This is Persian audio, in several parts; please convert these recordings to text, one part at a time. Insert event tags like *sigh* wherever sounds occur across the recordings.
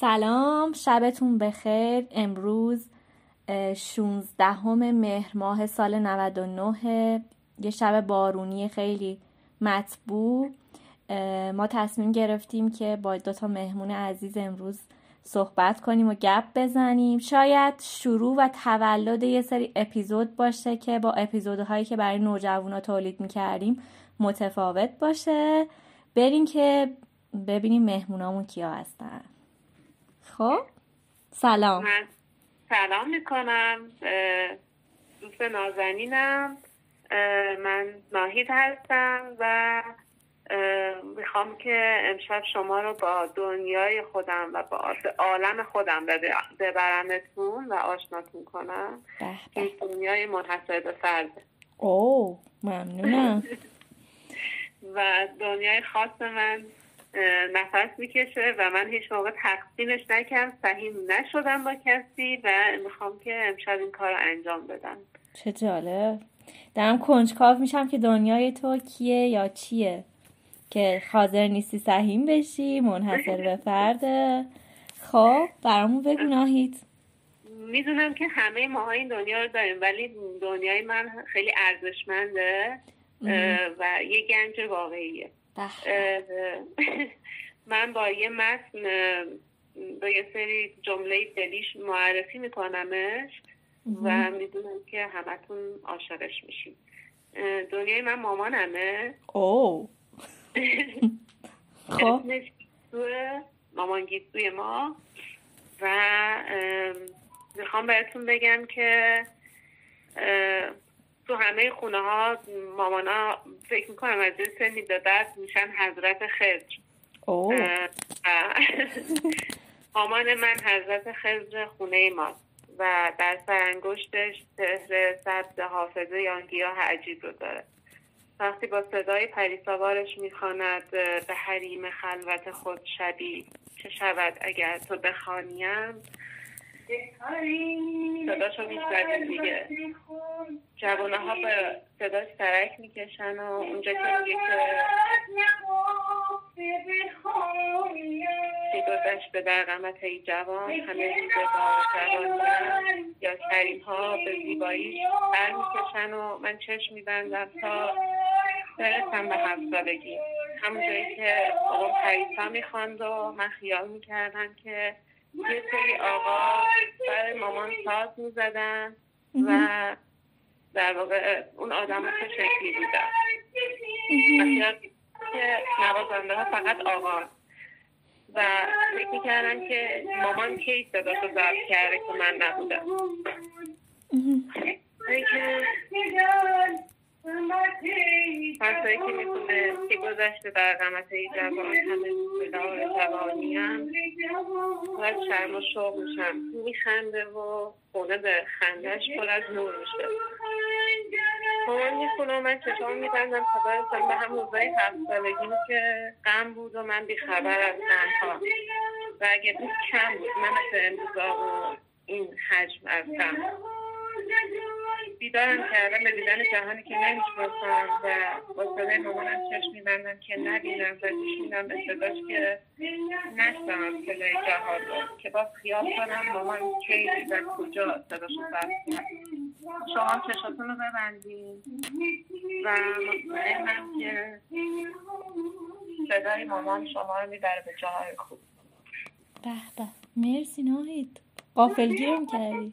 سلام شبتون بخیر. امروز 16 مهر ماه سال 99 یه شب بارونی خیلی مطبوع. ما تصمیم گرفتیم که با دو تا مهمون عزیز امروز صحبت کنیم و گپ بزنیم. شاید شروع و تولد یه سری اپیزود باشه که با اپیزودهایی که برای نوجوانا تولید می‌کردیم متفاوت باشه. بریم که ببینیم مهمونامون کیا هستن. خب سلام. من سلام می‌کنم دوست نازنینم من ناهید هستم و می‌خوام که امشب شما رو با دنیای خودم و با عالم خودم ببرمتون و آشناتون کنم. این دنیای منحصر به فرده اوه ممنونم. *laughs* و دنیای خاص من نفس می‌کشه و من هیچ موقع تقسیمش نکردم سهیم نشدم با کسی و می‌خوام که امشب این کار رو انجام بدم. چه جالب. دارم کنجکاو میشم که دنیای تو کیه یا چیه؟ که حاضر نیستی سهیم بشی منحصر به فرده خب برامون بگو ناهید. می‌دونم که همه ما این دنیا رو داریم ولی دنیای من خیلی ارزشمنده و یه گنج واقعیه. من با یه متن با یه سری جمله دلیش معرفی میکنمش و می‌دونم که همتون عاشقش میشیم دنیای من مامانمه. اوه. *laughs* خب. مامان گیسوی ما. و می‌خوام بهتون بگم که تو همه خونه ها مامانا فکر می‌کنم از این سنی به بعد میشن حضرت خضر. *laughs* مامان من حضرت خضر خونه ماست و در سرانگشتش سهر سبز حافظه یا گیاه عجیب رو داره. وقتی با صدای پریساوارش می‌خواند به حریم خلوت خود شبی چه شود اگر تو بخوانیم؟ صداشو میشنویم دیگه. جوانه ها به صداش سرک می‌کشن و اونجا که میگه که گذشته در قمت ای جوان همه جوان یا کریم ها به زیبایی بر می‌کشن و من چشم میبندم تا برسم به هفت سالگی. همون جایی که اون پریسا می‌خواند و من خیال می‌کردم که یه سری آقا برای مامان ساز می‌زدن و در واقع اون آدم چه شکلی بودن که نوازنده ها فقط آقا و فکر می‌کردن که مامان کی صدا رو ضبط کرده که من نبودم. پسایی که می‌تونه که گذشته در قمت ای جوان همه بدار جوانی هم و شرم و شوق میشم میخنده و خونه به خندهش پر از نور میشه. مامان می‌خونه و من چشام میبندم؟ تا برسم به هم روزای هفت سالگیم که غم بود و من بیخبر از غمها. و اگه بود کم بود من مثل امروزا و این حجم از غم. بیدارم کردم به دیدن جهانی که نمی‌شناسم و با صدای مامانم چشم میبندم که نبینم و گوش میدم به صداش که نشنم صدای جهان رو. که باز خیال کنم مامان کی و کجا صداشو ضبط شما چشاتون رو ببندین. و مطمئنم که صدای مامان شما رو می‌بره به جاهای خوب. به به. مرسی ناهید. قافلگیرم کردی.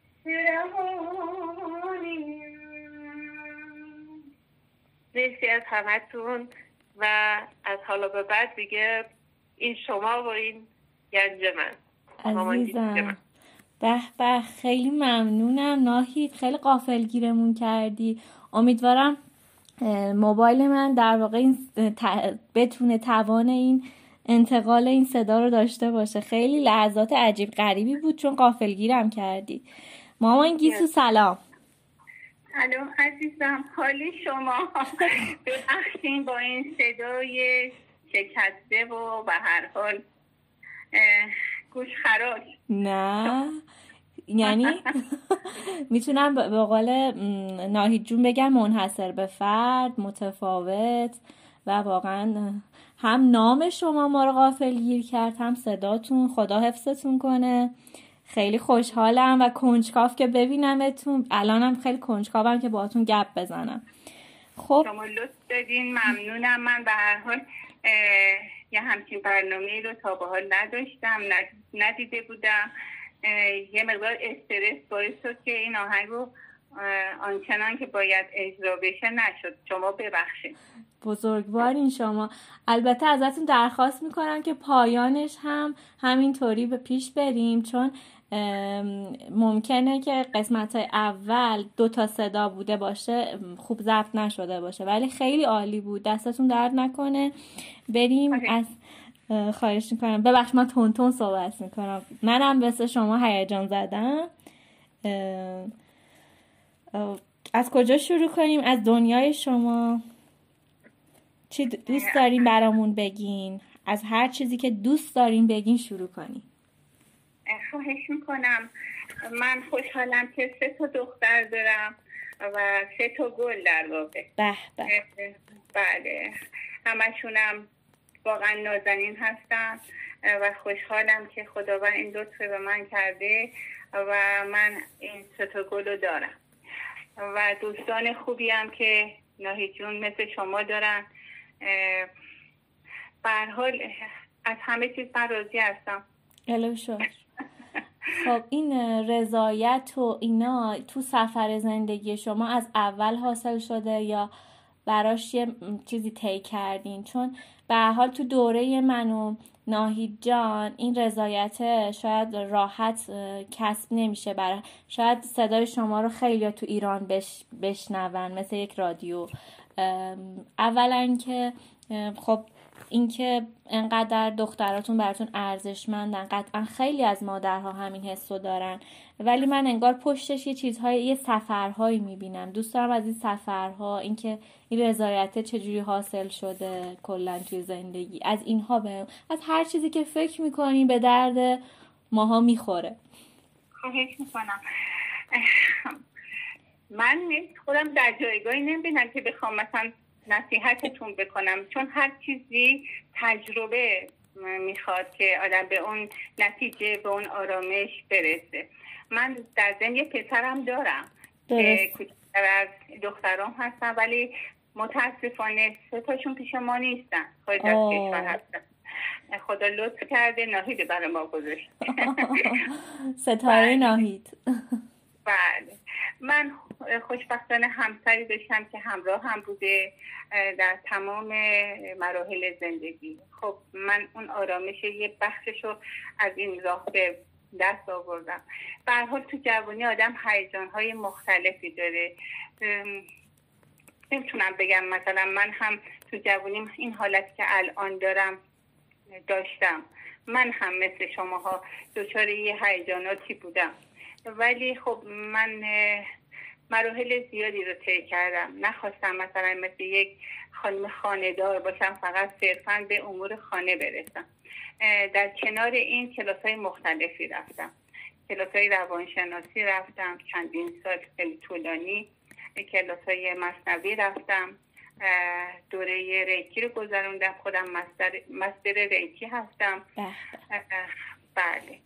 مرسی از همتون و از حالا به بعد دیگه این شما و این گنج من. عزیزم. به به خیلی ممنونم. ناهید خیلی قافل گیرمون کردی. امیدوارم موبایل من در واقع این بتونه توان این انتقال این صدا رو داشته باشه. خیلی لحظات عجیب غریبی بود چون قافلگیرم کردید مامان گیسو سلام. سلام عزیزم حالی شما. ببخشین با این صدای شکسته و به هر حال گوش خراش نه. یعنی *laughs* می‌تونم به قول ناهید جون بگم منحصر به فرد متفاوت و واقعا هم نام شما ما رو غافل گیر کرد هم صداتون خدا حفظتون کنه. خیلی خوشحالم و کنجکاف که ببینمتون. الانم خیلی کنجکاوم که باهاتون گپ بزنم. خب. شما لطف دادین ممنونم. من به هر حال یه همچین برنامه رو تا به حال نداشتم ندیده بودم. یه مقدار استرس باعث شد که این آهنگ رو آنچنان که باید اجرا بشه نشد. شما ببخشید. بزرگوارین شما. البته ازتون درخواست می‌کنم که پایانش هم همینطوری به پیش بریم چون ممکنه که قسمت اول دو تا صدا بوده باشه خوب ضبط نشده باشه ولی خیلی عالی بود. دستتون درد نکنه. بریم از خواهش می‌کنم. ببخش من تون تون صحبت می‌کنم. منم مثل شما هیجان زدم. از کجا شروع کنیم؟ از دنیای شما. چی دوست دارین برامون بگین؟ از هر چیزی که دوست دارین بگین شروع کنیم. خواهش می‌کنم. من خوشحالم که سه تا دختر دارم و سه تا گل در واقع. به به. بله. همشونم واقعا نازنین هستم و خوشحالم که خداوند این لطف به من کرده و من این سه تا گل رو دارم. و دوستان خوبی هم که ناهی جون مثل شما دارن. حال از همه چیز من راضی هستم. خب این رضایت و اینا تو سفر زندگی شما از اول حاصل شده یا براش یه چیزی طی کردین؟ چون به حال تو دوره من و ناهید جان این رضایت شاید راحت کسب نمیشه برای شاید صدای شما رو خیلی تو ایران بش... بشنون مثل یک رادیو. اولا که خب اینکه انقدر دختراتون براتون ارزشمندن قطعا خیلی از مادرها همین حس رو دارن. ولی من انگار پشتش یه چیزهای یه سفرهایی می‌بینم. دوست دارم از این سفرها اینکه این رضایت چجوری حاصل شده کلا توی زندگی. از اینها به از هر چیزی که فکر می‌کنی به درد ماها می‌خوره. خواهش می‌کنم من خودم در جایگاهی نمی‌بینم که بخوام مثلا نصیحتتون بکنم. چون هر چیزی تجربه می‌خواد که آدم به اون نتیجه به اون آرامش برسه. من در ضمن یه پسرم دارم که از دخترام هستن ولی متاسفانه سه تاشون پیش ما نیستن. خارج از کشور هستن. خدا لطف کرده ناهید برای ما گذاشت. *laughs* ستاره *laughs* بله. ناهید. بله. من خوشبختانه همسری داشتم که همراه هم بوده در تمام مراحل زندگی. خب من اون آرامش یه بخشش رو از این راه به دست آوردم. به حال تو جوانی آدم هیجان های مختلفی داره. نمی‌تونم بگم مثلا من هم تو جوانیم این حالت که الان دارم داشتم. من هم مثل شماها دچار یه هیجاناتی بودم. ولی خب من مراحل زیادی رو طی کردم. نخواستم مثلا مثل یک خانم خانهدار باشم فقط صرفا به امور خانه برسم. در کنار این کلاس های مختلفی رفتم. کلاس های روانشناسی رفتم چندین سال خیلی طولانی. کلاس های مثنوی رفتم. دوره ریکی رو گذروندم. خودم master ریکی هستم. بله.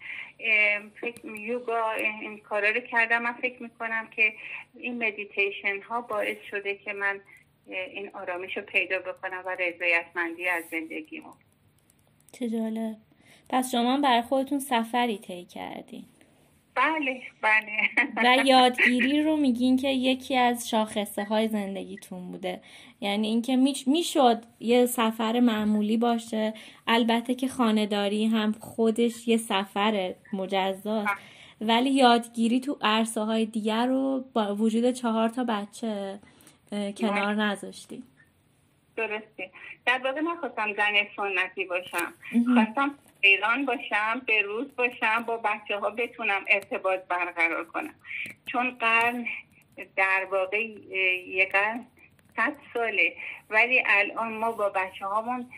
فکر یوگا این کارا رو کردم. من فکر می‌کنم که این مدیتیشن ها باعث شده که من این آرامش رو پیدا بکنم و رضایتمندی از زندگیمو. چه جالب. پس شما برای خودتون سفری طی کردین. بله بله. و یادگیری رو میگین که یکی از شاخصه های زندگیتون بوده. یعنی اینکه می‌شد یه سفر معمولی باشه. البته که خانداری هم خودش یه سفر مجزاست. ولی یادگیری تو عرصه های دیگر رو با وجود چهار تا بچه کنار نذاشتی درسته. در واقع نخواستم زن سنتی باشم. خواستم ایران باشم به روز باشم با بچه ها بتونم ارتباط برقرار کنم. چون قرن در واقع یه قرن صد ساله. ولی الان ما با بچه هامون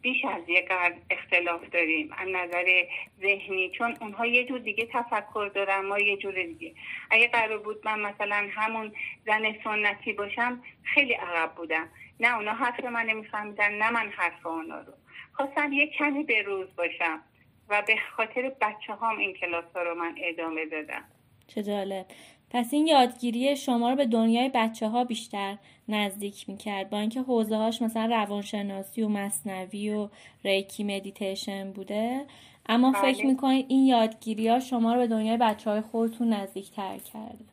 بیش از یک قرن اختلاف داریم از نظر ذهنی. چون اونها یه جور دیگه تفکر دارن ما یه جور دیگه. اگه قرار بود من مثلا همون زن سنتی باشم خیلی عقب بودم. نه اونا حرف من نمیفهمیدن نه من حرف اونا رو. خواستم یه کمی به روز باشم و به خاطر بچه هام این کلاس ها رو من ادامه دادم. چه جالب. پس این یادگیری شما رو به دنیای بچه ها بیشتر نزدیک می‌کرد. با اینکه حوزه هاش مثلا روانشناسی و مصنوی و ریکی مدیتیشن بوده اما بله. فکر می‌کنید این یادگیری ها شما رو به دنیای بچه های خودتون نزدیک تر کرده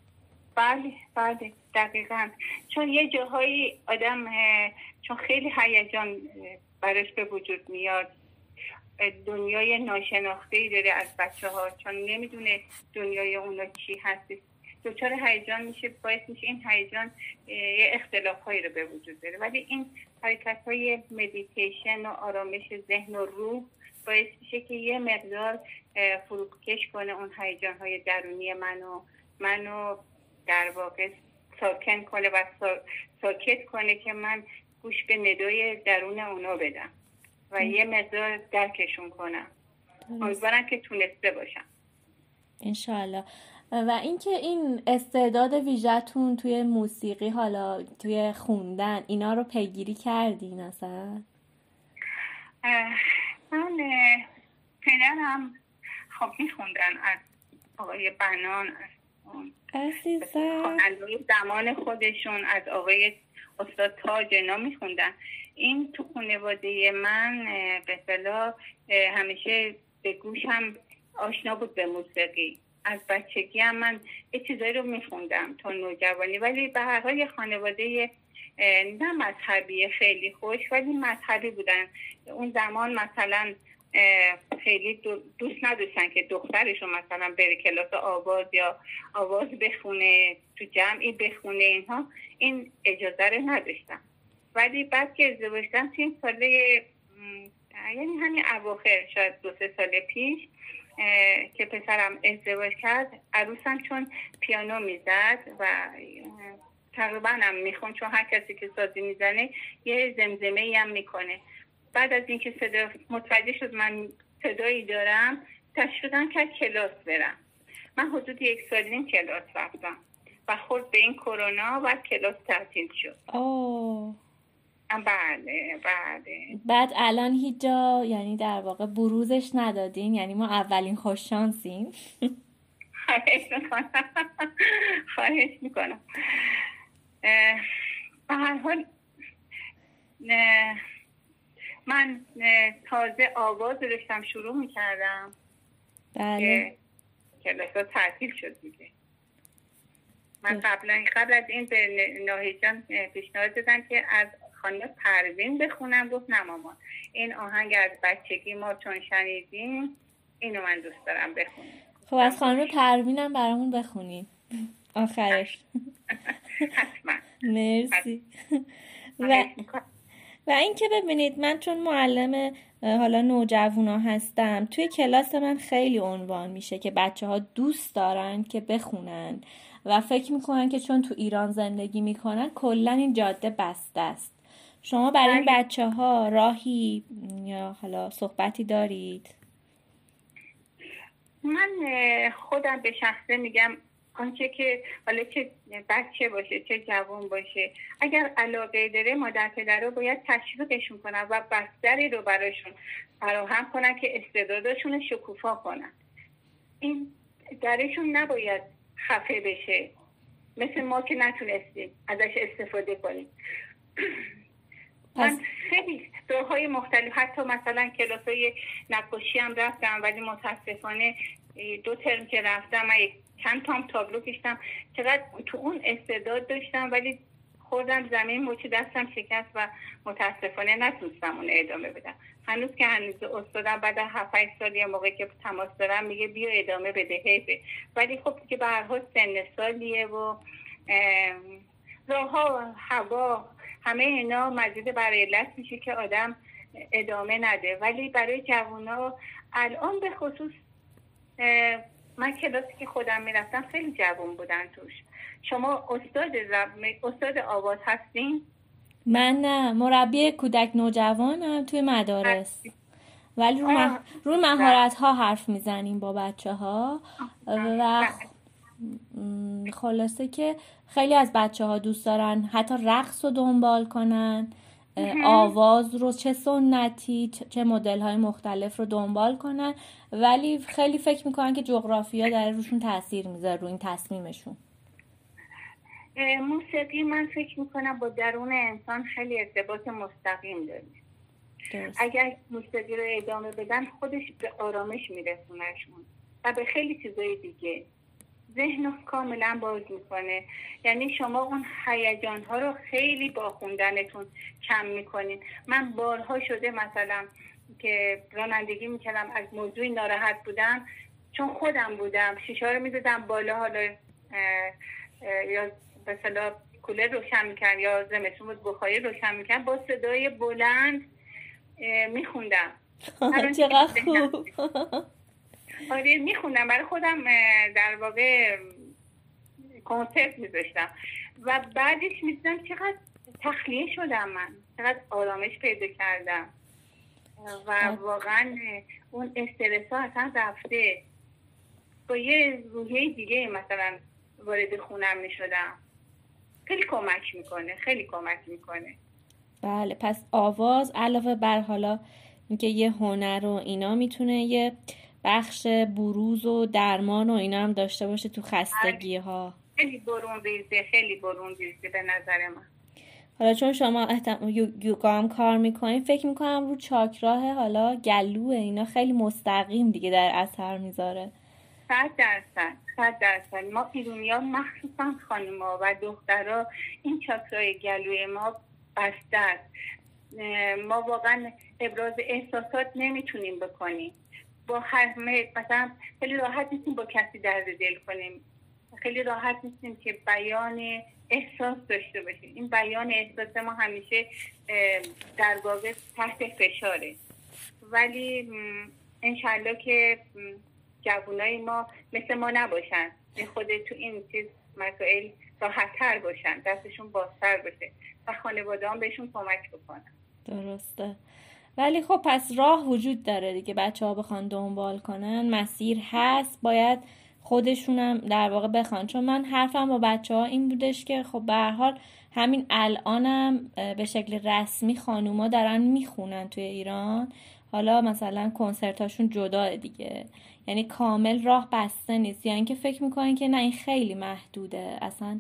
بله بله دقیقا. چون یه جاهایی آدم چون خیلی هیجان براش به وجود میاد. دنیای ناشناخته ای داره از بچه ها چون نمی‌دونه دنیای اونا چی هستی دچار هیجان میشه باعث میشه این هیجان یه اختلاف هایی رو به وجود بره. ولی این حرکت های مدیتیشن و آرامش ذهن و روح باعث میشه که یه مقدار فروکش کنه اون هیجان های درونی منو منو در واقع ساکن کنه و ساکت کنه که من گوش به ندای درون اونا بدم و یه مقدار درکشون کنم. امیدوارم که تونسته باشم. انشالله و اینکه این استعداد ویژتون توی موسیقی حالا توی خوندن اینا رو پیگیری کردین اصلا؟ من پدرم خب میخوندن از آقای بنان از زمان خودشون از آقای استاد تاج اینا میخوندن. این تو خانواده من به همیشه به گوشم آشنا بود به موسیقی. از بچگی هم من یه چیزایی رو میخوندم تا نوجوانی. ولی به هر حال خانواده نه مذهبی خیلی خوش ولی مذهبی بودن. اون زمان مثلا خیلی دوست نداشتن که دخترشون مثلا بره کلاس آواز یا آواز بخونه تو جمعی بخونه اینها. این اجازه رو نداشتم ولی بعد که ازدواج کردم این ساله یعنی همین اواخر شاید دو سه سال پیش که پسرم ازدواج کرد عروسم چون پیانو می‌زد و تقریبا هم میخون چون هر کسی که سازی می‌زنه یه زمزمه هم می‌کنه. بعد از اینکه صدا متوجه شد من صدایی دارم تشویقم کرد کلاس برم. من حدود یک سال این کلاس رفتم و خورد به این کرونا و کلاس تعطیل شد. اوه. بله بله. بعد الان هیچ جا یعنی در واقع بروزش ندادین؟ یعنی ما اولین خوششانسیم خواهش می‌کنم. خواهش می‌کنم. به هر حال من تازه آواز داشتم شروع می‌کردم. بله. کلاس تعطیل شد دیگه. من قبلا قبل از این به ناهیجان پیشنهاد دادم که از خانم پروین بخونم گفت نه مامان این آهنگ از بچگی ما چون شنیدیم اینو من دوست دارم بخونم. خب از خانم پروینم برامون بخونیم *laughs* آخرش. حتما. *laughs* مرسی. و و اینکه ببینید من چون معلم حالا نوجوانا هستم توی کلاس من خیلی عنوان میشه که بچه ها دوست دارن که بخونن و فکر می‌کنن که چون تو ایران زندگی می‌کنن کلا این جاده بسته است شما برای این بله. بچه ها راهی یا حالا صحبتی دارید من خودم به شخصه میگم آنچه که حالا چه بچه باشه چه جوان باشه. اگر علاقه داره مادر پدر رو باید تشویقشون کنن و بستری رو براشون فراهم کنن که استعدادشون شکوفا کنن. این درشون نباید خفه بشه. مثل ما که نتونستیم ازش استفاده کنیم. *clears throat* من خیلی های مختلف حتی مثلا کلاس های نقاشی هم رفتم ولی متاسفانه دو ترم که رفتم من چند تام تابلو کشتم. چقدر تو اون استعداد داشتم ولی خوردم زمین مچی دستم شکست و متاسفانه نتونستم اون ادامه بدم. هنوز که هنوز استادم بعد هفت سال یه موقع که تماس دارم میگه بیا ادامه بده حیفه ولی خب که به هر حال سن سالیه و راه هوا همه اینا مزید بر علت میشه که آدم ادامه نده. ولی برای جوونا الان به خصوص من کلاسی که خودم می‌رفتم خیلی جوون بودن توش. شما استاد استاد آواز هستین؟ من نه مربی کودک نوجوانم توی مدارس. ولی رو, مح... رو مهارت ها حرف می‌زنیم با بچه ها و خلاصه که خیلی از بچه ها دوست دارن حتی رقص رو دنبال کنن. آواز رو چه سنتی چه مدل های مختلف رو دنبال کنن. ولی خیلی فکر می‌کنن که جغرافیا داره روشون تاثیر می‌ذاره رو این تصمیمشون. موسیقی من فکر می‌کنم با درون انسان خیلی ارتباط مستقیم داره. اگر موسیقی رو ادامه بدن خودش به آرامش میرسونشون و به خیلی چیزای دیگه. ذهن کاملا باز می‌کنه. یعنی شما اون هیجان ها رو خیلی با خوندنتون کم می‌کنین. من بارها شده مثلا که رانندگی می‌کردم از موضوعی ناراحت بودم چون خودم بودم. شیشه رو می‌دادم بالا حالا یا مثلا کولر روشن می‌کرد یا زمستون بود بخاری روشن می‌کرد. با صدای بلند میخوندم. *laughs* چقدر خوب. آره میخوندم برای خودم در واقع کنسرت میذاشتم. و بعدش می‌دونم چقدر تخلیه شدم من. چقدر آرامش پیدا کردم. و واقعا اون استرس ها اصلا رفته. با یه روحیه دیگه مثلا وارد خونم می‌شدم. خیلی کمک می‌کنه خیلی کمک می‌کنه. بله پس آواز علاوه بر حالا اینکه یه هنر و اینا می‌تونه یه بخش بروز و درمان و اینا هم داشته باشه تو خستگی ها خیلی برون ریزه خیلی برون ریزه به نظر من. حالا چون شما احتم... یوگا هم کار می‌کنین فکر می‌کنم رو چاکراه حالا گلو اینا خیلی مستقیم دیگه در اثر می‌ذاره. صد درصد صد درصد. ما ایرونی ها مخصوصا خانما و دخترها این چاکرای گلوی ما بسته است. ما واقعا ابراز احساسات نمی‌تونیم بکنیم. با همه مثلا خیلی راحت نیستیم با کسی درد دل کنیم. خیلی راحت نیستیم که بیان احساس داشته باشیم. این بیان احساس ما همیشه در واقع تحت فشاره. ولی انشالله که جوانای ما مثل ما نباشن. خود تو این چیز مسائل راحتتر باشن. دستشون بازتر باشه و خانواده هم بهشون کمک بکنن. درسته. ولی خب پس راه وجود داره دیگه بچه ها بخوان دنبال کنن مسیر هست باید خودشونم در واقع بخوان. چون من حرفم با بچه ها این بودش که خب به حال همین الانم به شکل رسمی خانوما دارن می‌خونن توی ایران. حالا مثلا کنسرتاشون جدا دیگه. یعنی کامل راه بسته نیست. یعنی که فکر می‌کنن که نه این خیلی محدوده. اصلا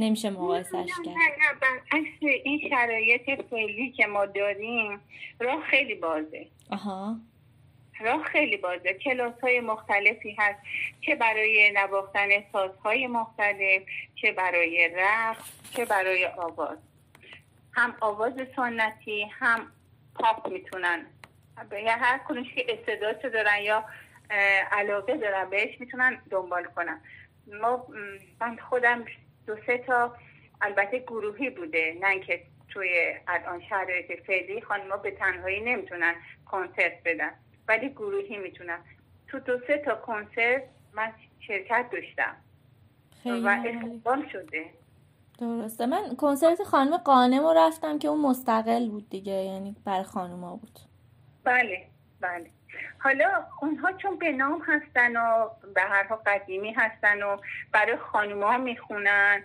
نمیشه مقایسش کرد. برعکس این شرایط فعلی که ما داریم راه خیلی بازه. آها. راه خیلی بازه. کلاس های مختلفی هست چه برای نواختن سازهای مختلف چه برای رقص چه برای آواز. هم آواز سنتی هم پاپ می‌تونن. یا هر کنونش که استعداد دارن یا علاقه دارن بهش می‌تونن دنبال کنن. ما من خودم دو سه تا البته گروهی بوده نه که توی الان شرایط فعلی خانمها به تنهایی نمی‌تونن کنسرت بدن ولی گروهی می‌تونن. تو دو سه تا کنسرت من شرکت داشتم. و استقبال شده. درسته. من کنسرت خانم قانم رو رفتم که اون مستقل بود دیگه یعنی برای خانوما بود. بله بله. حالا اونها چون به نام هستن و به هر حال قدیمی هستن و برای خانوما می‌خونن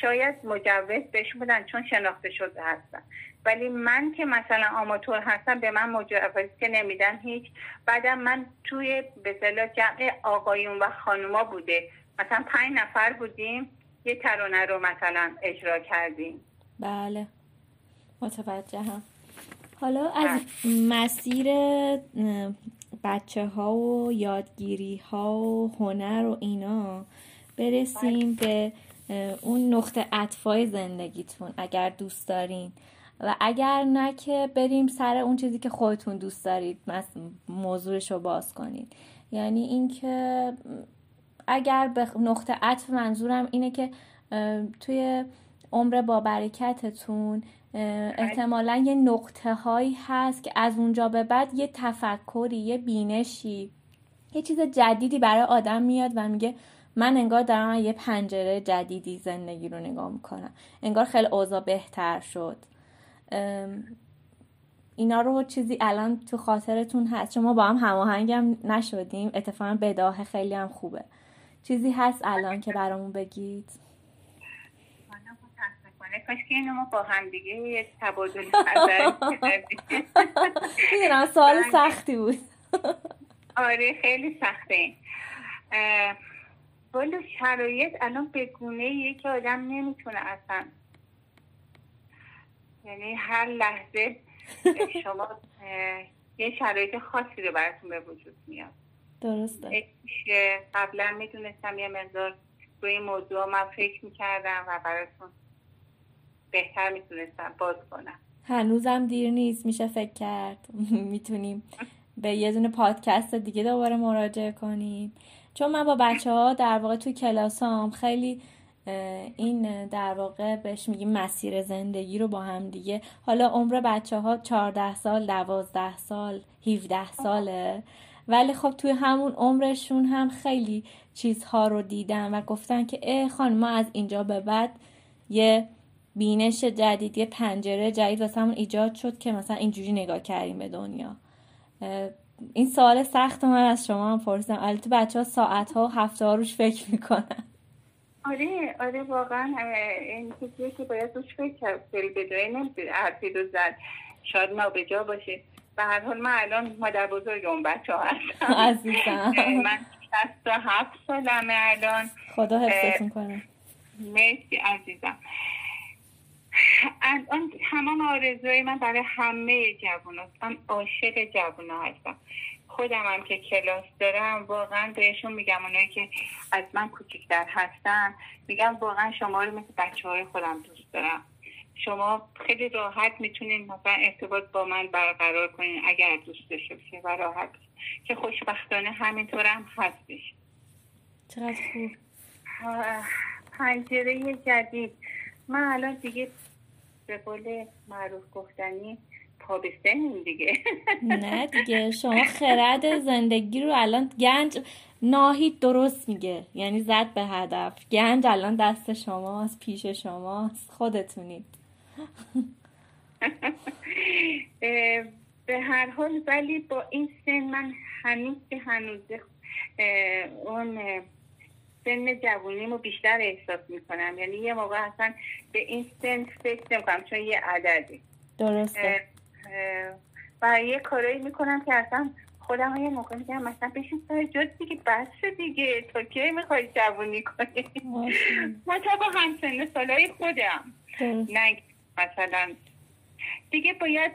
شاید مجوز بهشون بدن چون شناخته شده هستن. ولی من که مثلا آماتور هستم به من مجوز که نمیدن هیچ. بعدم من توی به جمع آقایون و خانوما بوده. مثلا پنج نفر بودیم یه ترانه رو مثلا اجرا کردیم. بله. متوجه هم حالا از مسیر بچه ها و یادگیری ها و هنر و اینا برسیم به اون نقطه اطفای زندگیتون اگر دوست دارین. و اگر نه که بریم سر اون چیزی که خودتون دوست دارید موضوعش رو باز کنید یعنی اینکه اگر به نقطه عطف منظورم اینه که توی عمر با برکتتون احتمالا یه نقطه هایی هست که از اونجا به بعد یه تفکری یه بینشی یه چیز جدیدی برای آدم میاد و میگه من انگار دارم یه پنجره جدیدی زندگی رو نگاه می‌کنم. انگار خیلی اوضاع بهتر شد. اینا رو چیزی الان تو خاطرتون هست. شما با هم هماهنگم نشدیم. اتفاقا بداه خیلی هم خوبه. چیزی هست الان که برامون بگید؟ کاش که اینو ما با هم دیگه یه تبادل نظر می‌دونم. *laughs* سوال سختی بود. آره خیلی سخته. والا شرایط الان به گونه که آدم نمی‌تونه اصلا. یعنی هر لحظه شما یه شرایط خاصی رو براتون به وجود میاد. درسته. قبلا می‌دونستم یه مقدار روی این موضوع من فکر می‌کردم و براتون بهتر می‌تونستم باز کنم. هنوزم دیر نیست میشه فکر کرد. *laughs* می‌تونیم به یه دونه پادکست دیگه دوباره مراجعه کنیم. چون من با بچه ها در واقع توی کلاسام خیلی این در واقع بهش میگیم مسیر زندگی رو با هم دیگه. حالا عمر بچه ها 14 سال 12 سال 17 ساله. ولی خب توی همون عمرشون هم خیلی چیزها رو دیدن و گفتن که اه خانم ما از اینجا به بعد یه بینش جدید یه پنجره جدید واسه همون ایجاد شد که مثلا اینجوری نگاه کردیم به دنیا. این سوال سخت من از شما هم پرسیدم. البته بچه ها ساعت ها و هفته ها روش فکر می‌کنن. آره آره واقعا این چیزیه که باید روش فکر کرد. بدوی نمیشه حرفی رو زد. شاید نابجا باشه به هر حال من الان مادر بزرگ اون بچه ها هستم. *laughs* عزیزم. من شست و هفت سالمه الان. خدا حفظتون کنه. مرسی عزیزم. الان تمام آرزوی من برای همه جوان من عاشق جوان هستم. خودم هم که کلاس دارم واقعا بهشون میگم اونایی که از من کوچکتر هستن میگم واقعا شما رو مثل بچه های خودم دوست دارم. شما خیلی راحت می‌تونین مثلا ارتباط با من برقرار کنین اگر دوست داشته و راحت که خوشبختانه همینطور هم هستش. چقدر خوب. پنجره جدید. من الان دیگه به قول معروف گفتنی پا دیگه. نه دیگه *laughs* شما خرد زندگی رو الان گنج ناهید درست میگه. یعنی زد به هدف. گنج الان دست شماست پیش شماست. خودتونید. *laughs* به هر حال ولی با این سن من هنوز که هنوز اون سن جوونیمو بیشتر احساس می‌کنم. یعنی یه موقع اصلا به این سن فکر نمی‌کنم چون یه عددی درسته. و یه کارایی می‌کنم که اصلا خودم یه موقع میگم مثلا بشین سر جد دیگه بس دیگه. تو کی می‌خوای جوونی کنی؟ ما تا با همسن سالای خودم. نه مثلا دیگه باید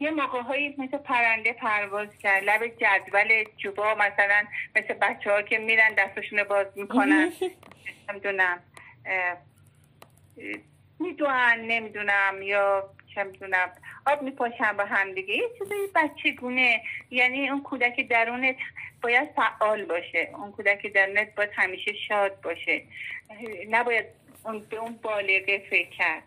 یه موقع هایی مثل پرنده پرواز کرد لب جدول جوبا مثلا مثل بچه ها که میرن دستشون باز می‌کنن. *laughs* نمی‌دونم می‌دونن نمی‌دونم یا چه می‌دونم آب میپاشن با هم دیگه. یه چیزای بچه گونه یعنی اون کودک درونت باید فعال باشه. اون کودک درونت باید همیشه شاد باشه. نباید اون به اون بالغه فکر کرد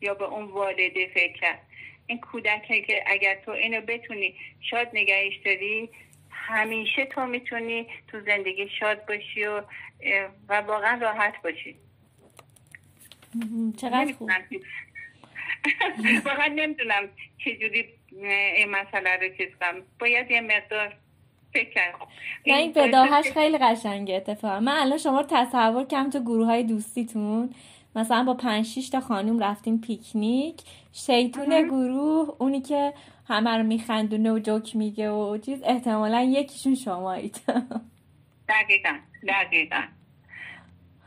یا به اون والده فکر کرد. این کودک که اگر تو اینو بتونی شاد نگهش داری همیشه تو می‌تونی تو زندگی شاد باشی و و واقعا راحت باشی. چقدر خوب. *laughs* واقعا نمی‌دونم چجوری این مسئله رو چیز کنم باید یه مقدار فکر نه این بداهش خیلی قشنگه اتفاقا. من الان شما رو تصور کم تو گروه های دوستیتون. مثلا با پنج تا خانوم رفتیم پیکنیک. شیطون گروه اونی که همه رو میخندونه و جوک میگه و چیز احتمالا یکیشون شمایید. دقیقا دقیقا.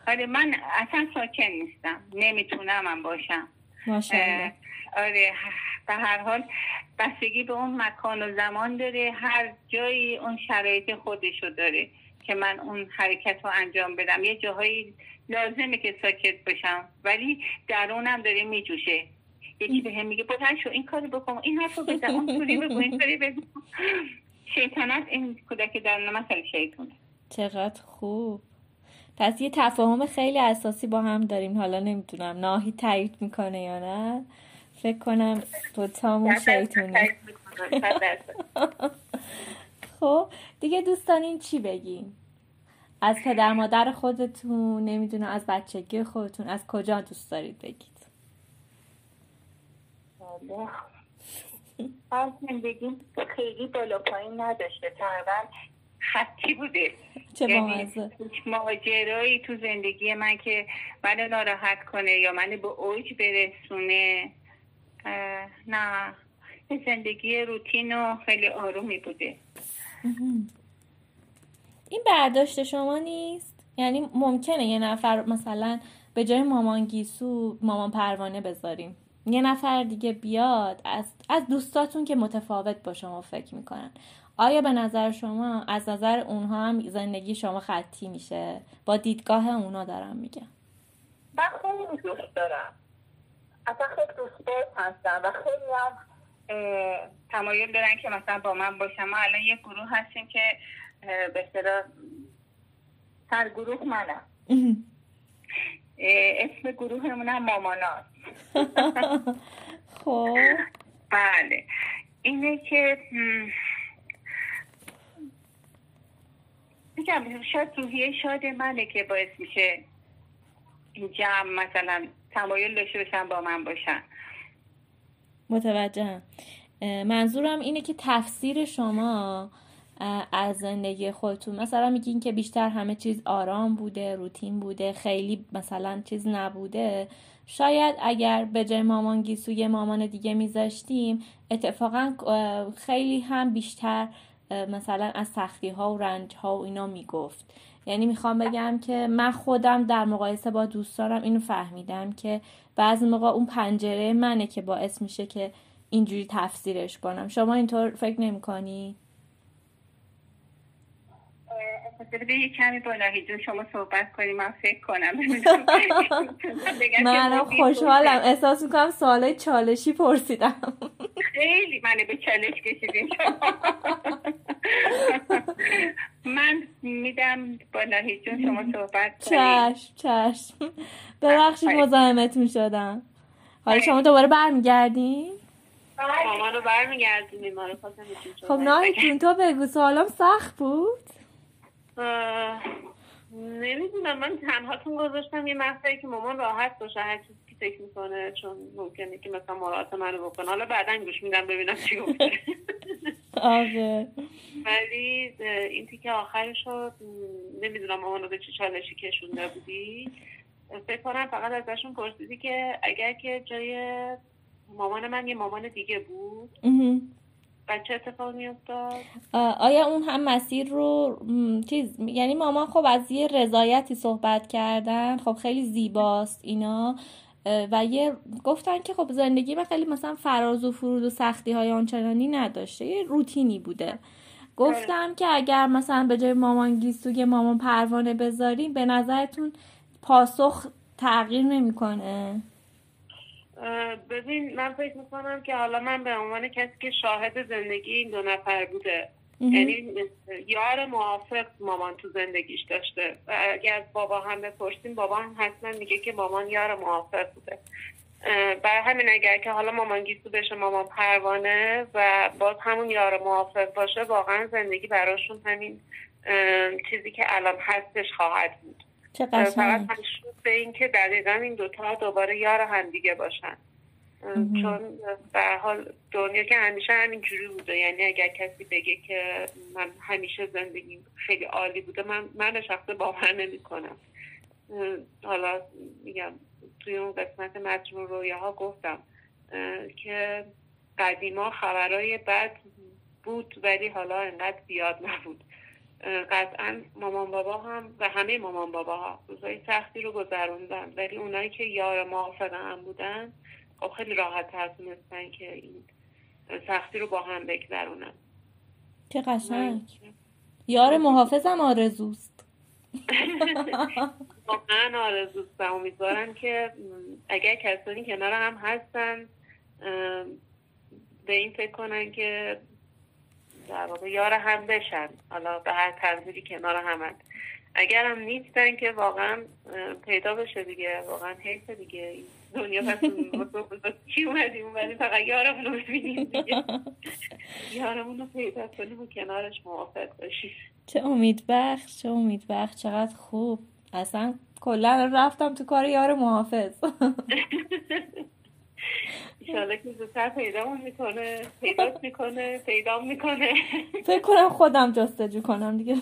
آره من اصلا ساکن نیستم. نمی‌تونم من باشم. آره به هر حال بستگی به اون مکان و زمان داره. هر جایی اون شرایط خودشو داره که من اون حرکت رو انجام بدم. یه جاهایی لازمه که ساکت باشم ولی درونم داره میجوشه. یکی به هم میگه بلند شو این کارو بکن این حرفو بزن اون *laughs* کاری بگو این کاری بگو. شیطانت این کودک درون مثل شیطونه. چقدر خوب. پس یه تفاهم خیلی اساسی با هم داریم. حالا نمی‌دونم ناهی تایید می‌کنه یا نه. فکر کنم دوتامون شیطونه *laughs* خب دیگه دوستان این چی بگیم؟ از پدر مادر خودتون نمی‌دونم از بچگی خودتون از کجا دوست دارید بگید؟ از زندگی خیلی بالا پایین نداشته. تقریبا خطی بوده. چه یعنی ماجرایی تو زندگی من که منو ناراحت کنه یا منو به اوج برسونه. نه. زندگی روتین و خیلی آرومی بوده. این برداشت شما نیست؟ یعنی ممکنه یه نفر مثلا به جای مامان گیسو مامان پروانه بذاریم. یه نفر دیگه بیاد از, از دوستاتون که متفاوت با شما فکر می‌کنن. آیا به نظر شما از نظر اونها هم زندگی شما خطی میشه؟ با دیدگاه اونا دارم میگم. من خیلی دوست دارم. اصلا خیلی دوست هستم و خیلی هم تمایل دارن که مثلا با من باشم ما الان یه گروه هستیم که به اصطلاح سرگروه منم. اسم گروهمون هم ماماناست. *laughs* خب. بله. اینه که میگم شاید روحیه شاد منه که باعث میشه این جمع مثلا تمایل داشته باشن با من باشن. متوجهم. منظورم اینه که تفسیر شما از زندگی خودتون. مثلا میگین که بیشتر همه چیز آرام بوده روتین بوده خیلی مثلا چیز نبوده. شاید اگر به جای مامان گیسو مامان دیگه میذاشتیم اتفاقا خیلی هم بیشتر مثلا از سختی ها و رنج ها و اینا می‌گفت. یعنی می‌خوام بگم که من خودم در مقایسه با دوستانم اینو فهمیدم که بعضی موقع اون پنجره منه که باعث میشه که اینجوری تفسیرش کنم. شما اینطور فکر نمی کنی؟ به یه کمی با جون شما صحبت کنیم من فکر کنم. *laughs* من خوشحالم. احساس می‌کنم سوال چالشی پرسیدم. خیلی منو به چالش کشیدین. *laughs* من میدم با جون شما صحبت کنیم. چشم چشم. ببخشید مزاحمت می‌شدم حالا شما دوباره برمیگردین؟ مامانو برمیگردونیم. خب ناهی تو بگو. سوالم سخت بود؟ نمی‌دونم من تنهاتون گذاشتم یه مقطعی که مامان راحت باشه هر چیزی که فکر می‌کنه چون ممکنه که مثلا مراعات منو بکنه. حالا بعدا گوش میدم ببینم چی گفته. آره. ولی این تیکه آخرش رو نمی‌دونم مامانو به چه چالشی کشونده بودی. فکر کنم فقط ازشون پرسیدی که اگر که جای مامان من یه مامان دیگه بود. بچه اتفاق میافتاد؟ آیا اون هم مسیر رو چیز یعنی مامان خب از یه رضایتی صحبت کردن خب خیلی زیباست اینا و یه گفتن که خب زندگی من خیلی مثلا فراز و فرود و سختی های آنچنانی نداشته یه روتینی بوده. گفتم که اگر مثلا به جای مامان گیسو یه مامان پروانه بذاریم به نظرتون پاسخ تغییر نمی‌کنه؟ ببین من فکر می‌کنم که حالا من به عنوان کسی که شاهد زندگی این دو نفر بوده یعنی یار موافق مامان تو زندگیش داشته. و اگر بابا هم بپرسیم بابا هم حتما میگه که مامان یار موافق بوده. برای همین اگر که حالا مامان گیسو بشه مامان پروانه و باز همون یار موافق باشه واقعا زندگی براشون همین چیزی که الان هستش خواهد بود. چه فقط به اینکه دقیقا این دوتا دوباره یار همدیگه باشن. چون به حال دنیا که همیشه همینجوری بوده. یعنی اگر کسی بگه که من همیشه زندگی خیلی عالی بوده من من شخص باور نمی کنم حالا میگم توی اون قسمت مجموع رویاها گفتم که قدیما خبرهای بد بود ولی حالا انقدر زیاد نبود. قطعا مامان بابا هم و همه مامان بابا ها روزای سختی رو گذروندن. ولی اونایی که یار موافق هم بودن خب خیلی راحت تر تونستن که این سختی رو با هم بگذرونن. چه قشنگ. یار محافظم آرزوست. *laughs* واقعا آرزوست و امیدوارم که اگر کسانی کنار هم هستن به این فکر کنن که در واقع یار هم بشن. حالا به هر تقدیری کنار همن اگرم نیستن که واقعا پیدا بشه دیگه. واقعا حیف دیگه. دنیا پس *laughs* چی اومدیم؟ اومدیم فقط یارمون رو ببینیم دیگه. یارمون رو پیدا کنیم و کنارش موافق باشیم. چه امید بخش چه امید بخش. چقدر خوب. اصلا کلا رفتم تو کار یار محافظ. *laughs* ایشالله که زودتر می‌کنه پیدا می‌کنه می‌کنه. فکر کنم خودم جستجو کنم دیگه.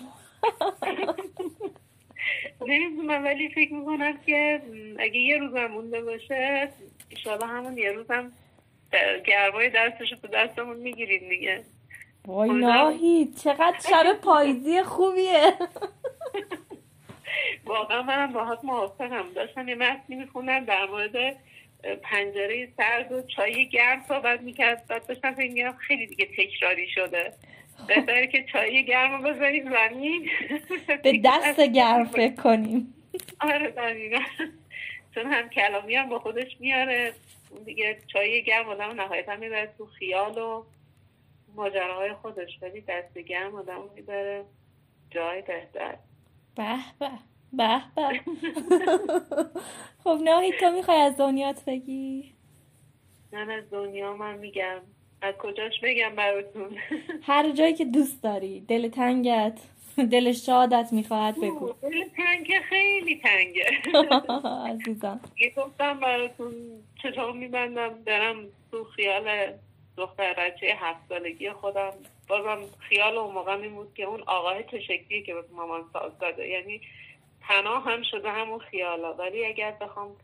نمی‌دونم ولی فکر می‌کنم که اگه یه روزم مونده باشه ایشالله همون یه روزم گرمای دستشو تو دستمون می‌گیریم دیگه. وای ناهید چقدر شب پاییزی خوبیه. *laughs* واقعا منم باهات موافقم. داشتم یه متنی می‌خونم در مورد پنجره سرد و چای گرم صحبت می‌کرد. بعد داشتم فکر خیلی دیگه تکراری شده. بهتره که چای گرم رو بذاریم زمین. به *laughs* دست گرم *laughs* فکر کنیم. آره دقیقا. چون هم کلامی هم با خودش میاره. دیگه چای گرم آدم نهایتا می‌بره تو خیال و ماجراهای خودش. ولی دست گرم آدم می‌بره جای بهتر. به به. به به. خب ناهی تو می‌خوای از دنیات بگی؟ من از دنیا من میگم. از کجاش بگم براتون؟ *laughs* هر جایی که دوست داری. دل تنگت دل شادت می‌خواهد بگو. دل تنگ خیلی تنگه. *laughs* عزیزم. یه گفتم براتون چطور میبندم؟ برم تو خیال دختر بچه هفت سالگی خودم. بازم خیال اون موقع این بود که اون آقاه چه شکلیه که به مامان ساز داده. یعنی پناه هم شده همون خیالا. ولی اگر بخوام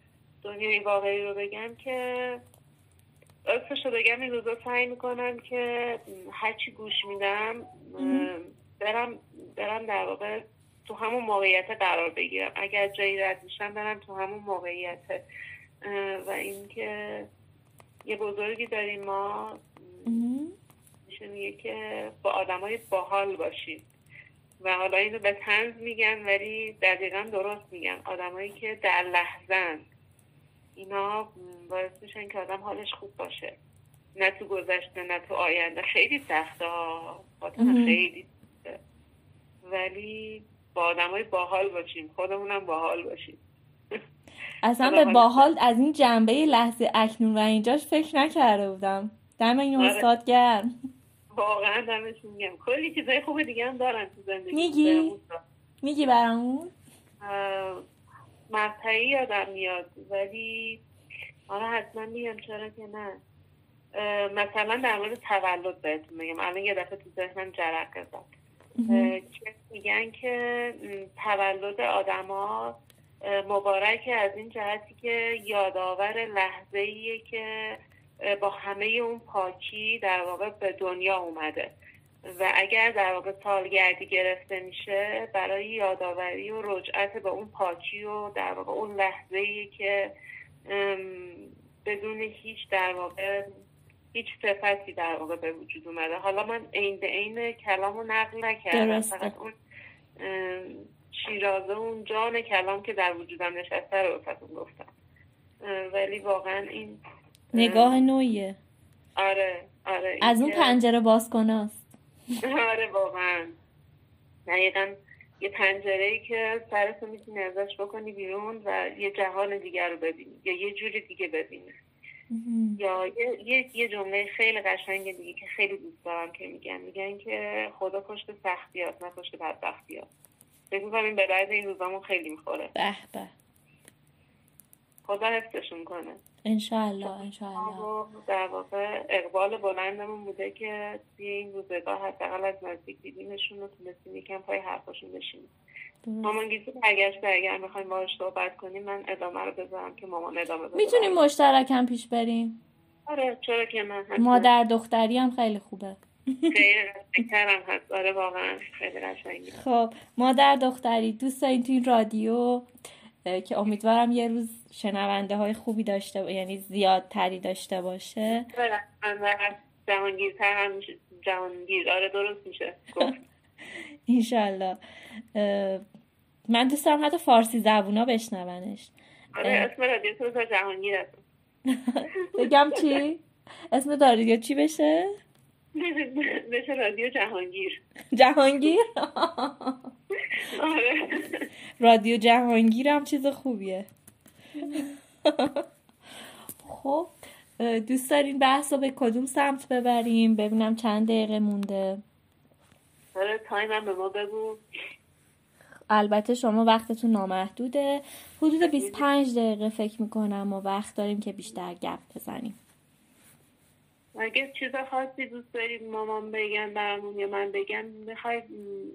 دنیای واقعی رو بگم که راستش رو بگم این روزا سعی می‌کنم که هرچی گوش میدم برم برم در واقع تو همون موقعیت قرار بگیرم. اگر جایی رد میشم برم تو همون موقعیت. و اینکه یه بزرگی داریم ما. میشه میگه که با آدمای باحال باشیم و حالا اینو به تنز میگن ولی دقیقا درست میگن. آدمایی که در لحظن اینا باعث میشن که آدم حالش خوب باشه. نه تو گذشته نه تو آینده. خیلی سخته ها. خیلی سخته. ولی با آدم های باحال باشیم. خودمونم باحال باشیم. اصلا به باحال از این جنبه لحظه اکنون و اینجاش فکر نکرده بودم. دم این آره. استاد گرم. واقعا دمشون میگم کلی چیزای خوب دیگه هم دارن تو زندگی میگی؟ میگی برامون؟ مقطعی یادم میاد ولی آره حتما میگم چرا که نه. مثلا در مورد تولد بهتون میگم الان یه دفعه تو ذهنم جرق زد میگن که تولد آدما مبارک از این جهتی که یادآور لحظه ایه که با همه اون پاکی در واقع به دنیا اومده. و اگر در واقع سالگردی گرفته میشه برای یادآوری و رجعت به اون پاکی و در واقع اون لحظه ای که بدون هیچ در واقع هیچ صفتی در واقع به وجود اومده. حالا من عین به عین کلام رو نقل نکردم. فقط اون شیرازه اون جان کلام که در وجودم نشسته رو گفتم. ولی واقعا این نگاه نویه آره آره از اون پنجره باز است آره واقعا. دقیقا یه پنجره ای که سرتو می‌تونی ازش بکنی بیرون و یه جهان دیگر رو ببینی یا یه جوری دیگه ببینی. یا یه, یه جمله خیلی قشنگ دیگه که خیلی دوست دارم که میگن. میگن که خدا پشت سختیات نه پشت بدبختیات فکر می‌کنم این به درد این روزامون خیلی می‌خوره. به به. خدا حفظشون کنه. انشالله انشالله در واقع اقبال بلندمون بوده که توی این روزگاه حداقل از نزدیک دیدیمشون رو تونستیم یکم پای حرفاشون بشینیم. مامان گیزی برگشت اگر می‌خوایم باهاش صحبت کنیم من ادامه رو بذارم که مامان ادامه بذارم می‌تونیم مشترک هم پیش بریم؟ آره چرا که من مادر دختری هم خیلی خوبه. خیلی هست. آره واقعا خیلی قشنگی خب مادر دختری دوست دارین تو این رادیو که امیدوارم یه روز شنونده های خوبی داشته باشه یعنی زیاد تری داشته باشه. جهانگیرتر هم جهانگیر آره درست میشه. *laughs* اینشالله من دوست دارم حتی فارسی زبونا بشنونش. آره اسم رادیو جهانگیر هست *laughs* بگم چی؟ *laughs* اسم رادیو چی بشه؟ *laughs* رادیو جهانگیر. جهانگیر؟ آره. رادیو جهانگیر هم چیز خوبیه. خب دوست دارین بحث رو به کدوم سمت ببریم؟ ببینم چند دقیقه مونده. آره تایم هم به ما بگو. البته شما وقتتون نامحدوده. حدود 25 دقیقه فکر می‌کنم و وقت داریم که بیشتر گپ بزنیم. اگه چیز خاصی دوست دارید مامان بگن برامون یا من بگم می‌خواید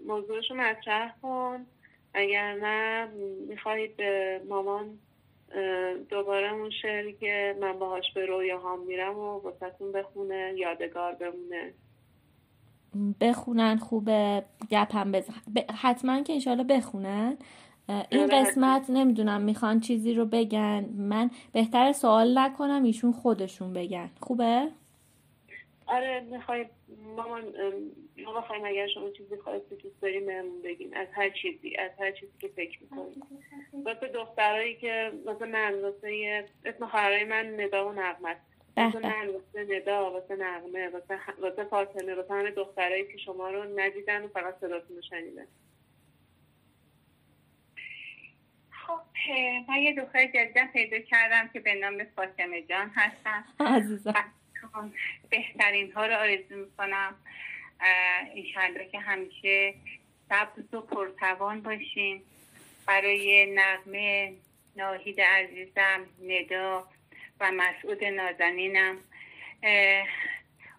موضوعش رو مطرح کن. اگر نه می‌خواید به مامان دوباره اون شعری که من باهاش به رویاهام میرم و واسهتون بخونه یادگار بمونه. بخونن خوبه. گپم بزن حتما که انشالله بخونن. این آره، قسمت نمی‌دونم می‌خوان چیزی رو بگن. من بهتر سوال نکنم ایشون خودشون بگن. خوبه؟ آره می‌خوای مامان ما بخوایم اگر شما چیزی خواهید دوست داریم بهمون بگین. از هر چیزی از هر چیزی که فکر می‌کنیم واسه دخترایی که واسه من واسه اسم خواهرای من ندا و نغمت واسه من واسه ندا واسه نغمه واسه, واسه فاطمه واسه همه دخترایی که شما رو ندیدن و فقط صداتون رو شنیدن. خب من یه دختر جدیدن پیدا کردم که به نام فاطمه جان هستم. عزیزم. بهترین ها رو آرزو می‌کنم. ایشالله که همیشه سبز و پرتوان باشین. برای نغمه ناهید عزیزم ندا و مسعود نازنینم.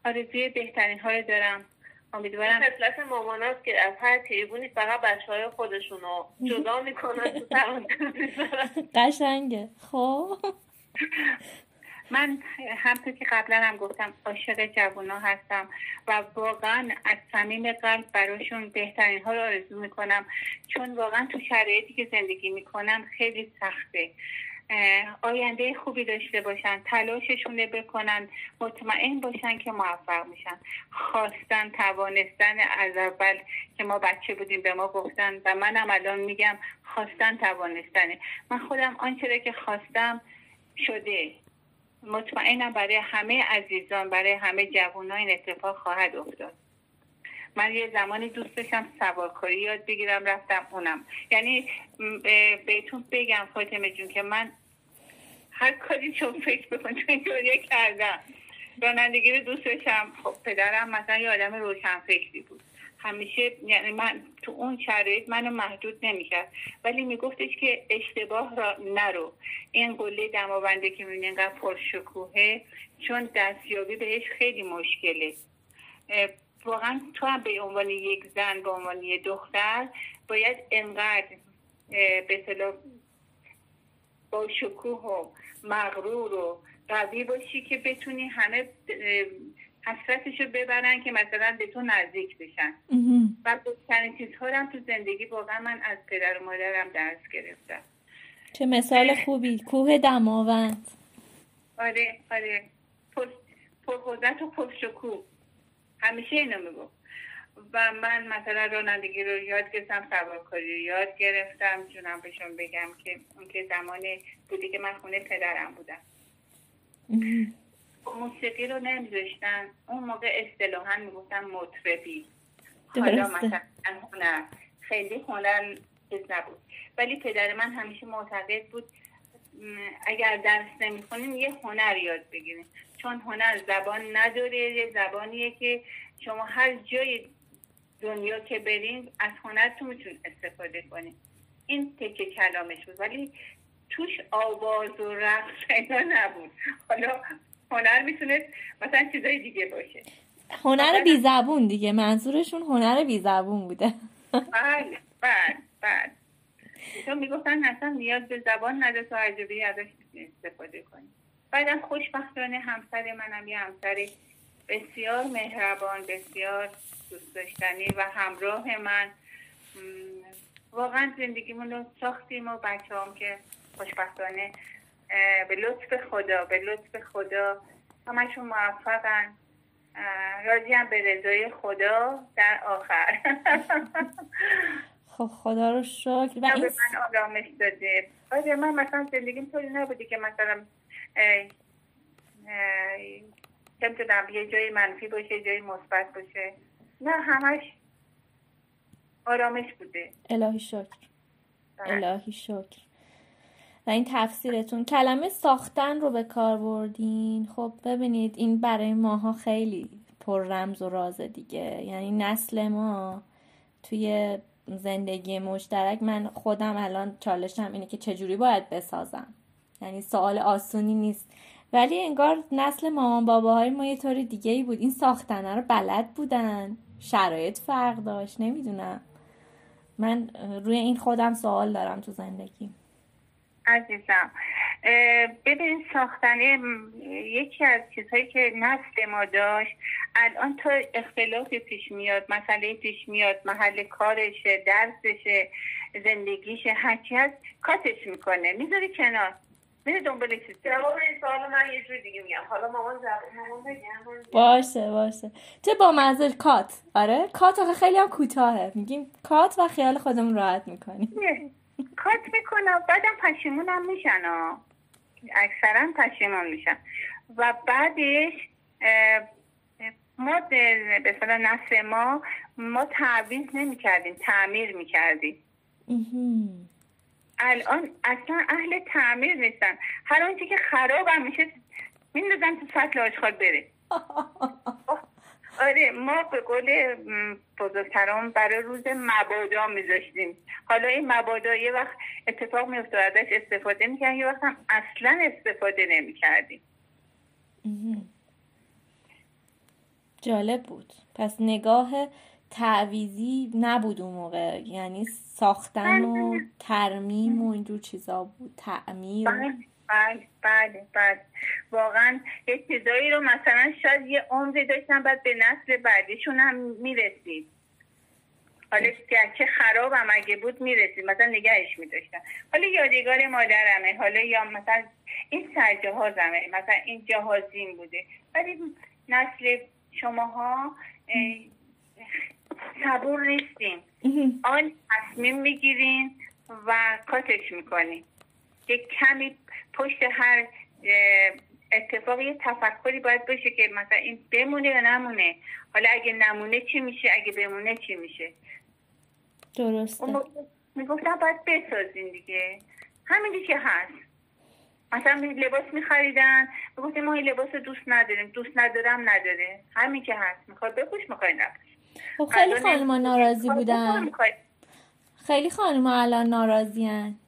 آرزوی بهترین ها رو دارم. امیدوارم خصلت ماماناست که از هر تریبونی فقط بچه های خودشونو جدا می‌کنن تو *laughs* قشنگه. خب. من همطور که قبلا هم گفتم عاشق جوونا هستم و واقعا از صمیم قلب براشون بهترین ها رو آرزو می‌کنم. چون واقعا تو شرایطی که زندگی می‌کنم خیلی سخته. آینده خوبی داشته باشن تلاششون بکنن مطمئن باشن که موفق میشن. خواستن توانستن از اول که ما بچه بودیم به ما گفتن و منم الان میگم خواستن توانستنه. من خودم آنچه که خواستم شده. مطمئنم برای همه عزیزان برای همه جوان این اتفاق خواهد افتاد. من یه زمانی دوست داشتم سوارکاری یاد بگیرم رفتم اونم. یعنی بهتون بگم فاطمه جون که من هر کاری چون فکر بکن چون کردم. رانندگی رو دوست داشتم. خب پدرم مثلا یه آدم روشن فکری بود. همیشه یعنی من تو اون شرایط منو محدود نمی‌کرد. ولی میگفتش که اشتباه را نرو. این قله دماونده که می‌بینی اینقدر پرشکوهه چون دستیابی بهش خیلی مشکله. واقعا تو هم به عنوان یک زن به عنوان یک دختر باید انقدر به با شکوه و مغرور و قوی باشی که بتونی همه حسرتش رو ببرن که مثلا به تو نزدیک بشن. و بزرگترین چیزها هم تو زندگی واقعا من از پدر و مادرم درس گرفتم. چه مثال خوبی. کوه دماوند. آره آره. پرقدرت و پرشکوه همیشه اینو میگو و من مثلا رانندگی رو یاد گرفتم سوارکاری رو یاد گرفتم. جونم بهشون بگم که اون که زمانی بودی که من خونه پدرم بودم. موسیقی رو نمیذاشتن اون موقع اصطلاحا می‌گفتن مطربی. حالا مثلا هنر. خیلی هنر نبود. ولی پدر من همیشه معتقد بود اگر درس نمی‌خونیم یه هنر یاد بگیریم. چون هنر زبان نداره یه زبانیه که شما هر جای دنیا که برین از هنرتون می‌تونید استفاده کنید این تکه کلامش بود. ولی توش آواز و رقص اینا نبود. حالا هنر می‌تونه مثلا چیزای دیگه باشه. هنر بی زبون دیگه منظورشون هنر بی زبون بوده. بله بله بله. چون می‌گفتن اصلا نیاز به زبان نداره تو عجبی ازش استفاده کنی. بعدم خوشبختانه همسر منم یه همسر بسیار مهربان بسیار دوست داشتنی و همراه من. واقعا زندگیمون رو ساختیم و بچه هم که خوشبختانه به لطف خدا به لطف خدا. همشون موفقن. راضی هم به رضای خدا در آخر. *laughs* خب خدا رو شکر. و این... من آرامش داده. آره من مثلا زندگیم طوری نبودی که مثلا نمی‌دونم یه جای منفی باشه یه جای مثبت باشه. نه همش آرامش بوده. الهی شکر. بله. الهی شکر. و این تفسیرتون. کلمه ساختن رو به کار بردین. خب ببینید این برای ماها خیلی پر رمز و راز دیگه. یعنی نسل ما توی زندگی مشترک من خودم الان چالشم اینه که چجوری باید بسازم. یعنی سوال آسونی نیست. ولی انگار نسل مامان باباهای ما یه طور دیگه ای بود. این ساختنه رو بلد بودن. شرایط فرق داشت. نمی‌دونم. من روی این خودم سوال دارم تو زندگی. عزیزم. ببین ساختنه یکی از چیزهایی که نسل ما داشت الان تا اختلافی پیش میاد مسئله پیش میاد محل کارشه درسشه زندگیشه هرچی هست کاتش می‌کنه. می‌ذاری کنار. میره دنبال چیز جواب این سوال من یه جور دیگه میگم. حالا مامان مامان بگم باشه باشه. چه با منظور کات. آره؟ کات آخه خیلی هم کوتاهه. میگیم کات و خیال خودمون راحت می‌کنیم. کات می‌کنم. بعدم پشیمونم میشن اکثرا پشیمون میشن. و بعدش ما به صلاح نسل ما ما تعویز نمی کردیم تعمیر می کردیم الان اصلا اهل تعمیر نیستن. هر آنچه که خراب هم میشه میندازن تو سطل آشغال بره. *laughs* آره ما به قول بزرگتران برای روز مبادا میذاشتیم. حالا این مبادا یه وقت اتفاق میفته ازش استفاده می‌کنن یه وقت هم اصلا استفاده نمی‌کردیم. جالب بود. پس نگاه تعویزی نبود اون موقع. یعنی ساختن و بله. ترمیم و اینجور چیزا بود. تعمیر بله بله بله. واقعا یه چیزایی رو مثلا شاید یه عمری داشتن بعد به نسل بعدیشون هم می‌رسید. حالا گرچه خراب هم اگه بود می‌رسید. مثلا نگهش میداشتن. حالا یادگار مادرمه. حالا یا مثلا این سرجهازمه مثلا این جهازین بوده. ولی نسل شماها صبور نیستیم. آن تصمیم می‌گیرین و کاتش می‌کنین. یک کمی پشت هر اتفاق یه تفکری باید باشه که مثلا این بمونه یا نمونه. حالا اگه نمونه چی میشه؟ اگه بمونه چی میشه؟ درسته. می‌گفتم باید بسازین دیگه. همینی که هست. مثلا لباس میخریدن. می‌گفتیم ما این لباس دوست نداریم. دوست ندارم نداره. همین که هست. می‌خواد بپوش می‌خوای نپوش خب خیلی خانم ناراضی بودن. خیلی خانم الان ناراضی هن.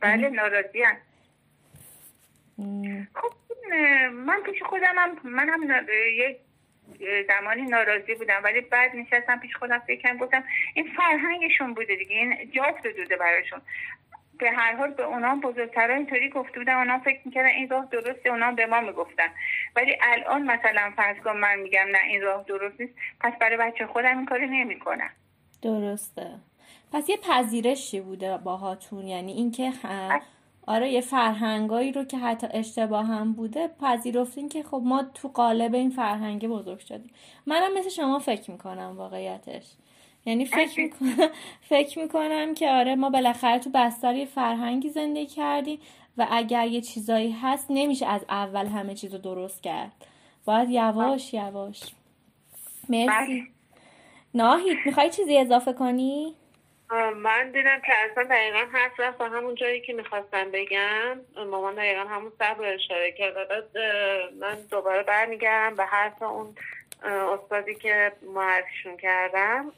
بله ناراضی هن. خب من پیش خودم هم من هم یک زمانی ناراضی بودم ولی بعد نشستم پیش خودم فکر گفتم این فرهنگشون بوده دیگه این جافت دوده براشون. به هر حال به اونا بزرگترها اینطوری گفته بودن اونا فکر می‌کردن این راه درسته اونا به ما می‌گفتن. ولی الان مثلا فرض کن من میگم نه این راه درست نیست پس برای بچه خودم این کاری نمی‌کنم. درسته. پس یه پذیرشی بوده باهاتون. یعنی اینکه آره یه فرهنگایی رو که حتی اشتباه هم بوده پذیرفتین که خب ما تو قالب این فرهنگ بزرگ شدیم. منم مثل شما فکر می‌کنم واقعیتش. یعنی فکر می‌کنم *laughs* فکر می‌کنم که آره ما بالاخره تو بستر فرهنگی زندگی کردیم و اگر یه چیزایی هست نمیشه از اول همه چیز رو درست کرد. باید یواش یواش. مرسی. بله. ناهید می‌خوای چیزی اضافه کنی؟ من دیدم که اصلا دقیقا حرف رفت همون جایی که می‌خواستم بگم. مامان دقیقا همون صبر اشاره کرد. من دوباره برمیگردم به حرف اون استادی که معرفیشون کردم.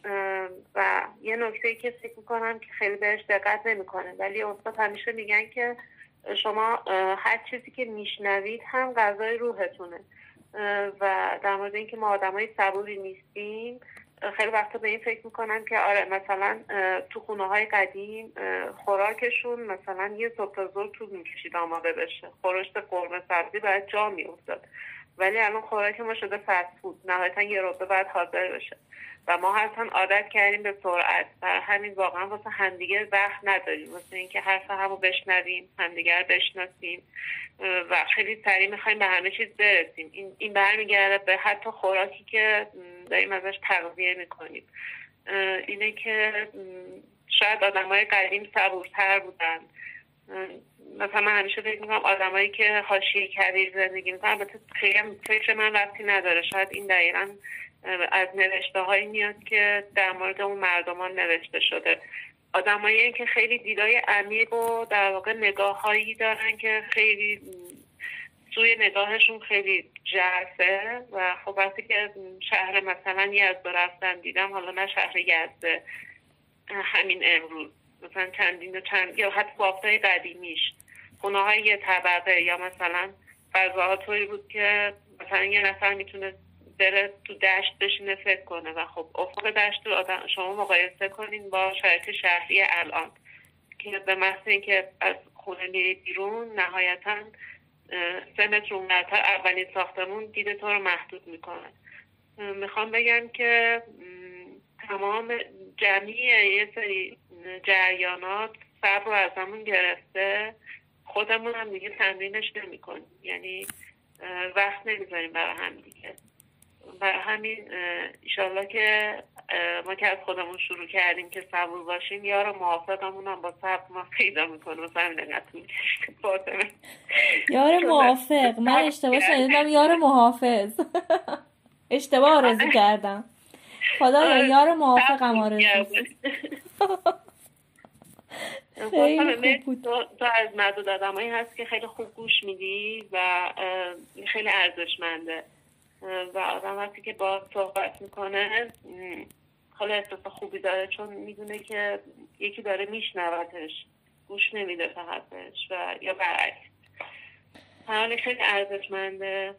و یه نکته که فکر می‌کنم که خیلی بهش دقت نمی‌کنه. ولی استاد همیشه میگن که شما هر چیزی که میشنوید هم غذای روحتونه. و در مورد اینکه ما آدمای صبوری نیستیم خیلی وقتا به این فکر می‌کنم که آره مثلا تو خونه های قدیم خوراکشون مثلا یه تا طول می‌کشید آماده بشه. خورشت قرمه سبزی باید جا میافتاد. ولی الان خوراک ما شده فست فود. نهایتا یه روبه بعد حاضر بشه. و ما اصلا عادت کردیم به سرعت و همین واقعا واسه همدیگه وقت نداریم. واسه اینکه حرف همو بشنویم همدیگر بشناسیم و خیلی سریع می‌خوایم به همه چیز برسیم. این, این برمیگرده به حتی خوراکی که داریم ازش تغذیه می‌کنیم. اینه که شاید آدمای قدیم صبورتر بودن. مثلا من همیشه فکر می‌کنم آدمایی که حاشیه کبیر زندگی می‌کنن البته خیلی فکر من ربطی نداره. شاید این دقیقا از نوشته هایی میاد که در مورد اون مردمان نوشته شده. آدمایی که خیلی دیدای عمیق و در واقع نگاه هایی دارن که خیلی سوی نگاهشون خیلی جرفه و خب وقتی که شهر مثلا یزد رفتن دیدم حالا نه شهر یزد همین امروز مثلا چندین و چند یا حتی بافتای قدیمیش. خونه های یه طبقه یا مثلا فضاها طوری بود که مثلا یه نفر می‌تونه بره تو دشت بشینه فکر کنه و خب افق دشت رو آدم شما مقایسه کنین با شرایط شهری الان که به محض اینکه از خونه میری بیرون نهایتا سه متر اونورتر اولین ساختمون دیده تو رو محدود می‌کنه. می‌خوام بگم که تمام جمعی یه سری جریانات صبر رو از همون گرفته. خودمون هم دیگه تمرینش نمی‌کنیم. یعنی وقت نمی‌ذاریم برای هم دیگه. برای همین ایشالله که ما که از خودمون شروع کردیم که صبور باشیم یار موافقمون هم با صبر ما پیدا می‌کنه. مثلا همین فاطمه یار موافق. من اشتباه شنیدم یار محافظ. *laughs* اشتباه آرزو کردم. خدا آره، یار موافقم آرزو *laughs* خیلی خوب تو, از معدود آدمایی هست که خیلی خوب گوش میدی و خیلی ارزشمنده. و آدم وقتی که با صحبت می‌کنه حالا احساس خوبی داره چون می‌دونه که یکی داره میشنوتش گوش نمیده فقط بهش و یا برعکس. حالا خیلی ارزشمنده.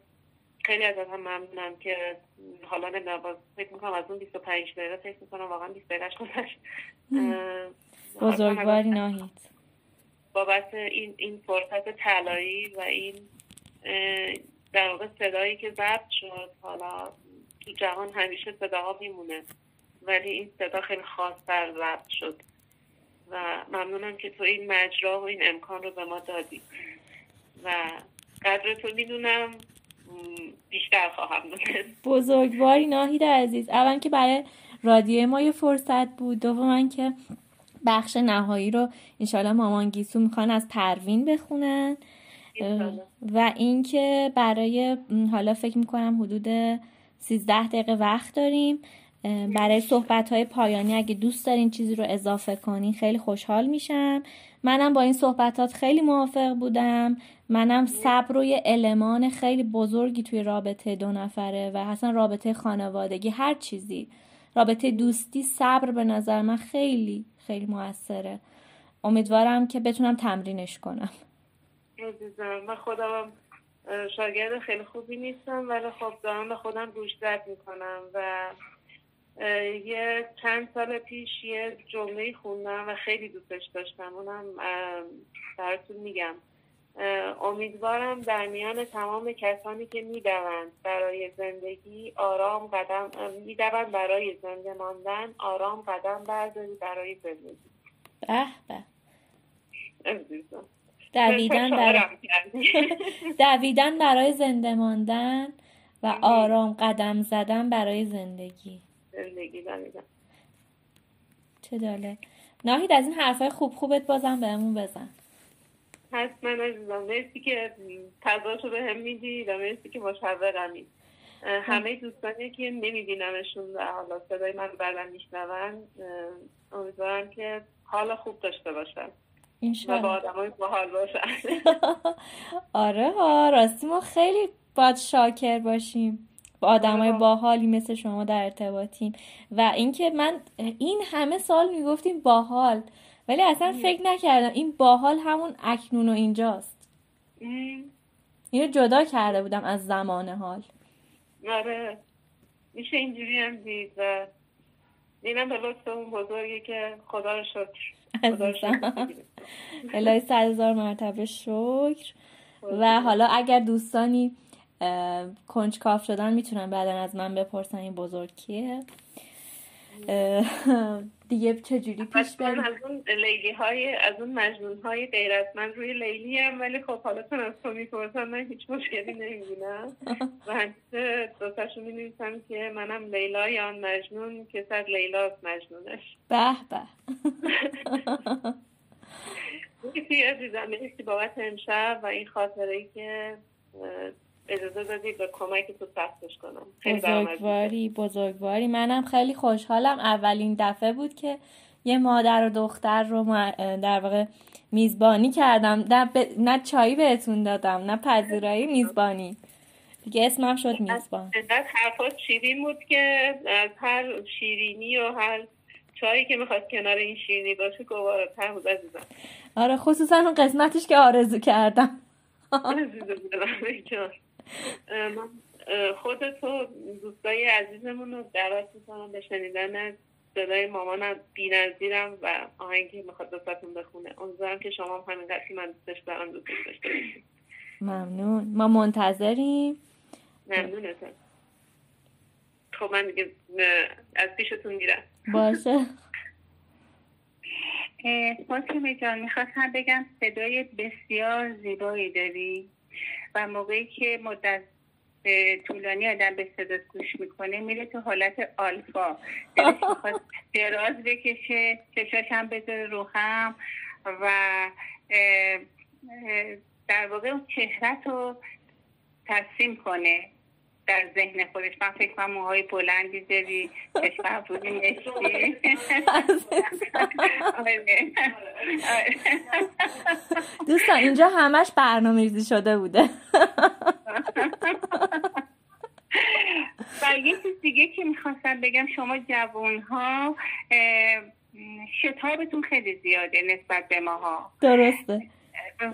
خیلی از هم ممنونم که حالا نمی‌دونم باز فکر می‌کنم از اون 25 دقیقه فکر می‌کنم واقعا 20 دقیقه گذشت. بزرگواری ناهید. بابت این این فرصت طلایی و این در واقع صدایی که ضبط شد حالا تو جهان همیشه صداها میمونه ولی این صدا خیلی خاصتر ضبط شد و ممنونم که تو این مجرا و این امکان رو به ما دادی. و قدر تو می‌دونم بیشتر خواهم دونست. بزرگواری ناهید عزیز. اول که برای رادیو ما یه فرصت بود. دوم که بخش نهایی رو انشالله مامان گیسو می‌خوان از پروین بخونن. و اینکه برای حالا فکر می‌کنم حدود 13 دقیقه وقت داریم برای صحبت های پایانی اگه دوست دارین چیزی رو اضافه کنین خیلی خوشحال میشم. منم با این صحبتات خیلی موافق بودم. منم صبر روی المان خیلی بزرگی توی رابطه دو نفره و اصلا رابطه خانوادگی هر چیزی. رابطه دوستی صبر به نظر من خیلی خیلی موثره. امیدوارم که بتونم تمرینش کنم. عزیزم من خودم شاگرد خیلی خوبی نیستم ولی خب دارم به خودم گوش زد می‌کنم و یه چند سال پیش یه جمله خوندم و خیلی دوستش داشتم اونم براتون میگم. امیدوارم در میان تمام کسانی که می‌دوند برای زندگی آرام قدم می‌دوند برای زنده ماندن آرام قدم برداری برای زندگی. به به. دویدن برای *laughs* دویدن برای زنده ماندن و آرام قدم زدن برای زندگی. زندگی چه داله ناهید از این حرفای خوب خوبت بازم بهمون بزن. حتما عزیزم مرسی که تضاشو به هم میدی و مرسی که مشورمی همه دوستانی که نمیبینمشون و حالا صدای من بعدا میشنون. امیدوارم که حال خوب داشته باشن. و با آدم باحال باشن. *laughs* آره ها راستی ما خیلی باید شاکر باشیم. با آدمای باحالی مثل شما در ارتباطیم. و اینکه من این همه سال می‌گفتیم باحال. ولی اصلا فکر نکردم. این باحال همون اکنون و اینجاست. اینو جدا کرده بودم از زمان حال. آره. میشه اینجوری هم دید و اینم به لطف اون بزرگی که خدا رو شکر. *laughs* الهی صد هزار مرتبه شکر. و حالا اگر دوستانی کنجکاف شدن می‌تونن بعدا از من بپرسن این بزرگ کیه. دیگه چجوری پیش بریم از اون لیلی های از اون مجنون های غیر از من روی لیلی هم ولی خب حالا چون از تو می‌پرسن من هیچ مشکلی نمی‌بینم. *laughs* و همیشه دوستاشون می نویسم که منم لیلا یا آن مجنون که سر لیلاست مجنونش. به به. *laughs* مرسی عزیزم مرسی بابت امشب و این خاطره که اجازه دادی به کمک تو سختش کنم. بزرگواری بزرگواری. منم خیلی خوشحالم. اولین دفعه بود که یه مادر و دختر رو در واقع میزبانی کردم. نه, نه چایی بهتون دادم نه پذیرایی میزبانی. دیگه اسمم شد میزبان. حرفات شیرین بود که از هر شیرینی و هر چایی که می‌خواد کنار این شیرینی باشه گوارتر بود عزیزم. آره خصوصا اون قسمتش که آرزو کردم. خودتو دوستای عزیزمون رو دعوت می‌کنم به شنیدن صدای مامانم نظیرم و آهنگی می‌خواد دوستتون بخونه. امیدوارم که شما هم همین قصی من دوستش دارم دوستش داشته ممنون. ما منتظریم. ممنونتم خب من دیگه از پیشتون میرم. باشه. فاطمه جان می‌خواستم بگم صدای بسیار زیبایی داری. و موقعی که مدت طولانی آدم به صدا گوش می‌کنه میره تو حالت آلفا. *laughs* می‌خواد دراز بکشه چشاش هم بذاره رو هم و در واقع اون چهرت رو ترسیم کنه. در ذهن خودش. من فکر کنم موهای بلندی داری. چشم افرودی نشتی دوستان اینجا همش برنامه ریزی شده بوده. و یه چیز دیگه که می‌خواستم بگم شما جوان ها شتابتون خیلی زیاده نسبت به ماها. درسته.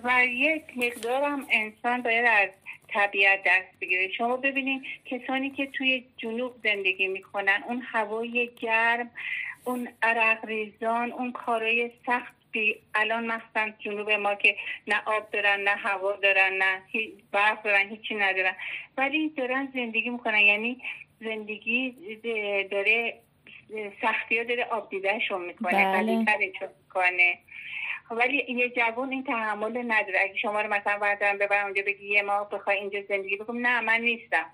و یک مقدارم انسان باید از طبیعت دست بگیره. شما ببینید کسانی که توی جنوب زندگی می‌کنن اون هوای گرم اون عرق ریزان اون کارای سخت الان مثلا جنوب ما که نه آب دارن نه هوا دارن نه برف دارن هیچی ندارن. ولی دارن زندگی می‌کنن. یعنی زندگی داره سختی ها داره آب دیدهشون می‌کنه بله. می‌کنه. ولی یه جوان این تحمل نداره. اگه شما رو مثلا بردارم ببرم اونجا بگی یه ماه بخوای اینجا زندگی بکنم نه من نیستم.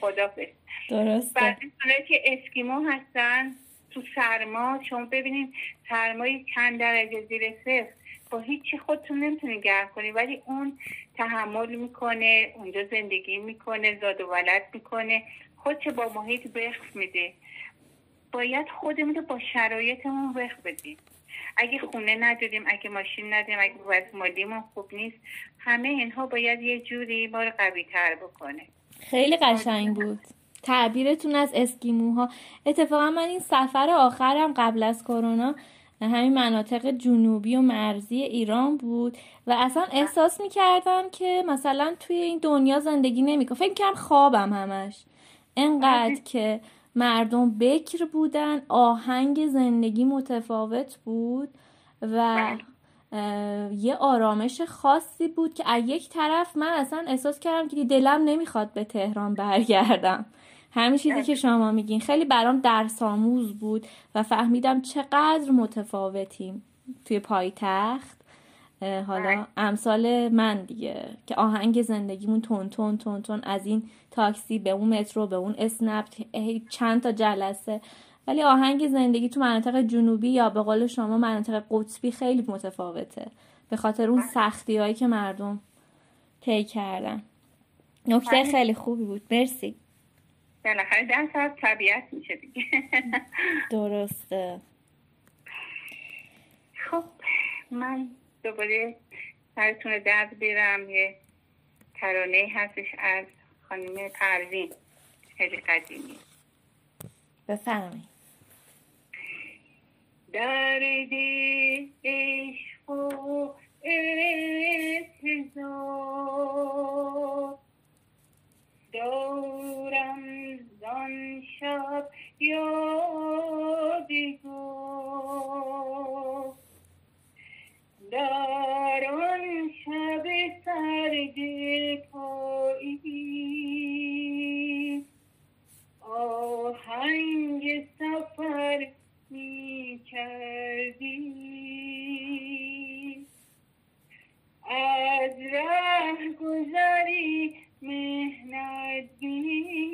خدافظ. درسته. بعد که اسکیمو هستن تو سرما شما ببینید سرمای چند درجه زیر صفر با هیچی خودتون نمی‌تونین گرم کنی. ولی اون تحمل می‌کنه اونجا زندگی می‌کنه زاد و ولد می‌کنه. خودش با محیط وقف میده. باید خودمون رو با شرایطمون وقف بدیم. اگه خونه نداریم اگه ماشین نداریم اگه وضع مالیمون خوب نیست همه اینها باید یه جوری ما رو قوی تر بکنه. خیلی قشنگ بود. تعبیرتون از اسکیموها. اتفاقا من این سفر آخرم قبل از کرونا همین مناطق جنوبی و مرزی ایران بود و اصلا احساس می‌کردم که مثلا توی این دنیا زندگی نمی‌کنم. فکر کنم خوابم همش. انقدر که مردم بکر بودن آهنگ زندگی متفاوت بود و یه آرامش خاصی بود که از یک طرف من اصلا احساس کردم که دلم نمی‌خواد به تهران برگردم. همین چیزی که شما میگین خیلی برام درس آموز بود و فهمیدم چقدر متفاوتیم توی پایتخت. حالا امثال من دیگه که آهنگ زندگیمون تون تون تون تون از این تاکسی به اون مترو به اون اسنپ چند تا جلسه. ولی آهنگ زندگی تو مناطق جنوبی یا به قول شما مناطق قطبی خیلی متفاوته. به خاطر اون سختی هایی که مردم طی کردن. نکته خیلی خوبی بود. مرسی. بالاخره در طبیعت میشه دیگه. درسته. خب من دوباره سرتون درد بیرم یه ترانه هستش از خانم پروین. خیلی قدیمی. بفرمایید. درد عشق و احتضار دارم زان شب یادگار در آن شب سرد پایی آهنگ سفر می کردی از ره گذری مهنت بین.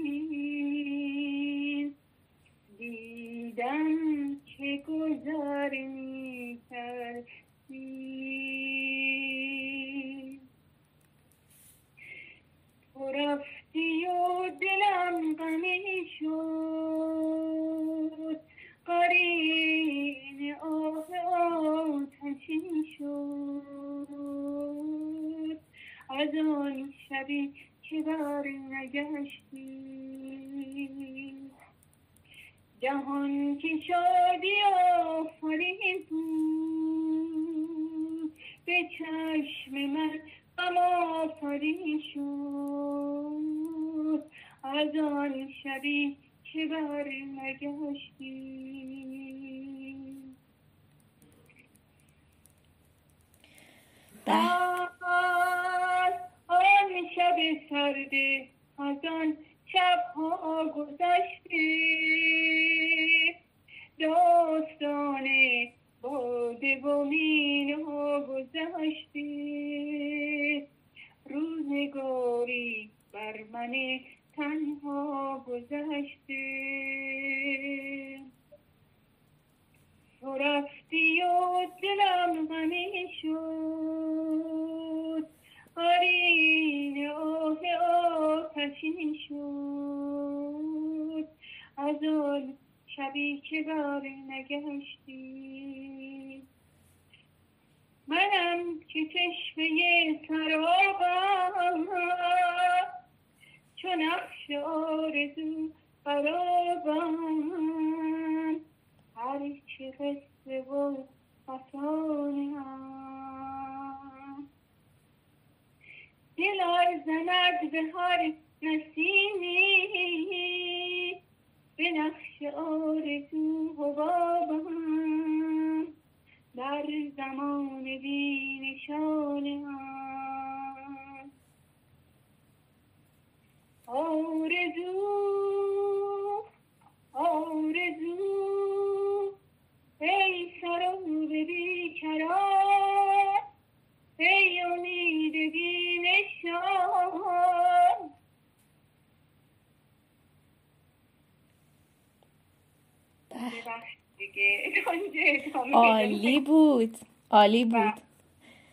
عالی بود.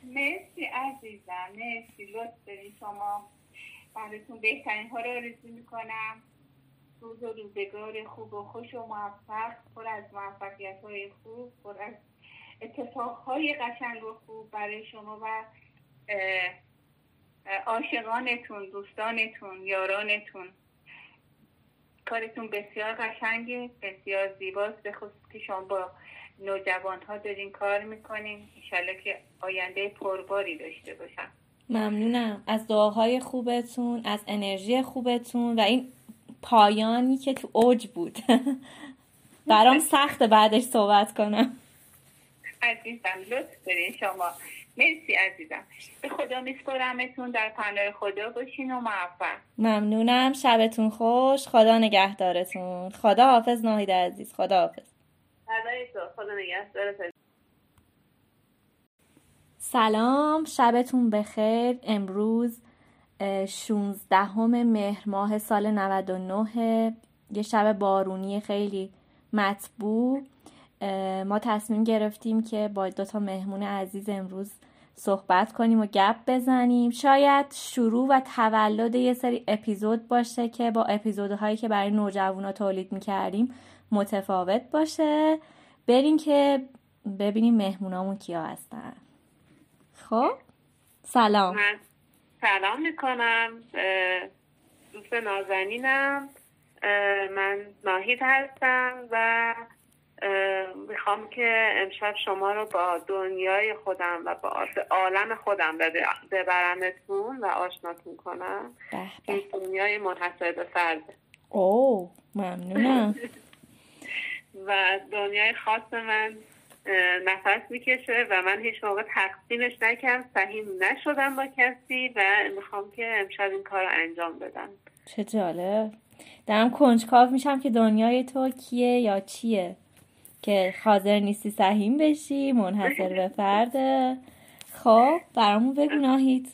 مرسی عزیزم مرسی. لطف داری شما براتون بهترین ها رو آرزو می‌کنم. روز و روزگار خوب و خوش و موفق پر از موفقیت های خوب پر از اتفاق های قشنگ و خوب برای شما و عاشقانتون دوستانتون یارانتون. کارتون بسیار قشنگه بسیار زیباست. به خصوص که شما با نوجوان ها دارین کار می‌کنین. انشالله که آینده پرباری داشته باشم. ممنونم. از دعاهای خوبتون از انرژی خوبتون و این پایانی که تو اوج بود. *laughs* برام سخته بعدش صحبت کنم. عزیزم لطف دارین شما. مرسی عزیزم. به خدا میسپرمتون در پناه خدا باشین و موفق. ممنونم. شبتون خوش. خدا نگهدارتون. خدا حافظ ناهید عزیز. خدا حافظ سلام شبتون بخیر. امروز 16 مهر ماه سال 99 یه شب بارونی خیلی مطبوع. ما تصمیم گرفتیم که با دو تا مهمون عزیز امروز صحبت کنیم و گپ بزنیم. شاید شروع و تولد یه سری اپیزود باشه که با اپیزودهایی که برای نوجوانا تولید می‌کردیم متفاوت باشه. بریم که ببینیم مهمونامون کیا هستن. خب؟ سلام. من سلام می‌کنم. دوست نازنینم. من ناهید هستم و می‌خوام که امشب شما رو با دنیای خودم و با عالم خودم ببرمتون و آشناتون کنم. این دنیای منحصر به فرده. اوه ممنونم. *laughs* و دنیای خاص من نفس می‌کشه و من هیچ موقع تقسیمش نکردم سهیم نشدم با کسی و می‌خوام که امشب این کار رو انجام بدم. چه جالب. دارم کنجکاو میشم که دنیای تو کیه یا چیه؟ که حاضر نیستی سهیم بشی منحصر به فرده خب برامون بگو ناهید.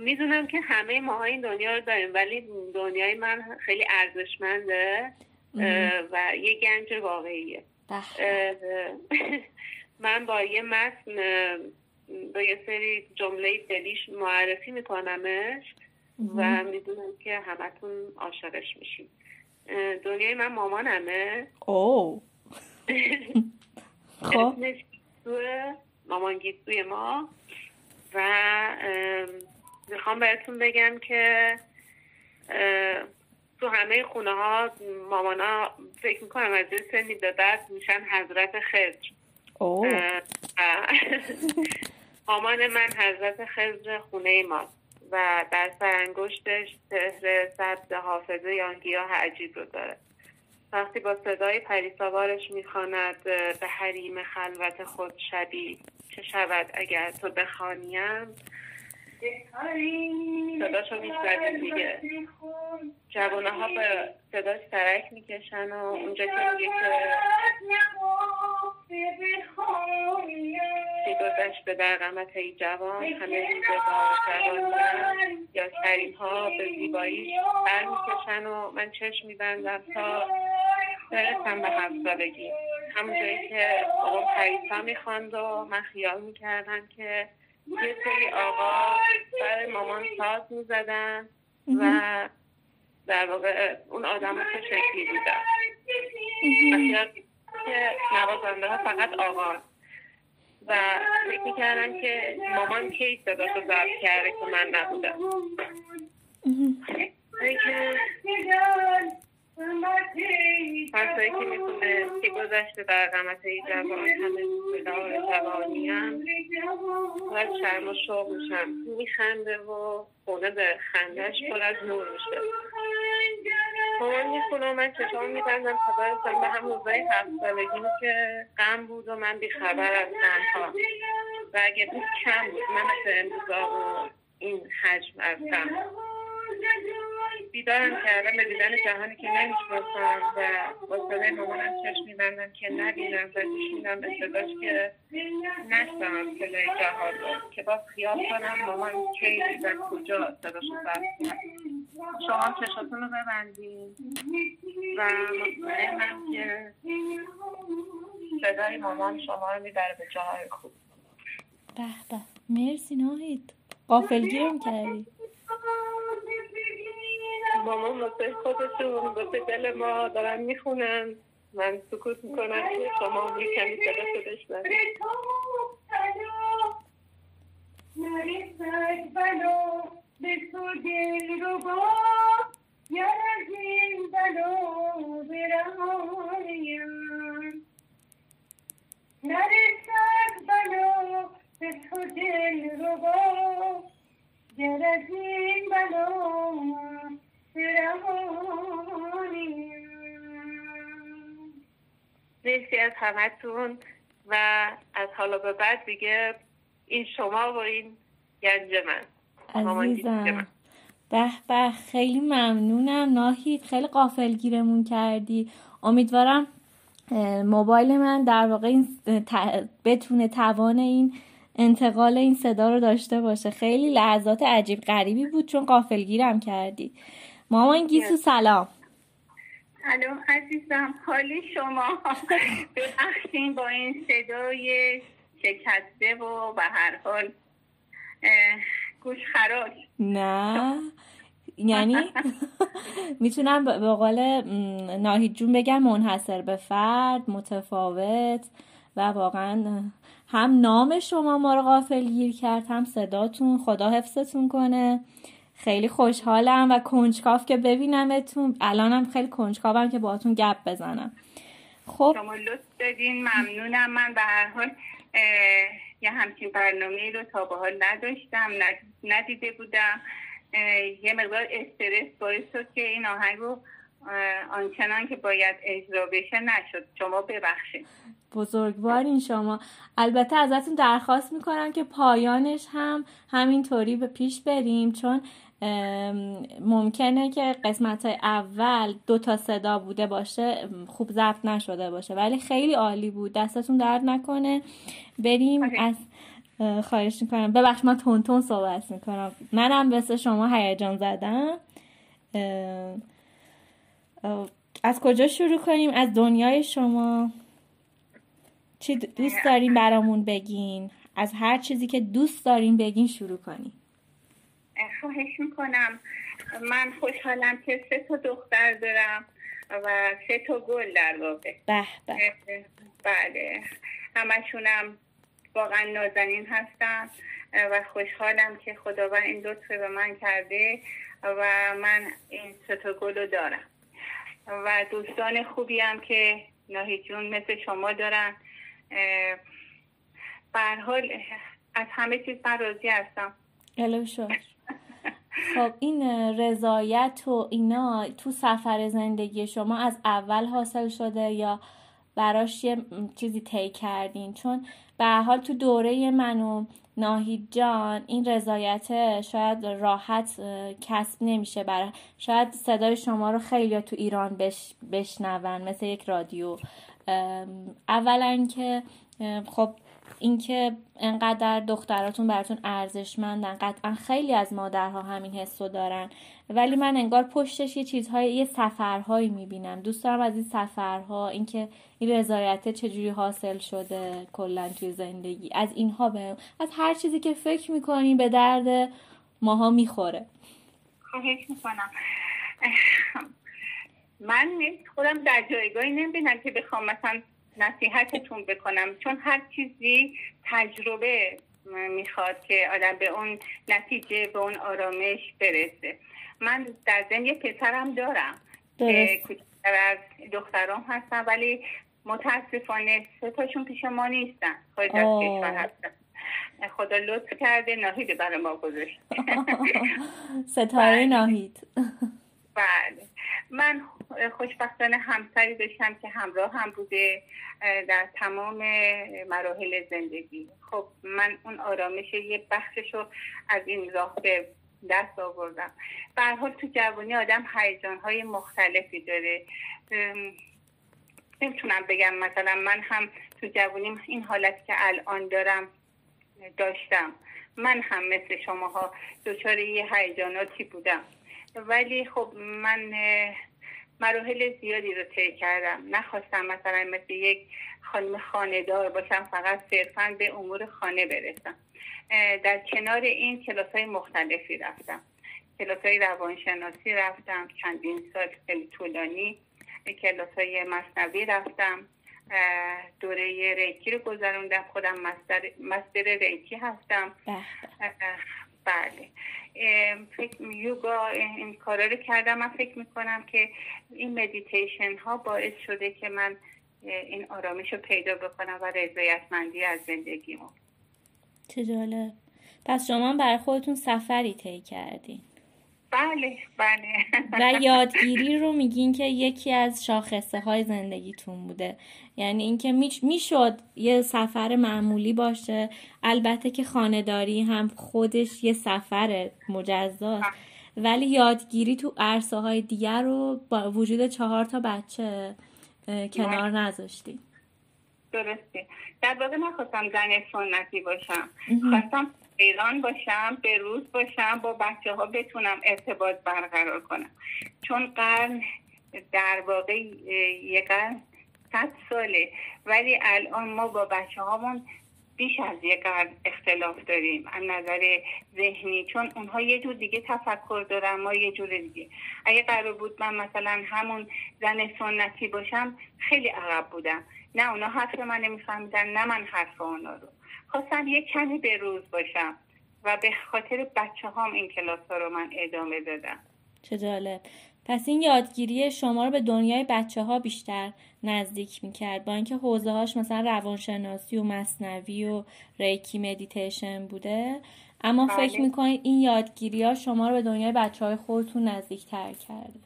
می‌دونم که همه ما این دنیا رو داریم ولی دنیای من خیلی ارزشمنده. و یه گنج واقعیه. من با یه متن با یه سری جمله دلیش معرفی میکنمش و می‌دونم که همتون عاشقش میشیم دنیای من مامانمه. اوه. *laughs* خب. مامان گیسوی ما. و می‌خوام بهتون بگم که تو همه خونه ها مامانا فکر می‌کنم از این سنی به بعد میشن حضرت خضر. *laughs* مامان من حضرت خضر خونه ماست و در سرانگشتش سهر سبز حافظه یا گیاه عجیب رو داره. وقتی با صدای پریساوارش می‌خواند به حریم خلوت خود شبی چه شود اگر تو بخوانیم؟ صداشو میشنویم دیگه. جوانه ها به صداش سرک می‌کشن و اونجا که میگه که گذشته در قمت ای جوان همه روزگار یا کریم ها به زیبایی بر می‌کشن و من چشم میبندم تا برسم به هفت سالگی. همونجایی که آقا پریسا می‌خواند و من خیال می‌کردم که یه سری آقا برای مامان ساز می‌زدن و در واقع اون آدم چه شکلی بودن که نوازنده ها فقط آقا و فکر می‌کردم که مامان کی صدا رو ضبط کرده که من نبودم. پسایی که می‌تونه که گذشته در قمت ای جوان همه بدار جوانی هم و شرم و شوق میشم. میخنده و خونه به خندهش پر از نور میشه. مامان می‌خونه و من چشام میبندم تا برسم به هم روزای هفت سالگی که غم بود و من بیخبر از غمها. و اگه بود کم بود من مثل امروزا و این حجم از غم. بیدارم کردم به دیدن جهانی که نمی‌شناسم و با صدای مامانم چشم میبندم که نبینم و گوش میدم به صداش که نشنم صدای جهان رو. که باز خیال کنم مامان کی و کجا صداشو رو شما چشاتون رو ببندیم و مطمئنم که صدای مامان شما رو می‌بره به جاهای خوب. به به. مرسی ناهید. قافلگیرم کردی. مامان واسه خودشون واسه دل ما دارن می‌خونن. من سکوت می‌کنم که شما یه کمی صدا شدش نرسد بلا به تو دل رو با گر از این بلا نرسد بلا به تو دل رو با. مرسی از همتون و از حالا به بعد دیگه این شما و این گنج من. عزیزم. به به خیلی ممنونم. ناهید خیلی قافل گیرمون کردی. امیدوارم موبایل من در واقع این بتونه توان این انتقال این صدا رو داشته باشه. خیلی لحظات عجیب غریبی بود چون قافل گیرم کردی. مامان گیسو سلام. سلام عزیزم. حالی شما. ببخشین با این صدای شکسته و به هر حال گوش خراش نه. یعنی *laughs* می‌تونم به قول ناهید جون بگم منحصر به فرد متفاوت و واقعا هم نام شما ما رو غافل گیر کرد هم صداتون. خدا حفظتون کنه. خیلی خوشحالم و کنجکاف که ببینمتون. الانم خیلی کنجکاوم که باهاتون گپ بزنم. خب. شما لطف دادین ممنونم. من به هر حال یه همچین برنامه رو تا به حال نداشتم. ندیده بودم. یه مقدار استرس باعث شد که این آهنگ رو آنچنان که باید اجرا بشه نشد. شما ببخشید. بزرگوارین شما. البته ازتون درخواست می‌کنم که پایانش هم همینطوری به پیش بریم چون ممکنه که قسمت های اول دو تا صدا بوده باشه خوب ضبط نشده باشه. ولی خیلی عالی بود. دستتون درد نکنه. بریم از خواهش می‌کنم. ببخش من تون تون صحبت می‌کنم. منم مثل شما هیجان زدم. از کجا شروع کنیم؟ از دنیای شما. چی دوست دارین برامون بگین؟ از هر چیزی که دوست دارین بگین شروع کنیم. خواهش می‌کنم. من خوشحالم که سه تا دختر دارم و سه تا گل در واقع. به بله. همشونم واقعا نازنین هستن و خوشحالم که خداوند این لطف به من کرده و من این ستا رو دارم. و دوستان خوبی هم که ناهی جون مثل شما دارن. حال از همه چیز من راضی هستم. خب این رضایت و اینا تو سفر زندگی شما از اول حاصل شده یا براش یه چیزی طی کردین؟ چون به حال تو دوره من و ناهید جان این رضایت شاید راحت کسب نمیشه برای شاید صدای شما رو خیلی تو ایران بش... بشنون مثل یک رادیو. اولا که خب اینکه انقدر دختراتون براتون ارزشمندن قطعا خیلی از مادرها همین حسو دارن. ولی من انگار پشتش یه چیزهای یه سفرهایی می‌بینم. دوست دارم از این سفرها اینکه این رضایت چجوری حاصل شده کلا توی زندگی. از اینها به از هر چیزی که فکر می‌کنی به درد ماها می‌خوره. خواهش می‌کنم. من خودم در جایگاهی نمی‌بینم که بخوام مثلا نصیحتتون بکنم. چون هر چیزی تجربه می‌خواد که آدم به اون نتیجه به اون آرامش برسه. من در ضمن یه پسرم دارم که از دخترام هستن ولی متاسفانه سه تاشون پیش ما نیستن. خارج از کشور هستن. خدا لطف کرده ناهید برای ما گذاشت *laughs* ستاره. ناهید. *laughs* بله. من خوشبختانه همسری داشتم که همراه هم بوده در تمام مراحل زندگی. خب من اون آرامش یه بخشش رو از این راه به دست آوردم. به حال تو جوانی آدم هیجان های مختلفی داره. نمی‌تونم بگم مثلا من هم تو جوانی این حالت که الان دارم داشتم. من هم مثل شماها دچار یه هیجاناتی بودم. ولی خب من مراحل زیادی رو طی کردم. نخواستم مثلا مثل یک خانم خانهدار باشم فقط صرفا به امور خانه برسم. در کنار این کلاس های مختلفی رفتم. کلاس های روانشناسی رفتم چندین سال خیلی طولانی کلاس های مثنوی رفتم. دوره ریکی رو گذروندم خودم master ریکی هستم. بله. فکر یوگا این کارا رو کردم. من فکر می‌کنم که این مدیتیشن ها باعث شده که من این آرامش رو پیدا بکنم و رضایتمندی از زندگیمو. چه جالب. پس شما برای خودتون سفری طی کردین. بله بله. و یادگیری رو میگین که یکی از شاخصه های زندگیتون بوده. یعنی اینکه می‌شد یه سفر معمولی باشه. البته که خانداری هم خودش یه سفر مجزاست. ولی یادگیری تو عرصه های دیگر رو با وجود چهار تا بچه کنار نذاشتی. درسته. در واقع نخواستم زن سنتی باشم. خواستم ایران باشم به روز باشم با بچه ها بتونم ارتباط برقرار کنم. چون قرن در واقع یه قرن صد ساله. ولی الان ما با بچه هامون بیش از یک قرن اختلاف داریم از نظر ذهنی. چون اونها یه جور دیگه تفکر دارن ما یه جور دیگه. اگه قرار بود من مثلا همون زن سنتی باشم خیلی عقب بودم. نه اونا حرف من نمیفهمیدن نه من حرف اونا رو. خواستم یه کمی به روز باشم و به خاطر بچه هام این کلاس ها رو من ادامه دادم چه جالب. پس این یادگیری شما رو به دنیای بچه ها بیشتر نزدیک می‌کرد. با اینکه حوزه هاش مثلا روانشناسی و مثنوی و ریکی مدیتیشن بوده. اما بله. فکر می‌کنید این یادگیری ها شما رو به دنیای بچه های خودتون نزدیک تر کرده؟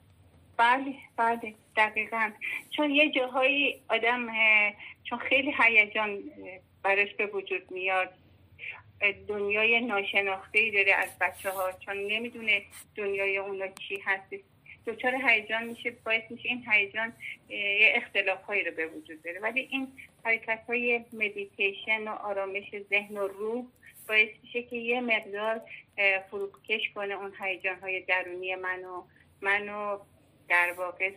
بله بله. دقیقا. چون یه جاهایی آدم چون خیلی هیجان براش به وجود میاد. دنیای ناشناخته ای داره از بچه ها چون نمی‌دونه دنیای اونا چی هست دچار هیجان میشه باعث میشه این هیجان یه اختلاف هایی رو به وجود داره ولی این حرکت های مدیتیشن و آرامش ذهن و روح باعث میشه که یه مقدار فروکش کنه اون هیجان های درونی منو منو در واقع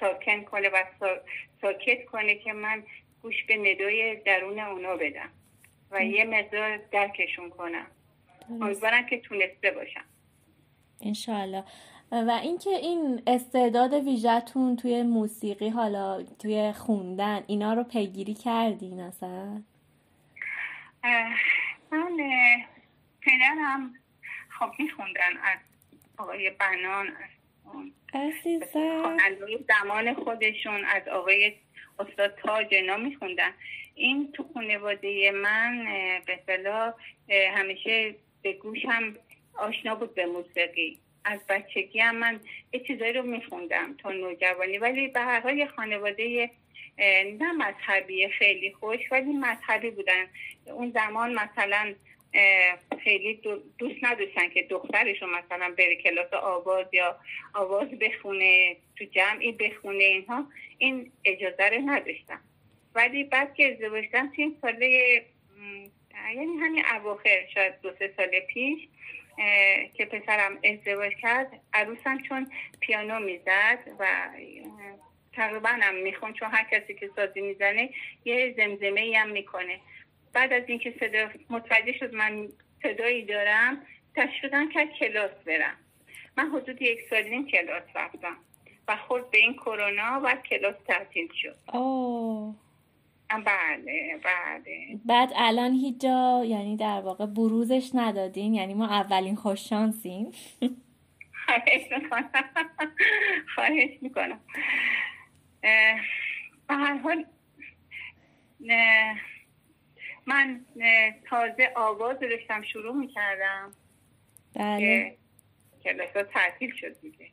ساکن کنه و ساکت کنه که من گوش به ندای درون اونا بدم و یه مقدار درکشون کنم. امیدوارم که تونسته باشم. انشالله و اینکه این استعداد ویژتون توی موسیقی حالا توی خوندن اینا رو پیگیری کردین اصلا؟ من پدرم خب میخوندن از آقای بنان از زمان خودشون از آقای استاد تاج اینا میخوندن. این تو خانواده من به صلاح همیشه به گوشم آشنا بود به موسیقی. از بچگی هم من یه چیزایی رو میخوندم تا نوجوانی. ولی به هر حال خانواده نه مذهبی خیلی خوش ولی مذهبی بودن. اون زمان مثلا خیلی دوست نداشتن که دخترشون مثلا بره کلاس آواز یا آواز بخونه تو جمعی بخونه اینها. این اجازه رو نداشتم ولی بعد که ازدواج کردم این ساله یعنی همین اواخر شاید دو سه سال پیش که پسرم ازدواج کرد عروسم چون پیانو می‌زد و تقریبا هم میخون چون هر کسی که سازی می‌زنه یه زمزمه ای هم می‌کنه. بعد از اینکه صدا متوجه شد من صدایی دارم تشویقم کرد کلاس برم. من حدود یک سال این کلاس رفتم و خود به این کرونا و کلاس تعطیل شد. آه. بله بله. بعد الان هیچ جا یعنی در واقع بروزش ندادین؟ یعنی ما اولین خوششانسیم خواهش می‌کنم. خواهش می‌کنم. به هر حال من تازه آواز داشتم شروع می‌کردم. بله. کلاس ها تعطیل شد دیگه.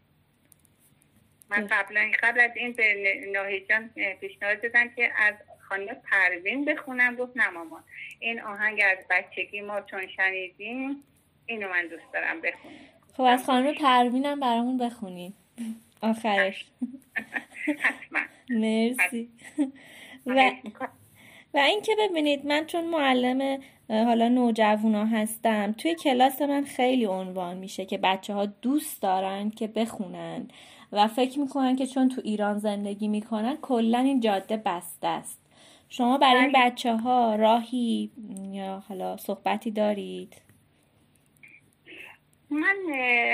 من قبلا قبل از این به ناهیجان پیشنهاد دادم که از خانم پروین بخونم گفت نه مامان. این آهنگ از بچگی ما چون شنیدیم اینو من دوست دارم بخونم. خب از خانم پروینم برامون بخونیم *laughs* آخرش. حتما. *laughs* مرسی. و و اینکه ببینید من چون معلم حالا نوجوانا هستم توی کلاس من خیلی عنوان میشه که بچه ها دوست دارن که بخونن و فکر می‌کنن که چون تو ایران زندگی می‌کنن کلا این جاده بسته است شما برای این بله. بچه ها راهی یا حالا صحبتی دارید من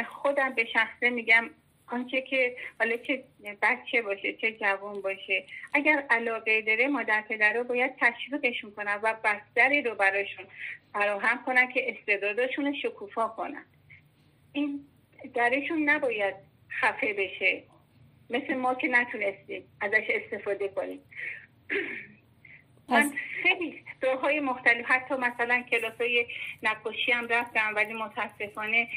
خودم به شخصه میگم آنچه که حالا چه بچه باشه چه جوان باشه. اگر علاقه داره مادر پدر باید تشویقشون کنن و بستری رو براشون فراهم کنن که استعدادشون رو شکوفا کنن. این درشون نباید خفه بشه. مثل ما که نتونستیم ازش استفاده کنیم. من خیلی راه های مختلف حتی مثلا کلاس های نقاشی هم رفتم ولی متاسفانه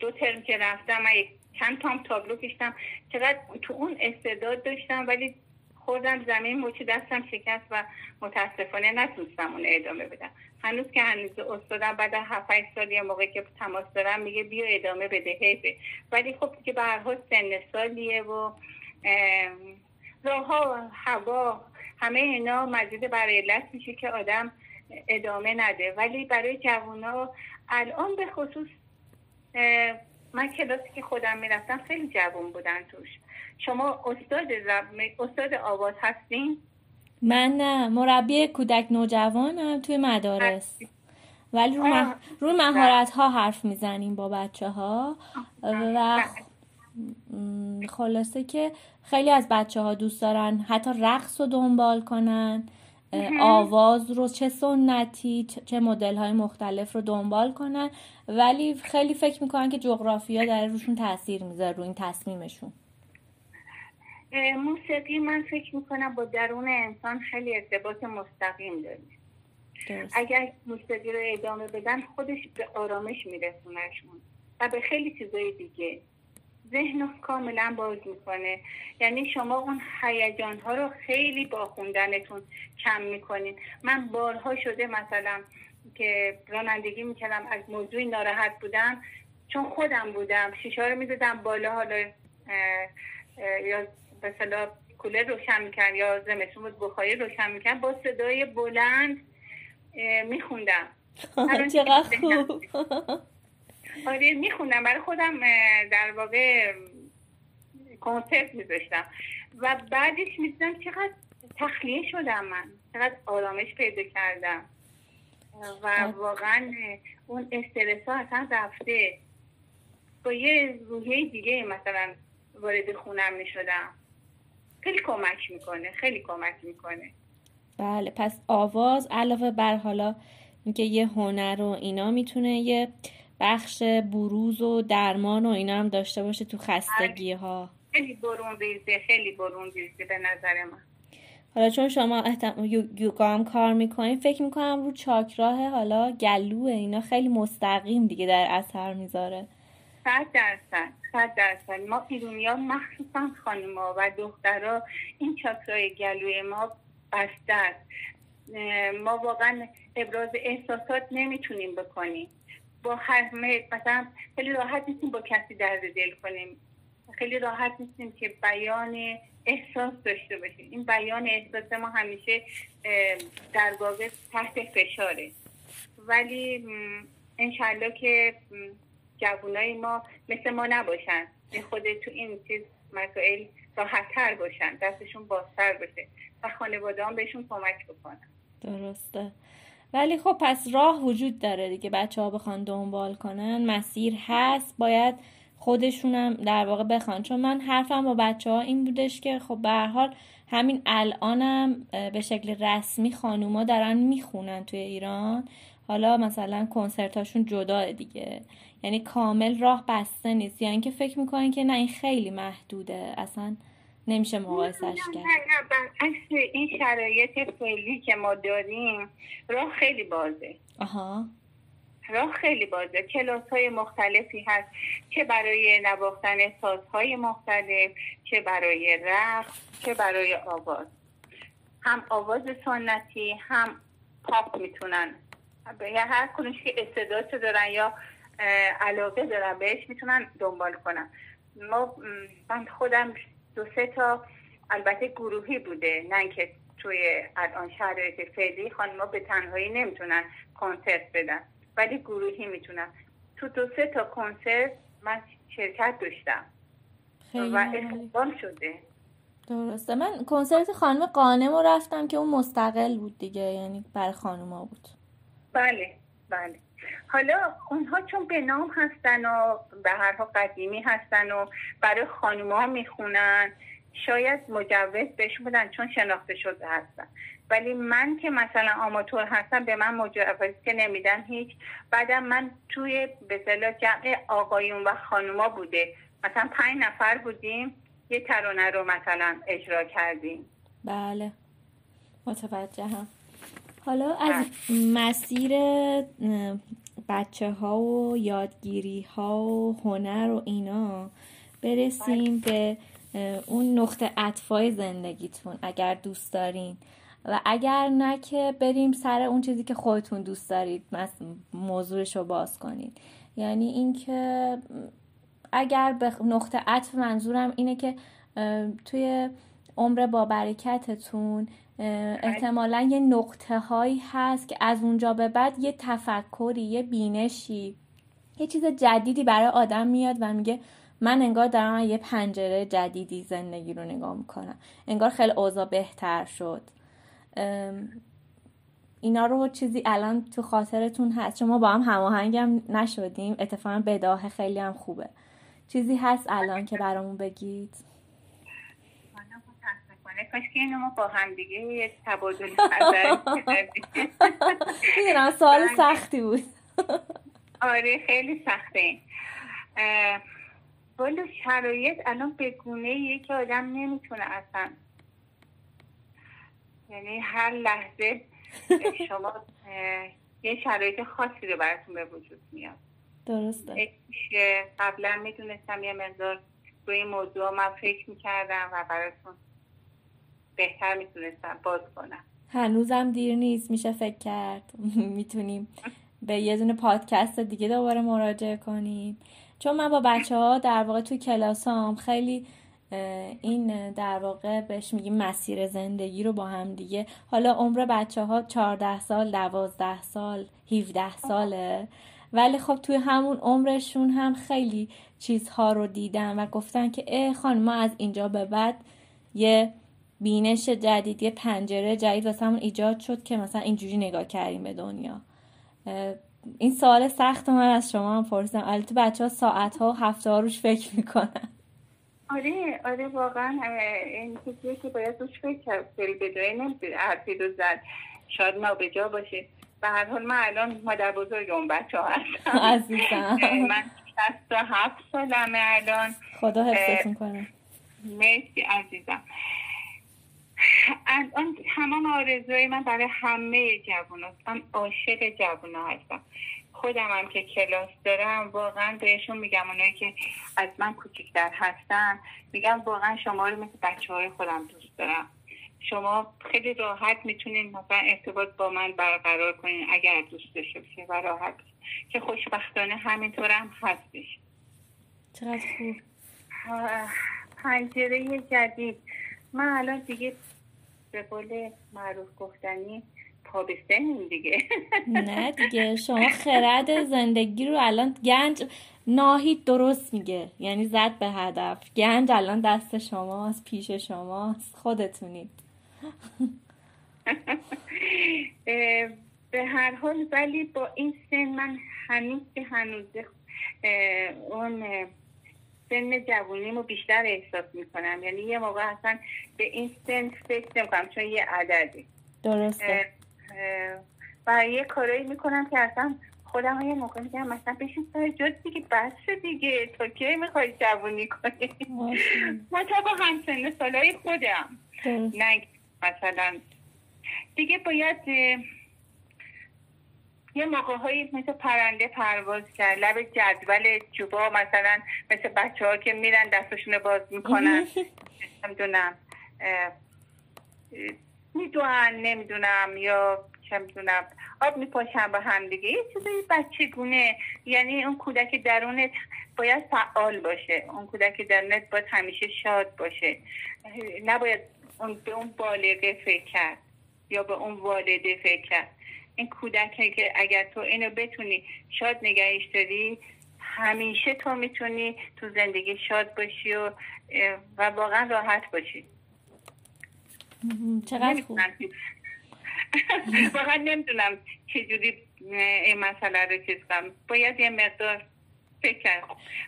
دو ترم که رفتم من چند تام تابلو کشتم. چقدر تو اون استعداد داشتم ولی خوردم زمین موچی دستم شکست و متاسفانه نتونستم اون ادامه بدم. هنوز که هنوز استادم بعد هفت سال یه موقع که تماس دارم میگه بیا ادامه بده حیفه ولی خب که به هر حال سن سالیه و راه ها هوا همه اینا مزید برای علت میشه که آدم ادامه نده. ولی برای جوونا الان به خصوص من کلاسی که خودم می‌رفتم خیلی جوون بودن توش. شما استاد استاد آواز هستین؟ من نه مربی کودک نوجوانم توی مدارس. ولی رو, مح... رو مهارت ها حرف می‌زنیم با بچه ها و خلاصه که خیلی از بچه ها دوست دارن حتی رقص رو دنبال کنن. آواز رو چه سنتی چه مدل های مختلف رو دنبال کنن. ولی خیلی فکر می‌کنن که جغرافیا در روشون تاثیر می‌ذاره رو این تصمیمشون. موسیقی من فکر می‌کنم با درون انسان خیلی ارتباط مستقیم داره. اگر موسیقی رو ادامه بدن خودش به آرامش میرسونشون و به خیلی چیزای دیگه. ذهن کاملا باز می‌کنه. یعنی شما اون هیجان ها رو خیلی با خوندنتون کم می‌کنین. من بارها شده مثلا که رانندگی می‌کردم از موضوعی ناراحت بودم چون خودم بودم شیشه رو می‌دادم بالا حالا یا مثلا کولر روشن می‌کرد یا زمستون بود بخاری روشن می‌کرد با صدای بلند میخوندم. *laughs* چقدر خوب. *laughs* آره میخوندم برای خودم در واقع کنسرت میذاشتم. و بعدش می‌دیدم چقدر تخلیه شدم من. چقدر آرامش پیدا کردم. و واقعا اون استرس ها اصلا رفته. با یه روحیه دیگه مثلا وارد خونم می‌شدم. خیلی کمک می‌کنه خیلی کمک می‌کنه. بله پس آواز علاوه بر حالا اینکه یه هنر و اینا می‌تونه یه بخش بروز و درمان و اینا هم داشته باشه تو خستگی ها خیلی برون ریزه خیلی برون ریزه به نظر من. حالا چون شما احتم... یوگا هم کار می‌کنین فکر می‌کنم رو چاکراه حالا گلوه اینا خیلی مستقیم دیگه در اثر می‌ذاره. صد درصد صد درصد. ما ایرونیا مخصوصا خانوما و دخترها این چاکرای گلوی ما بسته است. ما واقعا ابراز احساسات نمی‌تونیم بکنیم. با هر مثلا خیلی راحت نیستیم با کسی درد دل کنیم. خیلی راحت نیستیم که بیان احساس داشته باشیم. این بیان احساس ما همیشه در واقع تحت فشاره. ولی انشالله که جوانای ما مثل ما نباشن. خود تو این چیز مسائل راحتتر باشن. دستشون بازتر باشه و خانواده هم بهشون کمک بکنن. درسته. ولی خب پس راه وجود داره دیگه. بچه ها بخوان دنبال کنن مسیر هست. باید خودشونم در واقع بخوان. چون من حرفم با بچه ها این بودش که خب به حال همین الانم به شکل رسمی خانوما دارن می‌خونن توی ایران. حالا مثلا کنسرتاشون جدا دیگه. یعنی کامل راه بسته نیست. یعنی که فکر می‌کنین که نه این خیلی محدوده. اصلا نمیشه مقایسش کرد. نه نه این شرایط فعلی که ما داریم راه خیلی بازه. آها. راه خیلی بازه. کلاس های مختلفی هست چه برای نواختن سازهای مختلف چه برای رقص چه برای آواز. هم آواز سنتی هم پاپ می‌تونن. یا هر کنش که استعداد دارن یا علاقه دارن بهش می‌تونن دنبال کنن. ما من خودم دو سه تا البته گروهی بوده نه که توی الان شرایط فعلی خانم‌ها به تنهایی نمی‌تونن کنسرت بدن ولی گروهی می‌تونن. تو دو سه تا کنسرت من شرکت داشتم. و استقبال شده. درسته. من کنسرت خانم قانم رو رفتم که اون مستقل بود دیگه یعنی برای خانوما بود. بله بله. حالا اونها چون به نام هستن و به هر حال قدیمی هستن و برای خانوما می‌خونن شاید مجوز بهشون بدن چون شناخته شده هستن. ولی من که مثلا آماتور هستم به من مجوز که نمیدن هیچ. بعدم من توی به جمع آقایون و خانوما بوده. مثلا پنج نفر بودیم یه ترانه رو مثلا اجرا کردیم. بله. متوجه هم حالا از مسیر بچه ها و یادگیری ها و هنر و اینا برسیم به اون نقطه اطفای زندگیتون اگر دوست دارین. و اگر نه که بریم سر اون چیزی که خودتون دوست دارید موضوعش رو باز کنید یعنی اینکه اگر به نقطه عطف منظورم اینه که توی عمر با برکتتون احتمالا یه نقطه هایی هست که از اونجا به بعد یه تفکری یه بینشی یه چیز جدیدی برای آدم میاد و میگه من انگار دارم یه پنجره جدیدی زندگی رو نگاه می‌کنم. انگار خیلی اوضاع بهتر شد. اینا رو چیزی الان تو خاطرتون هست. شما با هم هماهنگم نشدیم. اتفاقا بداه خیلی هم خوبه. چیزی هست الان که برامون بگید؟ کاش که اینو ما با هم دیگه یه تبادل نظر *laughs* می‌دونم سوال سختی بود. آره خیلی سخته. والا شرایط الان به گونه که آدم نمی‌تونه اصلا. یعنی هر لحظه شما یه شرایط خاصی رو براتون به وجود میاد. درسته. قبلا می‌دونستم یه مقدار روی این موضوع من فکر می‌کردم و براتون بهتر می‌تونستم باز کنم. هنوزم دیر نیست میشه فکر کرد. *laughs* می‌تونیم به یه دونه پادکست دیگه دوباره مراجعه کنیم. چون من با بچه ها در واقع توی کلاسام خیلی این در واقع بهش میگیم مسیر زندگی رو با هم دیگه. حالا عمر بچه ها 14 سال 12 سال 17 ساله. ولی خب توی همون عمرشون هم خیلی چیزها رو دیدن و گفتن که اه خانم ما از اینجا به بعد یه بینش جدید یه پنجره جدید واسه همون ایجاد شد که مثلا اینجوری نگاه کردیم به دنیا. این سوال سخت من از شما هم پرسیدم. البته بچه ها ساعت ها و هفته ها روش فکر می‌کنن. آره آره واقعا این چیزیه که باید روش فکر کرد. به جای نمیشه حرفی رو زد. شاید ما به جا باشه. به هر حال من الان مادر بزرگ اون بچه ها هستم. *laughs* عزیزم. من هفت سالمه الان. خدا حفظتون کنه. مرسی عزیزم. الان تمام آرزوی من برای همه جوان من عاشق جوان هستم. خودم هم که کلاس دارم واقعا بهشون میگم اونایی که از من کوچکتر هستن میگم واقعا شما رو مثل بچه های خودم دوست دارم. شما خیلی راحت می‌تونین مثلا ارتباط با من برقرار کنین اگر دوست داشته و راحت. که خوشبختانه همینطور هم هستش. چقدر خوب. پنجره جدید. من الان دیگه به قول معروف گفتنی پا به دیگه. نه *laughs* دیگه شما خرد زندگی رو الان گنج ناهید درست میگه. یعنی زد به هدف. گنج الان دست شماست پیش شماست. خودتونید. *laughs* به هر حال ولی با این سن من هنوز که هنوز اون سن جوونیمو بیشتر احساس می‌کنم. یعنی یه موقع اصلا به این سن فکر نمی‌کنم چون یه عددی درسته. و یه کارایی می‌کنم که اصلا خودم یه موقع میگم مثلا بشین سر جد دیگه بس دیگه. تا کی می‌خوای جوونی کنی؟ ما تا با همسن سالای خودم. نه مثلا دیگه باید یه موقع هایی مثل پرنده پرواز کرد لب جدول جوبا مثلا مثل بچه ها که میرن دستشون باز می‌کنن. *laughs* نمی‌دونم می‌دونن نمی‌دونم یا چه می‌دونم آب میپاشن با هم دیگه. یه چیزای بچه گونه یعنی اون کودک درونت باید فعال باشه. اون کودک درونت باید همیشه شاد باشه. نباید اون به اون بالغه فکر کرد یا به اون والده فکر کرد. این کودک که اگر تو اینو بتونی شاد نگهش داری همیشه تو می‌تونی تو زندگی شاد باشی و و واقعا راحت باشی. چقدر خوب. *laughs* واقعا نمی‌دونم چجوری این مسئله رو چیز کنم. باید یه مقدار فکر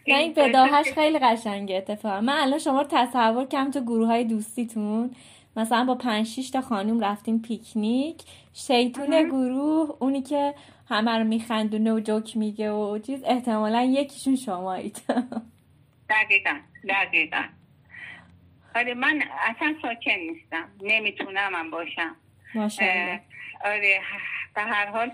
نه این بداهش خیلی قشنگه اتفاقا. من الان شما رو تصور کم تو گروه های دوستیتون. مثلا با پنج تا خانوم رفتیم پیکنیک. شیطون گروه اونی که همه رو میخندونه و جوک میگه و چیز احتمالا یکیشون شمایید. *laughs* دقیقا دقیقا. آره من اصلا ساکن نیستم. نمی‌تونم من باشم. آره به هر حال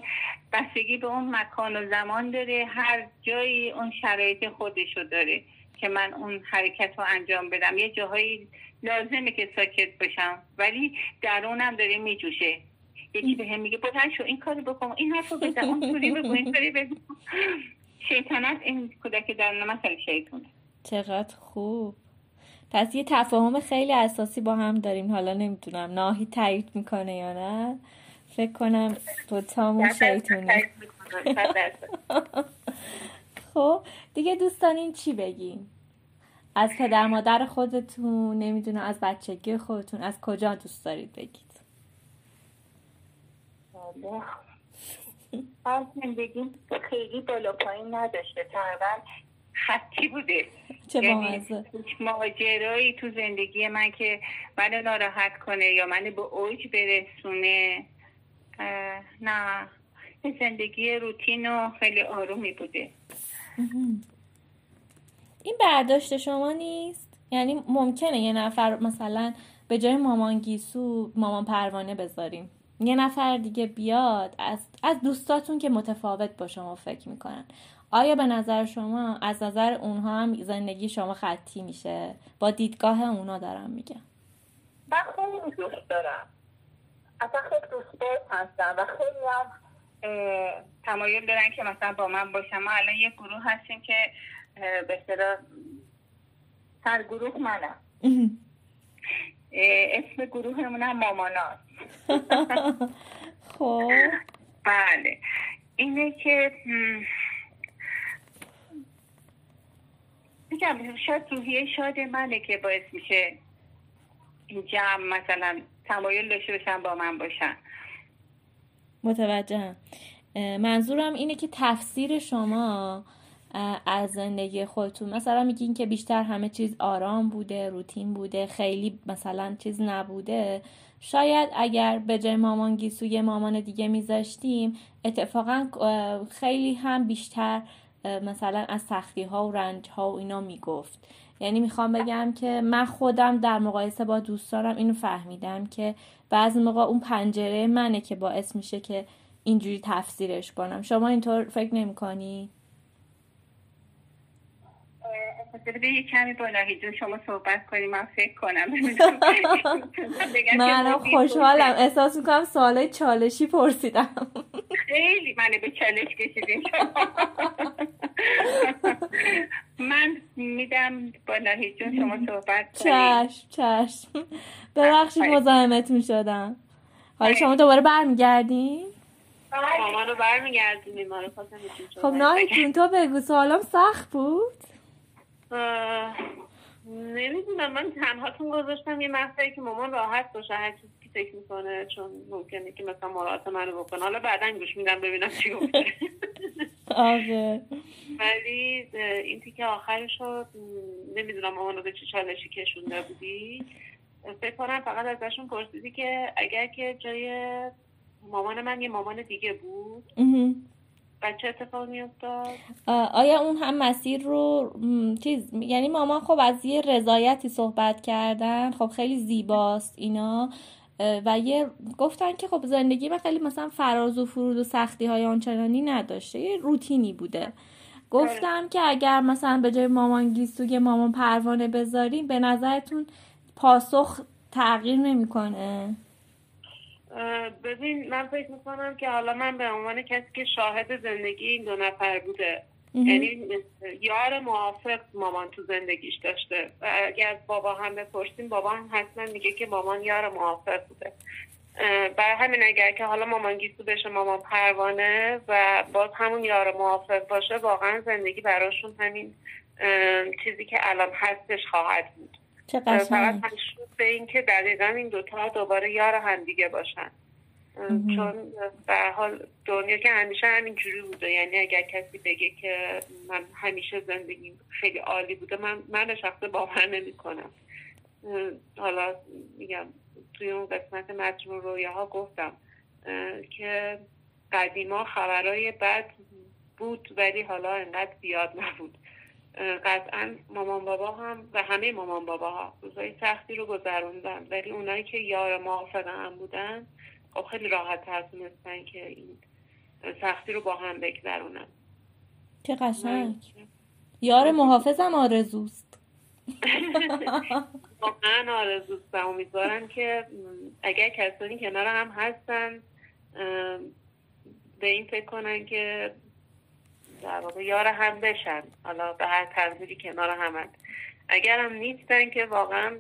بستگی به اون مکان و زمان داره. هر جایی اون شرایط خودشو داره که من اون حرکت رو انجام بدم. یه جاهایی لازمه که ساکت باشم ولی درونم داره میجوشه. یکی به هم میگه بلند شو این کاری بکن این حرف رو بزن اون طوری بگو این طوری بگو. شیطانت این کودک من خیلی شیطونه. چقدر خوب. پس یه تفاهم خیلی اساسی با هم داریم. حالا نمی‌دونم ناهی تایید می‌کنه یا نه؟ فکر کنم دوتامون شیطونه *laughs* خب دیگه دوستان این چی بگیم؟ از پدر مادر خودتون نمی‌دونم از بچگی خودتون از کجا دوست دارید بگید؟ از زندگی خیلی بالا پایین نداشته. تقریبا خطی بوده. چه یعنی ماجرایی تو زندگی من که منو ناراحت کنه یا منو به اوج برسونه. نه. زندگی روتین و خیلی آرومی بوده. این برداشت شما نیست؟ یعنی ممکنه یه نفر مثلا به جای مامان گیسو مامان پروانه بذاریم. یه نفر دیگه بیاد از, از دوستاتون که متفاوت با شما فکر می‌کنن. آیا به نظر شما از نظر اونها هم زندگی شما خطی میشه؟ با دیدگاه اونا دارم میگم. من خیلی دوست دارم. اصلا خیلی دوست هستم و خیلی هم تمایل دارن که مثلا با من باشم ما الان یه گروه هستیم که به اصطلاح سرگروه منم. *laughs* اسم گروهمون هم ماماناست. *laughs* خب. بله. اینه که میگم شاید روحیه شاد منه که باعث میشه این جمع مثلا تمایل داشته باشن با من باشن. متوجهم. منظورم اینه که تفسیر شما از زندگی خودتون. مثلا میگین که بیشتر همه چیز آرام بوده روتین بوده خیلی مثلا چیز نبوده. شاید اگر به جای مامان گیسو یه مامان دیگه میذاشتیم اتفاقا خیلی هم بیشتر مثلا از سختی ها و رنج ها و اینا می‌گفت. یعنی می‌خوام بگم که من خودم در مقایسه با دوستانم اینو فهمیدم که بعضی موقع اون پنجره منه که باعث میشه که اینجوری تفسیرش کنم. شما اینطور فکر نمی یه کمی با شما صحبت کنی من فکر کنم. *laughs* من خوشحالم. احساس می‌کنم سوال چالشی پرسیدم. خیلی منو به چالش کشیدین. من میدم با جون شما صحبت کنی. چشم چشم. ببخشید مزاحمت می‌شدم. حالا شما دوباره برمیگردین؟ مامان رو برمیگردونیم. خب نه جون تو بگو. سوالم سخت بود؟ نمی‌دونم من تنهاتون گذاشتم یه مقطعی که مامان راحت باشه هر چیزی که فکر می‌کنه چون ممکنه که مثلا مراعات منو بکنه. حالا بعدا گوش میدم ببینم چی گفته. آره. ولی این تیکه آخرش شد. نمی‌دونم مامان رو به چه چالشی کشونده بودی. فکر کنم فقط ازشون پرسیدی که اگر که جای مامان من یه مامان دیگه بود. و چه اتفاق آیا اون هم مسیر رو چیز یعنی مامان خب از یه رضایتی صحبت کردن خب خیلی زیباست اینا و یه گفتن که خب زندگی من خیلی مثلا فراز و فرود و سختی های آنچنانی نداشته یه روتینی بوده. گفتم که اگر مثلا به جای مامان گیسو یه مامان پروانه بذاریم به نظرتون پاسخ تغییر نمی‌کنه؟ ببین من فکر می‌کنم که حالا من به عنوان کسی که شاهد زندگی این دو نفر بوده یعنی یار موافق مامان تو زندگیش داشته. و اگر بابا هم بپرسیم بابا هم حتما میگه که مامان یار موافق بوده. برای همین اگر که حالا مامان گیسو بشه مامان پروانه و باز همون یار موافق باشه واقعا زندگی براشون همین چیزی که الان هستش خواهد بود. چه فقط به اینکه دقیقا این دوتا دوباره یار همدیگه باشن. چون به حال دنیا که همیشه همینجوری بوده. یعنی اگر کسی بگه که من همیشه زندگی خیلی عالی بوده من من شخص باور نمی کنم حالا میگم توی اون قسمت مجموع رویاها گفتم که قدیما خبرهای بد بود ولی حالا انقدر زیاد نبود. قطعا مامان بابا هم و همه مامان بابا ها روزهای سختی رو گذروندن. ولی اونایی که یار موافق هم بودن خب خیلی راحت تر تونستن که این سختی رو با هم بگذرونن. چه قشنگ. یار محافظم آرزوست. *laughs* واقعا آرزوست و امیدوارم که اگر کسانی کنار هم هستن به این فکر کنن که در واقع یار هم بشن. حالا به هر تقدیری کنار همن اگر هم نیستن که واقعا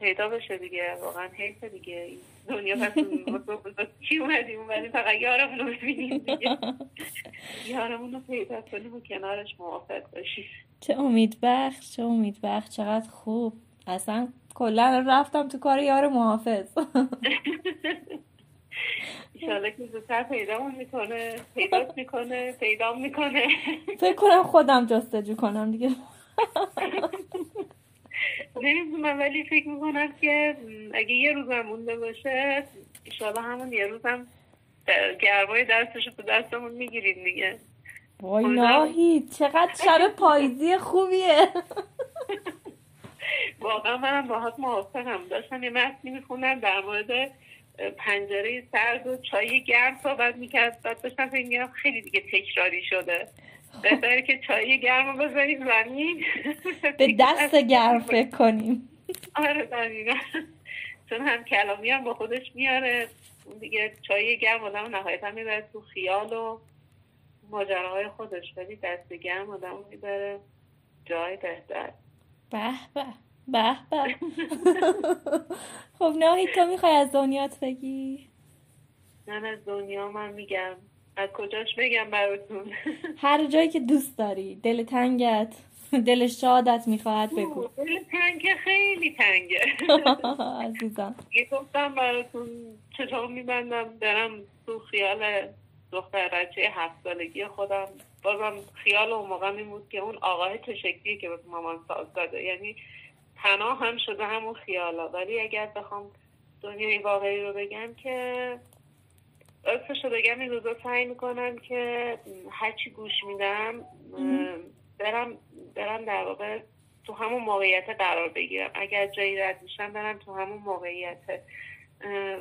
پیدا بشه دیگه. واقعا حیف دیگه. دنیا پس *laughs* چی اومدیم؟ اومدیم فقط یارمون رو ببینیم دیگه. یارمون رو پیدا کنیم و کنارش موافق باشیم. چه امیدبخش چه امیدبخش چقدر خوب. اصلا کلا رفتم تو کار یار محافظ. *laughs* که زودتر پیدامون می‌کنه پیداست می‌کنه پیدام می‌کنه. فکر کنم خودم جستجو کنم دیگه. نمی‌دونم ولی فکر می‌کنم که اگه یه روزم مونده باشه ایشالا همون یه روزم گرمای دستش رو دستمون می‌گیریم دیگه. وای ناهید چقدر شب پاییزی خوبیه. *laughs* واقعا منم باهات موافقم. داشتم یه متنی می‌خونم در مورد پنجره سرد و چای گرم صحبت می‌کرد. بعد داشتم فکر خیلی دیگه تکراری شده. بهتره که چای گرم رو بذاریم زمین *laughs* به دست گرم فکر کنیم. آره دقیقا. چون هم کلامی هم با خودش میاره. اون دیگه چای گرم آدم نهایتا می‌بره تو خیال و ماجراهای خودش. ولی دست گرم آدم می‌بره جای بهتر. به به. به به. خب ناهید تو می‌خوای از دنیات بگی؟ من از دنیا من میگم. از کجاش بگم براتون؟ هر جایی که دوست داری. دل تنگت دل شادت می‌خواهد بگو. دل تنگ خیلی تنگه. *laughs* عزیزم. گفتم براتون چطور میبندم؟ برم تو خیال دختر بچه هفت سالگی خودم. بازم خیال اون موقع می بود که اون آقای چه شکلیه که مامان ساز داده. یعنی پناه هم شده همون خیالا. ولی اگر بخوام دنیای واقعی رو بگم که راستش رو بگم این روزا سعی می‌کنم که هرچی گوش میدم برم برم در واقع تو همون موقعیت قرار بگیرم. اگر جایی رد میشم برم تو همون موقعیت.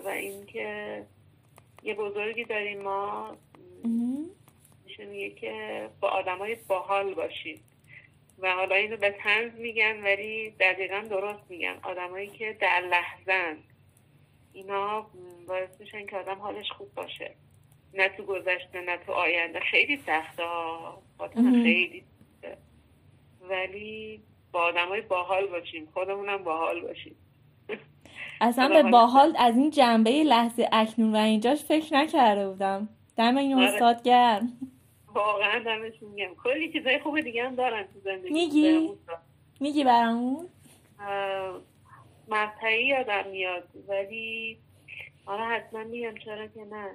و اینکه یه بزرگی داریم ما. میشه میگه که با آدمای باحال باشیم. و حالا اینو به تنز میگن ولی دقیقا درست میگن. آدمایی که در لحظن اینا باعث میشن که آدم حالش خوب باشه. نه تو گذشته نه تو آینده. خیلی سخته خیلی ولی با آدمای باحال باشیم. خودمونم باحال باشیم. اصلا به باحال از این جنبه لحظه اکنون و اینجاش فکر نکرده بودم. دم این آره. استاد گرم. واقعا دمشون میگم کلی چیزای خوب دیگه هم دارن تو زندگی میگی؟ میگی برامون؟ مقطعی یادم میاد ولی آره حتما میگم چرا که نه.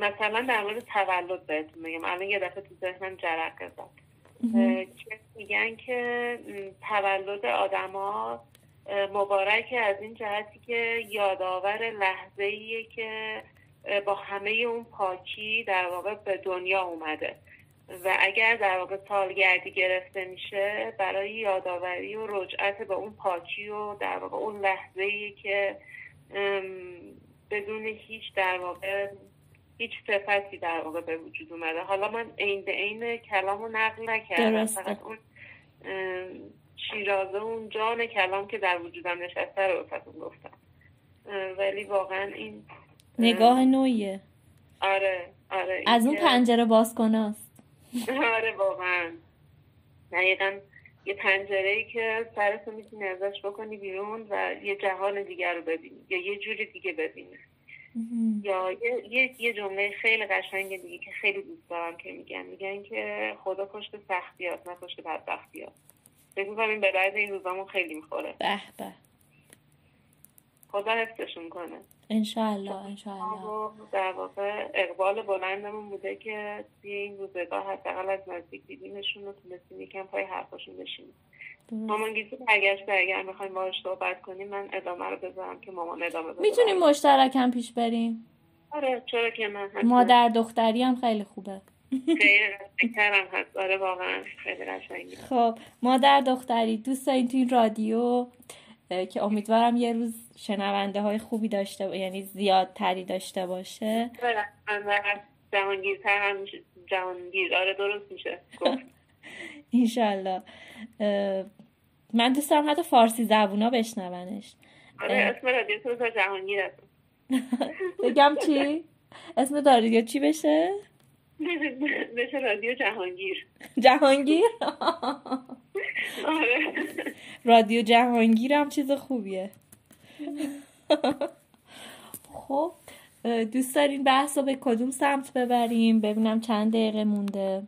مثلا در مورد تولد بهتون میگم الان یه دفعه تو ذهنم جرقه زد میگن که تولد آدما مبارک از این جهتی که یادآور لحظه ایه که با همه اون پاکی در واقع به دنیا اومده. و اگر در واقع سالگردی گرفته میشه برای یادآوری و رجعت به اون پاکی و در واقع اون لحظه ای که بدون هیچ در واقع هیچ صفتی در واقع به وجود اومده. حالا من عین به عین کلام رو نقل نکردم. فقط اون شیرازه اون جان کلام که در وجودم نشسته رو گفتم. ولی واقعا این نگاه نوعیه. آره آره از اون پنجره باز کناست آره واقعا. دقیقا یه پنجره ای که سرتو می‌تونی ازش بکنی بیرون و یه جهان دیگر رو ببینی یا یه جوری دیگه ببینی. یا یه, یه جمله خیلی قشنگ دیگه که خیلی دوست دارم که میگن. میگن که خدا پشت سختیات نه پشت بدبختیات فکر می‌کنم این به بعد این روزامون خیلی می‌خوره. به به. خدا حفظشون کنه. انشالله انشالله در واقع اقبال بلندمون بوده که توی این روزگاه حداقل از نزدیک دیدیمشون رو تونستیم یکم پای حرفاشون بشیم مامان گیزی برگشته اگر می‌خوایم باهاش صحبت کنیم من ادامه رو بذارم که مامان ادامه بذارم می‌تونیم مشترک هم پیش بریم؟ آره چرا که من مادر دختری هم خیلی خوبه. خیلی هست. آره واقعا خیلی خب مادر دختری دوست دارین توی رادیو؟ که امیدوارم یه روز شنونده های خوبی داشته باشه یعنی زیاد تری داشته باشه. جهانگیرتر هم جهانگیر آره درست میشه *laughs* اینشالله من دوست دارم حتی فارسی زبونا بشنونش. آره اسم رادیو جهانگیر *laughs* بگم چی؟ *laughs* اسم رادیو چی بشه؟ بشه رادیو جهانگیر. جهانگیر؟ آره. رادیو جهانگیر هم چیز خوبیه. خب دوست دارین بحث رو به کدوم سمت ببریم؟ ببینم چند دقیقه مونده.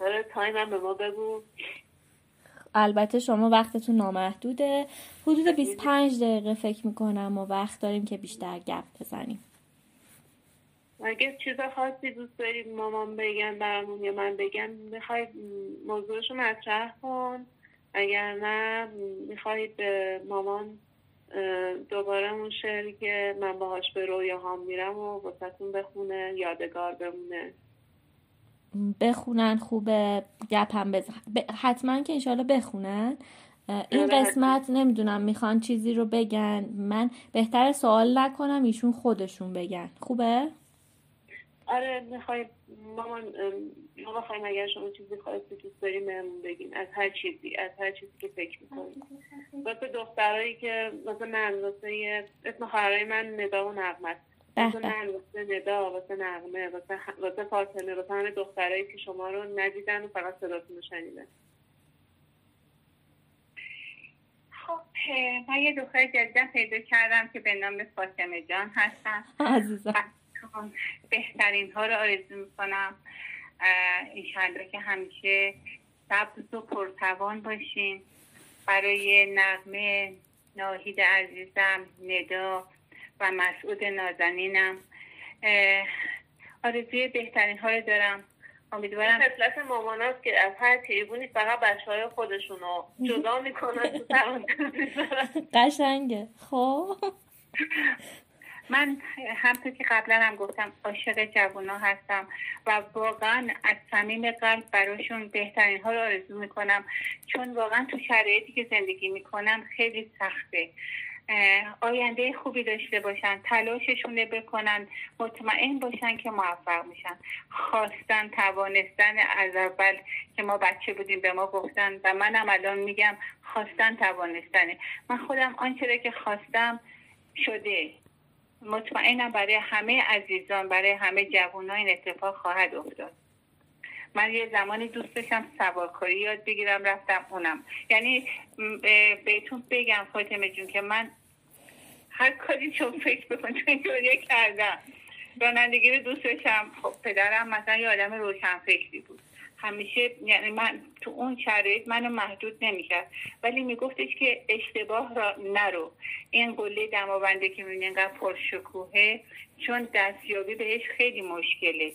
آره تایم هم به ما بگو. البته شما وقتتون نامحدوده. حدود 25 دقیقه فکر می‌کنم و وقت داریم که بیشتر گپ بزنیم. اگه چیز خاصی دوست دارید مامان بگن برامون یا من بگم می‌خواید موضوعشو مطرح کن. اگر نه می‌خواید به مامان دوباره اون شعری که من باهاش به رویاهام میرم و واسهتون بخونه یادگار بمونه. بخونن خوبه. گپم بزن. حتما که انشالله بخونن. این آره، قسمت نمی‌دونم می‌خوان چیزی رو بگن. من بهتر سوال نکنم ایشون خودشون بگن. خوبه؟ آره می‌خوای مامان ما بخوایم اگر شما چیزی خواهید دوست داریم بهمون بگین. از هر چیزی از هر چیزی که فکر می‌کنیم واسه دخترایی که واسه من واسه اسم خواهرای من ندا و نغمت واسه من واسه ندا واسه نغمه واسه, واسه فاطمه واسه همه دخترایی که شما رو ندیدن و فقط صداتون رو شنیدن. خب من یه دختر جدیدن پیدا کردم که به نام فاطمه جان هستم. عزیزم. بهترین ها رو آرزو می‌کنم. انشالله که همیشه سبز و پرتوان باشین. برای نغمه ناهید عزیزم ندا و مسعود نازنینم. آرزوی بهترین ها رو دارم. امیدوارم خصلت ماماناست که از هر تریبونی فقط بچه های خودشون رو جدا می‌کنن تو *laughs* قشنگه. خب. *laughs* من همطور که قبلا هم گفتم عاشق جوونا هستم و واقعا از صمیم قلب براشون بهترین ها رو آرزو می‌کنم. چون واقعا تو شرایطی که زندگی می‌کنم خیلی سخته. آینده خوبی داشته باشن تلاششون بکنن مطمئن باشن که موفق میشن. خواستن توانستن از اول که ما بچه بودیم به ما گفتن و منم الان میگم خواستن توانستنه. من خودم آنچه که خواستم شده. مطمئنم برای همه عزیزان برای همه جوان این اتفاق خواهد افتاد. من یه زمانی دوست داشتم سوارکاری یاد بگیرم رفتم اونم. یعنی بهتون بگم فاطمه جون که من هر کاری چون فکر بکن دنیا کردم. رانندگی رو دوست داشتم. خب پدرم مثلا یه آدم روشن فکری بود. همیشه یعنی من تو اون شرایط منو محدود نمی‌کرد. ولی میگفتش که اشتباه را نرو. این قله دماونده که می‌بینی اینقدر پرشکوهه چون دستیابی بهش خیلی مشکله.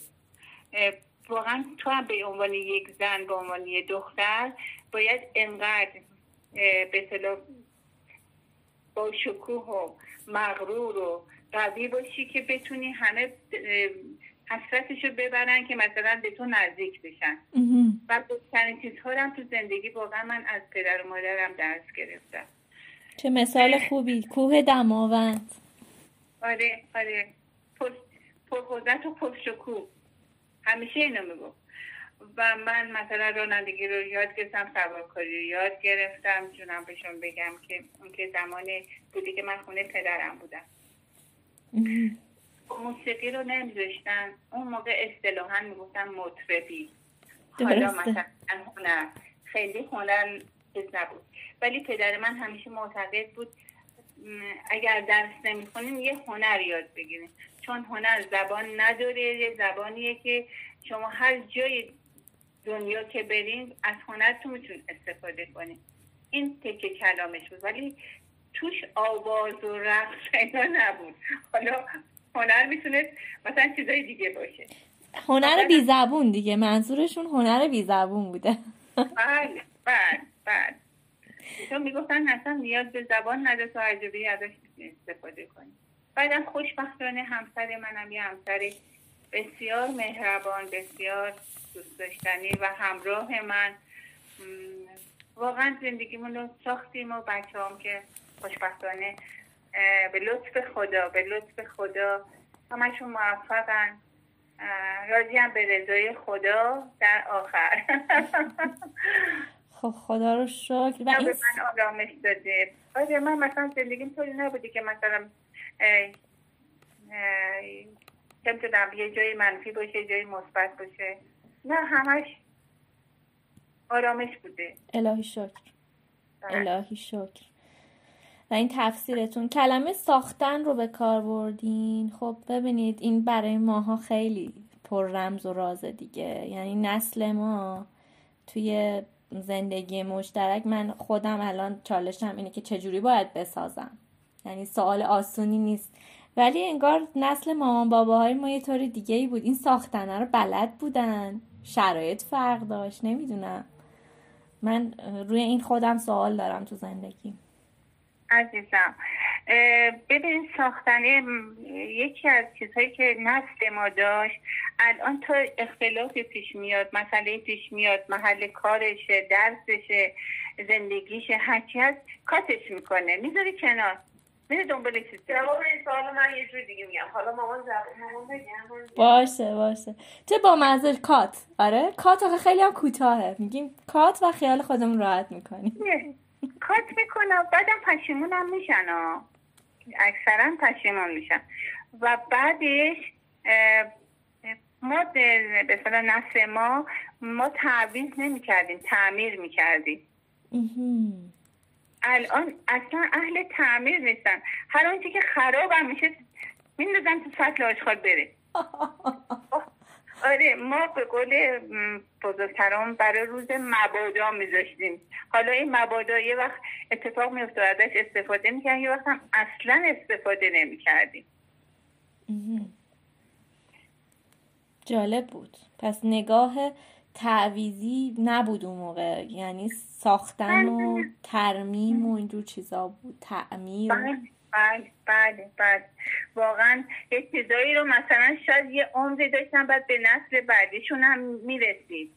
واقعا تو هم به عنوان یک زن به عنوان یک دختر باید انقدر به با شکوه و مغرور و قوی باشی که بتونی همه حسرتشو ببرن که مثلا به تو نزدیک بشن. و بهترین چیزها هم تو زندگی واقعا من از پدر و مادرم درس گرفتم. چه مثال خوبی. کوه دماوند. آره آره. پرخوزت و پرشکوه. همیشه اینو میگو. و من مثلا رانندگی رو یاد گرفتم سوارکاری رو یاد گرفتم. جونم بهشون بگم که اون که زمان بودی که من خونه پدرم بودم. موسیقی رو نمیذاشتن اون موقع اصطلاحا می‌گفتن مطربی. حالا مثلا هنر. خیلی هنر چیز نبود. ولی پدر من همیشه معتقد بود اگر درس نمی‌خونیم یه هنر یاد بگیریم. چون هنر زبان نداره یه زبانیه که شما هر جای دنیا که بریم از هنرتون می‌تونید استفاده کنیم این تکه کلامش بود. ولی توش آواز و رقص اینا نبود. حالا هنر می‌تونه مثلا چیزای دیگه باشه. هنر بی زبون دیگه منظورشون هنر بی زبون بوده. بله بله بله. چون می‌گفتن اصلا نیاز به زبان نداره تو عجبی ازش استفاده کنی. بعدم خوشبختانه همسر منم یه همسر بسیار مهربان بسیار دوست داشتنی و همراه من. واقعا زندگیمون رو ساختیم و بچه هم که خوشبختانه به لطف خدا به لطف خدا. همشون موفقن. راضی هم به رضای خدا در آخر. *laughs* خب خدا رو شکر. و این... من آرامش داده. آره من مثلا زندگیم طوری نبودی که مثلا نمی‌تونم یه جای منفی باشه یه جای مثبت باشه. نه همش آرامش بوده. الهی شکر. بله. الهی شکر. و این تفسیرتون. کلمه ساختن رو به کار بردین. خب ببینید این برای ماها خیلی پر رمز و رازه دیگه. یعنی نسل ما توی زندگی مشترک من خودم الان چالشم اینه که چجوری باید بسازم. یعنی سوال آسونی نیست. ولی انگار نسل مامان باباهای ما یه طور دیگه ای بود. این ساختنه رو بلد بودن. شرایط فرق داشت. نمی‌دونم. من روی این خودم سوال دارم تو زندگی عزیزم. ببین ساختنه یکی از چیزهایی که نسل ما داشت الان تا اختلافی پیش میاد مسئله پیش میاد محل کارشه درسشه زندگیشه هرچی هست کاتش می‌کنه. می‌ذاری کنار. میره دنبال چیز. جواب این سوال من یه جور دیگه میگم. حالا مامان مامان بگم. باشه باشه. تو با مزه کات؟ آره کات آخه خیلی هم کوتاهه. میگیم کات و خیال خودمون راحت می‌کنیم. کات می‌کنم بعدم پشیمونم میشن اکثرا پشیمون میشن. و بعدش ما به نسل ما ما تعویض نمی کردیم تعمیر می کردیم الان اصلا اهل تعمیر نیستن. هر آنچه که خراب هم میشه میندازن تو سطل آشغال بره. *laughs* آره ما به قول بزرگتران برای روز مبادا میذاشتیم. حالا این مبادا یه وقت اتفاق میفته ازش استفاده می‌کنیم یه وقت هم اصلا استفاده نمی‌کردیم. جالب بود. پس نگاه تعویزی نبود اون موقع. یعنی ساختن و بله. ترمیم و اینجور چیزا بود. تعمیر. بله. بله بله بله. واقعا یه چیزایی رو مثلا شاید یه عمری داشتن بعد به نسل بعدیشون هم می‌رسید.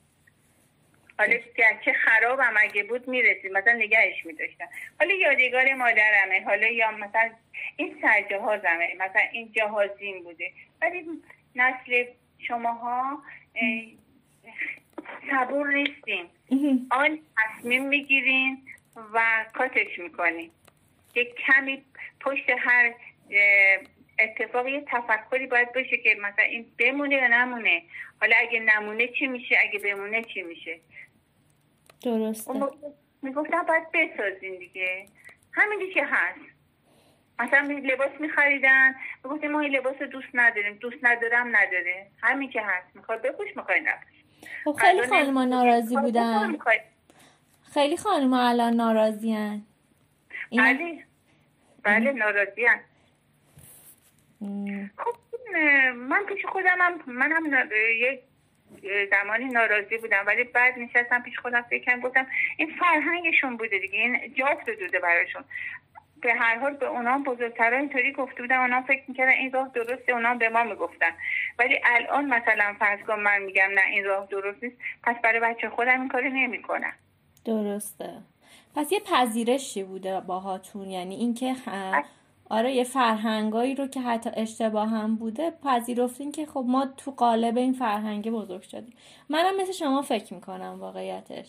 حالا گرچه خراب هم اگه بود می‌رسید. مثلا نگهش میداشتن. حالا یادگار مادرمه. حالا یا مثلا این سرجهازمه. مثلا این جهازین بوده. ولی نسل شماها صبور نیستیم. آن تصمیم می‌گیرین و کاتش می‌کنین. یک کمی پشت هر اتفاقی یه تفکری باید باشه که مثلا این بمونه یا نمونه. حالا اگه نمونه چی میشه؟ اگه بمونه چی میشه؟ درسته. می‌گفتم باید بسازین دیگه. همینی که هست. مثلا لباس میخریدن. می‌گفتیم ما این لباس دوست نداریم. دوست ندارم نداره. همین که هست. می‌خواد بپوش می‌خوای نپوش. خب خیلی خانم ناراضی بودن. خیلی خانم الان ناراضی هن. بله ناراضی هن. خب من پیش خودم هم من هم یک زمانی ناراضی بودم ولی بعد نشستم پیش خودم فکر گفتم این فرهنگشون بوده دیگه این جا داده براشون. به هر حال به اونا بزرگترها اینطوری گفته بودن اونا فکر می‌کردن این راه درسته اونا به ما می‌گفتن. ولی الان مثلا فرض کن من میگم نه این راه درست نیست پس برای بچه خودم این کاری نمی‌کنم. درسته. پس یه پذیرشی بوده باهاتون یعنی اینکه آره یه فرهنگایی رو که حتی اشتباه هم بوده پذیرفتین که خب ما تو قالب این فرهنگ بزرگ شدیم. منم مثل شما فکر می‌کنم واقعیتش.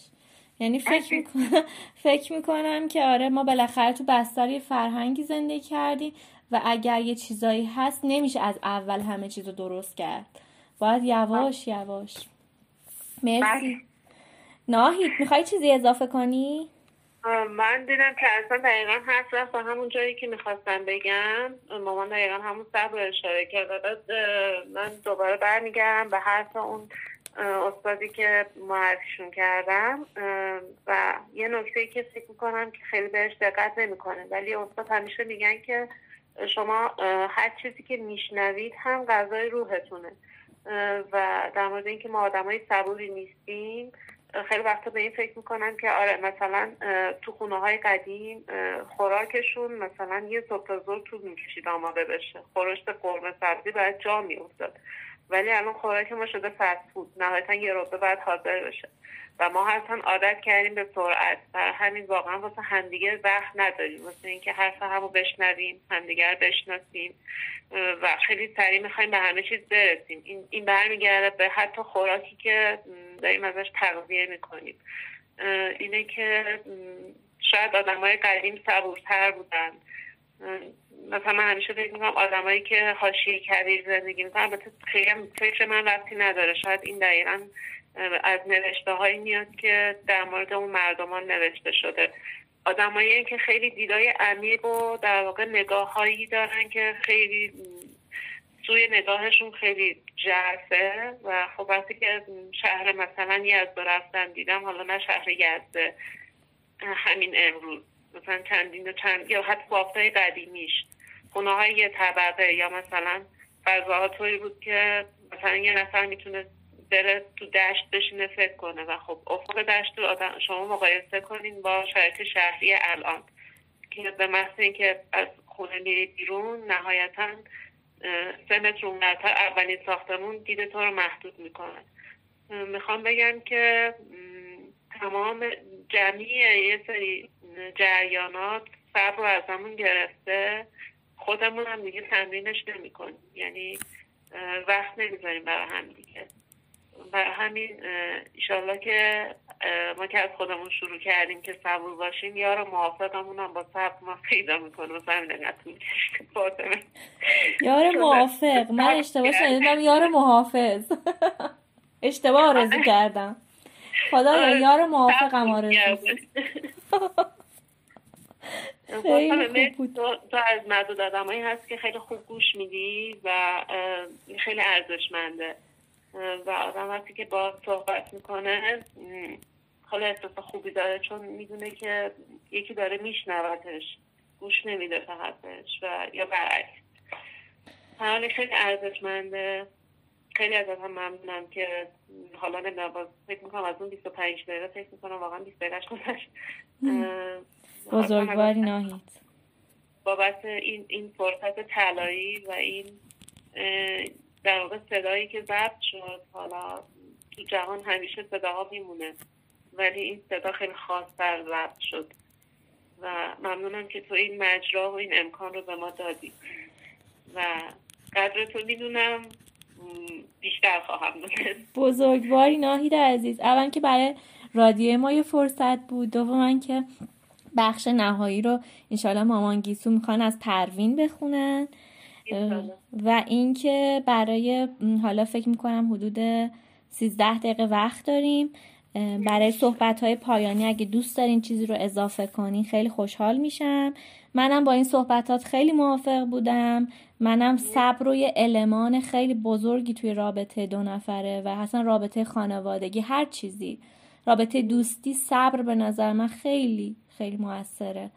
یعنی فکر می‌کنم فکر می‌کنم که آره ما بالاخره تو بستر یه فرهنگی زندگی کردیم و اگر یه چیزایی هست نمیشه از اول همه چیز رو درست کرد. باید یواش یواش. مرسی. بله. ناهید می‌خوای چیزی اضافه کنی؟ من دیدم که اصلا دقیقا حرف رفت همون جایی که می‌خواستم بگم. مامان دقیقا همون صبر اشاره کرد. من دوباره برمیگردم به حرف اون استادی که معرفیشون کردم. و یه نکته که فکر می‌کنم که خیلی بهش دقت نمی‌کنه. ولی استاد همیشه میگن که شما هر چیزی که میشنوید هم غذای روحتونه. و در مورد اینکه ما آدمای صبوری نیستیم خیلی وقتا به این فکر می‌کنم که آره مثلا تو خونه های قدیم خوراکشون مثلا یه صبح طول می‌کشید آماده بشه. خورشت قرمه سبزی باید جا میافتاد. ولی الان خوراک ما شده فست فود نهایتا یه روبه باید حاضر بشه. و ما اصلا عادت کردیم به سرعت. و همین واقعا واسه همدیگه وقت نداریم. واسه اینکه حرف همو بشنویم همدیگر بشناسیم و خیلی سریع می‌خوایم به همه چیز برسیم. این, این برمیگرده به حتی خوراکی که داریم ازش تغذیه می‌کنیم. اینه که شاید آدم های قدیم صبورتر بودن. مثلا من همیشه فکر می‌کنم آدمایی که حاشیه کبیر زندگی می‌کنن البته خیلی فکر من وقتی نداره. شاید این دقیقا از نوشته هایی میاد که در مورد اون مردمان نوشته شده. آدمایی که خیلی دیدای عمیق و در واقع نگاه هایی دارن که خیلی سوی نگاهشون خیلی جرفه و خب وقتی که شهر مثلا یزد رفتم دیدم حالا نه شهر یزده همین امروز مثلا چندین و چند یا حتی بافتای قدیمیش خونه های یه طبقه یا مثلا فضاها بود که مثلا یه نفر می‌تونه بره تو دشت بشینه فکر کنه و خب افق دشت رو شما مقایسه کنین با شرایط شهری الان که به محض اینکه از خونه میری بیرون نهایتا سه متر اونورتر اولین ساختمون دیده تو رو محدود می‌کنه. می‌خوام بگم که تمام جمعی یه سری جریانات صبر رو از همون گرفته خودمون هم دیگه تمرینش نمی کنیم یعنی وقت نمی‌ذاریم برای هم دیگه. برای همین ایشالله که ما که از خودمون شروع کردیم که صبور باشیم یار موافقمون هم با صبر ما پیدا می‌کنه. و همین یار موافق. من اشتباه شنیدم یار محافظ. اشتباه آرزو کردم. خدا آره. یار موافقم آرزو *laughs* خیلی خوب تو, از معدود آدمایی هست که خیلی خوب گوش میدی و خیلی ارزشمنده. و آدم هستی که با صحبت می‌کنه حالا احساس خوبی داره چون می‌دونه که یکی داره میشنوتش گوش نمیده فقطش و یا برعکس. حالا خیلی ارزشمنده. خیلی از هم ممنونم که حالا نمی‌دونم فکر می‌کنم از اون 25 دقیقه فکر می‌کنم واقعا 20 دقیقه گذشت بزرگواری ناهید. بابت این این فرصت طلایی و این در واقع صدایی که ضبط شد حالا تو جهان همیشه صداها میمونه ولی این صدا خیلی خاصتر ضبط شد. و ممنونم که تو این مجرا و این امکان رو به ما دادی. و قدر تو می‌دونم بیشتر خواهم بزرگواری ناهید عزیز. اول که برای رادیو ما یه فرصت بود. دوم که بخش نهایی رو انشالله مامان گیسو می‌خوان از پروین بخونن. و اینکه برای حالا فکر می‌کنم حدود 13 دقیقه وقت داریم برای صحبت های پایانی اگه دوست دارین چیزی رو اضافه کنین خیلی خوشحال میشم. منم با این صحبتات خیلی موافق بودم. منم صبر روی المان خیلی بزرگی توی رابطه دو نفره و اصلا رابطه خانوادگی هر چیزی. رابطه دوستی صبر به نظر من خیلی خیلی موثره.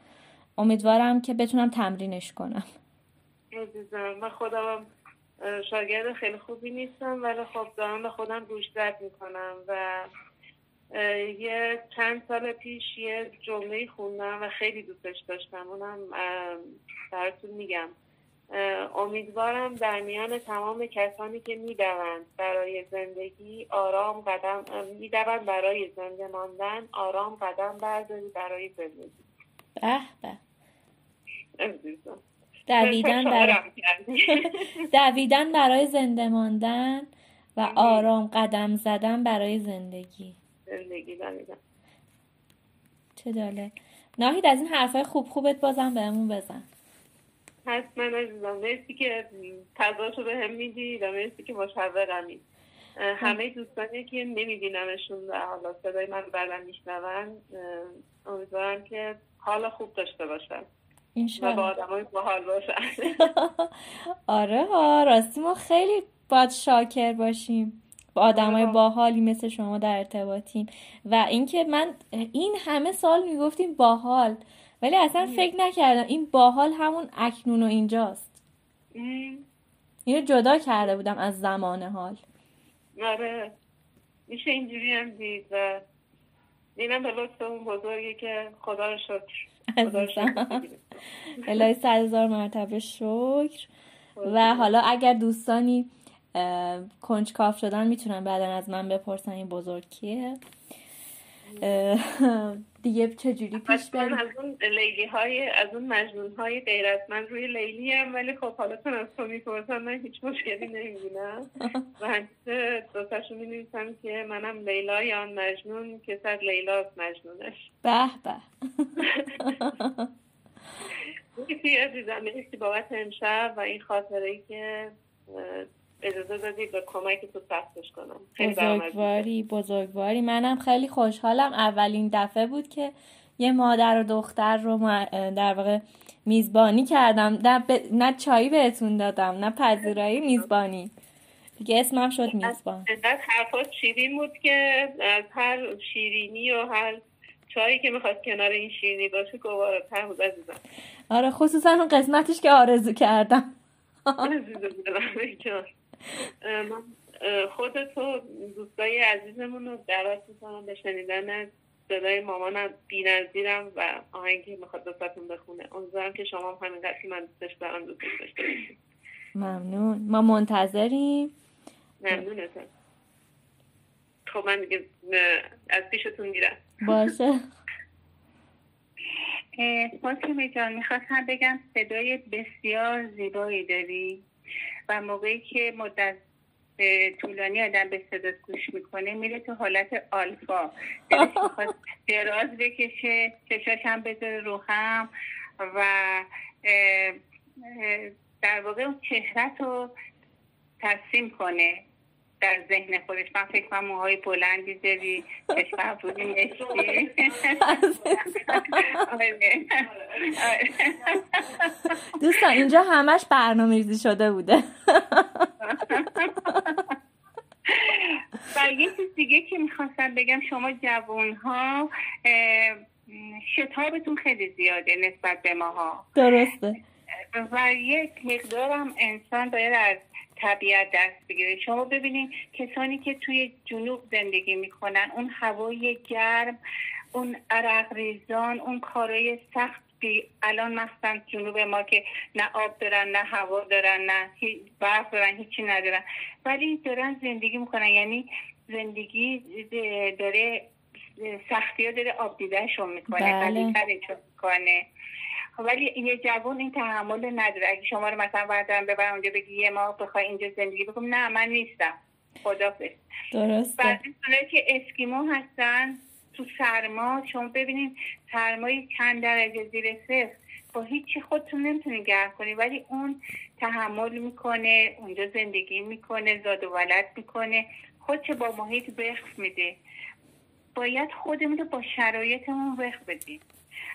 امیدوارم که بتونم تمرینش کنم. عزیزم من خودم شاگرد خیلی خوبی نیستم ولی خب دارم به خودم گوش زد می‌کنم و یه چند سال پیش یه جمله خوندم و خیلی دوستش داشتم اونم براتون میگم. امیدوارم در میان تمام کسانی که می‌دوند برای زندگی آرام قدم می‌دوند برای زنده ماندن آرام قدم برداری برای زندگی. به به. دویدن برای *laughs* دویدن برای زنده ماندن و آرام قدم زدن برای زندگی. زندگی دویدن. چه داله ناهید از این حرفای خوب خوبت بازم بهمون بزن. حتما عزیزم مرسی که رو به هم میدی و مرسی که مشوقمی همه دوستانی که نمیبینمشون و حالا صدای من بعدا میشنون امیدوارم که حالا خوب داشته باشن. و با آدم های باحال باشن *laughs* آره ها راستی ما خیلی باید شاکر باشیم. با آدم های باحالی مثل شما در ارتباطیم. و اینکه من این همه سال می‌گفتیم باحال ولی اصلا فکر نکردم. این باحال همون اکنون و اینجاست. اینو جدا کرده بودم از زمان حال. آره. میشه اینجوری هم دید و اینم به لطف اون بزرگی که خدا رو شکر *laughs* الهی صد هزار مرتبه شکر. و حالا اگر دوستانی کنجکاف شدن می‌تونن بعدا از من بپرسن این بزرگ کیه دیگه چجوری پیش بریم از اون لیلی های از اون مجنون های غیر از من روی لیلی هم ولی خب حالا چون از تو می‌پرسم من هیچ مشکلی نمی‌بینم. *laughs* و همیشه دوستاشو می نویسم که منم لیلا یا آن مجنون که صد لیلاست مجنونش. به به. مرسی عزیزم مرسی بابت امشب و این خاطره ای که اجازه دادی به کمک تو سختش کنم. بزرگواری بزرگواری. منم خیلی خوشحالم. اولین دفعه بود که یه مادر و دختر رو در واقع میزبانی کردم. نه, ب... نه چایی بهتون دادم نه پذیرایی میزبانی. دیگه اسمم شد میزبان. حرفات شیرین بود که از هر شیرینی و هر چایی که می‌خواد کنار این شیرینی باشه گواره تر بود عزیزم. آره خصوصا اون قسمتش که آرزو کردم. من خودتو دوستای عزیزمون رو دعوت می‌کنم به شنیدن صدای مامانم بی نظیرم و آهنگی می‌خواد دوستتون بخونه. امیدوارم که شما هم همین که من دوستش دارم دوستش داشته ممنون. ما منتظریم. ممنونتم خب من دیگه از پیشتون میرم. باشه. فاطمه جان می‌خواستم بگم صدای بسیار زیبایی داری. و موقعی که مدت طولانی آدم به صدات گوش می‌کنه میره تو حالت آلفا. دراز بکشه چشاش هم بذاره رو و در واقع اون چهرت رو ترسیم کنه. در ذهن خودش. من فکر کنم موهای بلندی داری چشم بودی نشتی دوستان اینجا همش برنامه ریزی شده بوده. و یه چیز دیگه که می‌خواستم بگم شما جوان ها شتابتون خیلی زیاده نسبت به ماها. درسته. و یک مقدارم انسان باید از طبیعت دست بگیره. شما ببینید کسانی که توی جنوب زندگی می‌کنن اون هوای گرم اون عرق ریزان اون کارای سخت الان مثلا جنوب ما که نه آب دارن نه هوا دارن نه برف دارن هیچی ندارن. ولی دارن زندگی می‌کنن. یعنی زندگی داره سختی ها داره آب دیدهشون می‌کنه بله. می‌کنه. ولی یه جوان این تحمل نداره. اگه شما رو مثلا بردارم ببرم اونجا بگی یه ماه بخوای اینجا زندگی بکنم نه من نیستم. خدافظ. درسته. بعد که اسکیمو هستن تو سرما شما ببینید سرمایی چند درجه زیر صفر با هیچی خودتون نمی‌تونی گرم کنی ولی اون تحمل می‌کنه اونجا زندگی می‌کنه زاد و ولد می‌کنه. خودش با محیط وقف میده. باید خودمون رو با شرایطمون وقف بدیم.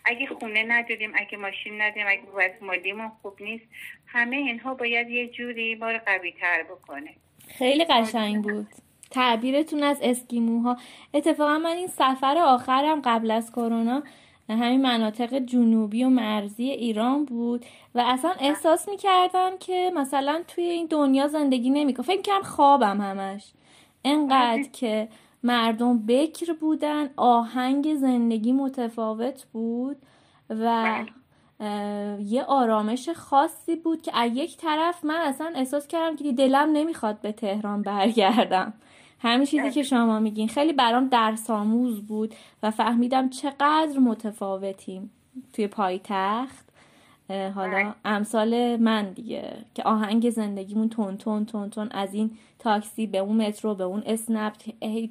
اگه خونه نداریم اگه ماشین نداریم اگه وضع مالیمون خوب نیست همه اینها باید یه جوری ما رو قوی تر بکنه. خیلی قشنگ بود. تعبیرتون از اسکیموها. اتفاقا من این سفر آخرم قبل از کرونا همین مناطق جنوبی و مرزی ایران بود و اصلا احساس می‌کردم که مثلا توی این دنیا زندگی نمی‌کنم. فکر کنم خوابم همش. انقدر که مردم بکر بودن آهنگ زندگی متفاوت بود و یه آرامش خاصی بود که از یک طرف من اصلا احساس کردم که دلم نمی‌خواد به تهران برگردم. همین چیزی که شما میگین خیلی برام درس آموز بود و فهمیدم چقدر متفاوتیم توی پایتخت. حالا امثال من دیگه که آهنگ زندگیمون تون تون تون تون از این تاکسی به اون مترو به اون اسنپ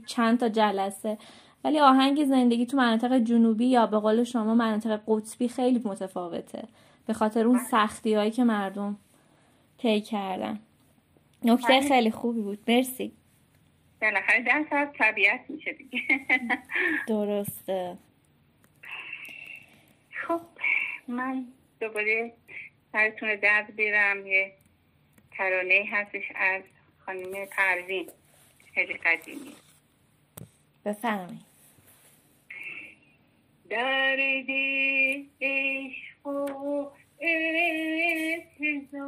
چند تا جلسه. ولی آهنگ زندگی تو مناطق جنوبی یا به قول شما مناطق قطبی خیلی متفاوته به خاطر اون سختی هایی که مردم طی کردن. نکته خیلی خوبی بود. مرسی. بالاخره در طبیعت میشه دیگه. درسته. خب من دوباره سرتون درد بیرم یه ترانه هستش از خانم پروین. خیلی قدیمی. بفرمایید. درد عشق و احتضار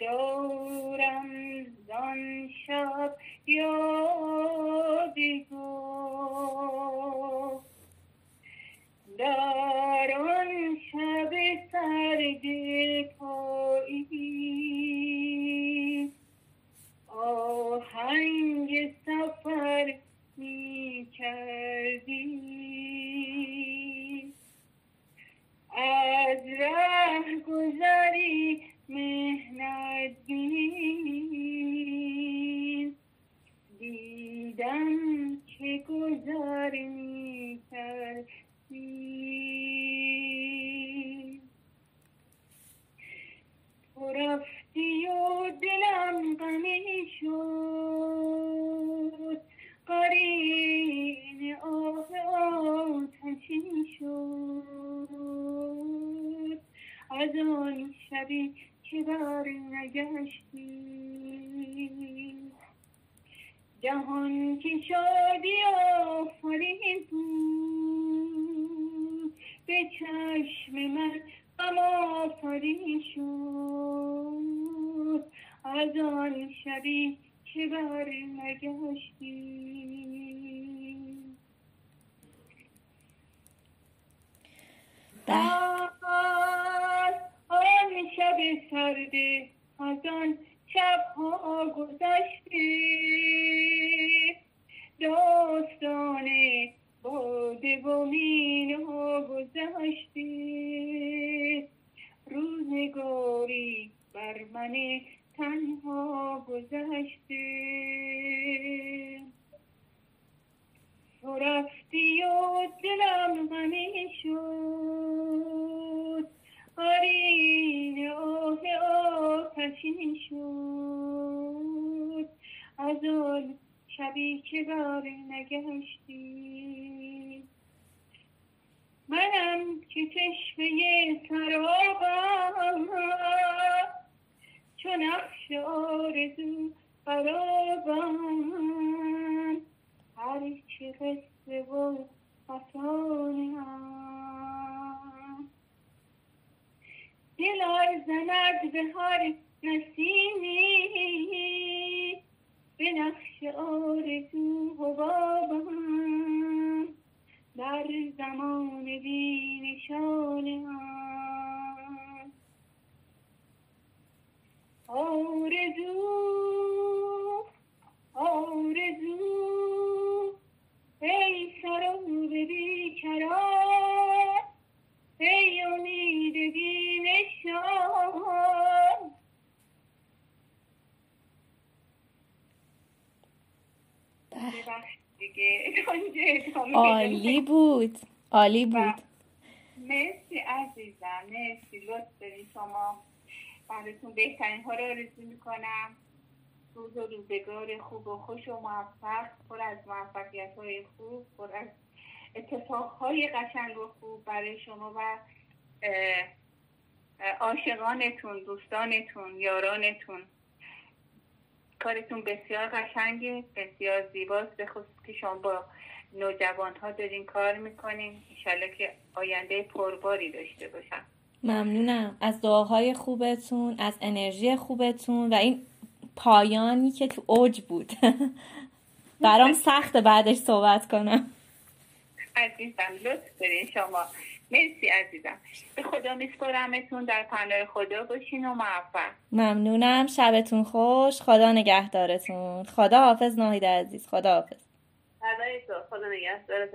دارم زان شب یادگار. در آن شب سرد پایی. آهنگ سفر می کردی از ره گذری مهنت بین. جهان که شادی عالی بود. مرسی عزیزم مرسی. لطف داری شما براتون بهترین ها رو آرزو می‌کنم. روز و روزگار خوب و خوش و موفق پر از موفقیت های خوب پر از اتفاق های قشنگ و خوب برای شما و عاشقانتون دوستانتون یارانتون. کارتون بسیار قشنگه بسیار زیباست. به خصوص که شما با نوجوان ها دارین کار می‌کنین. انشالله که آینده پرباری داشته باشن ممنونم. از دعاهای خوبتون از انرژی خوبتون و این پایانی که تو اوج بود. *laughs* برام سخته بعدش صحبت کنم. عزیزم لطف دارین شما. مرسی عزیزم. به خدا میسپرمتون در پناه خدا باشین و موفق. ممنونم. شبتون خوش. خدا نگهدارتون. خدا حافظ ناهید عزیز. خدا حافظ فدای تو خدا نگهدارت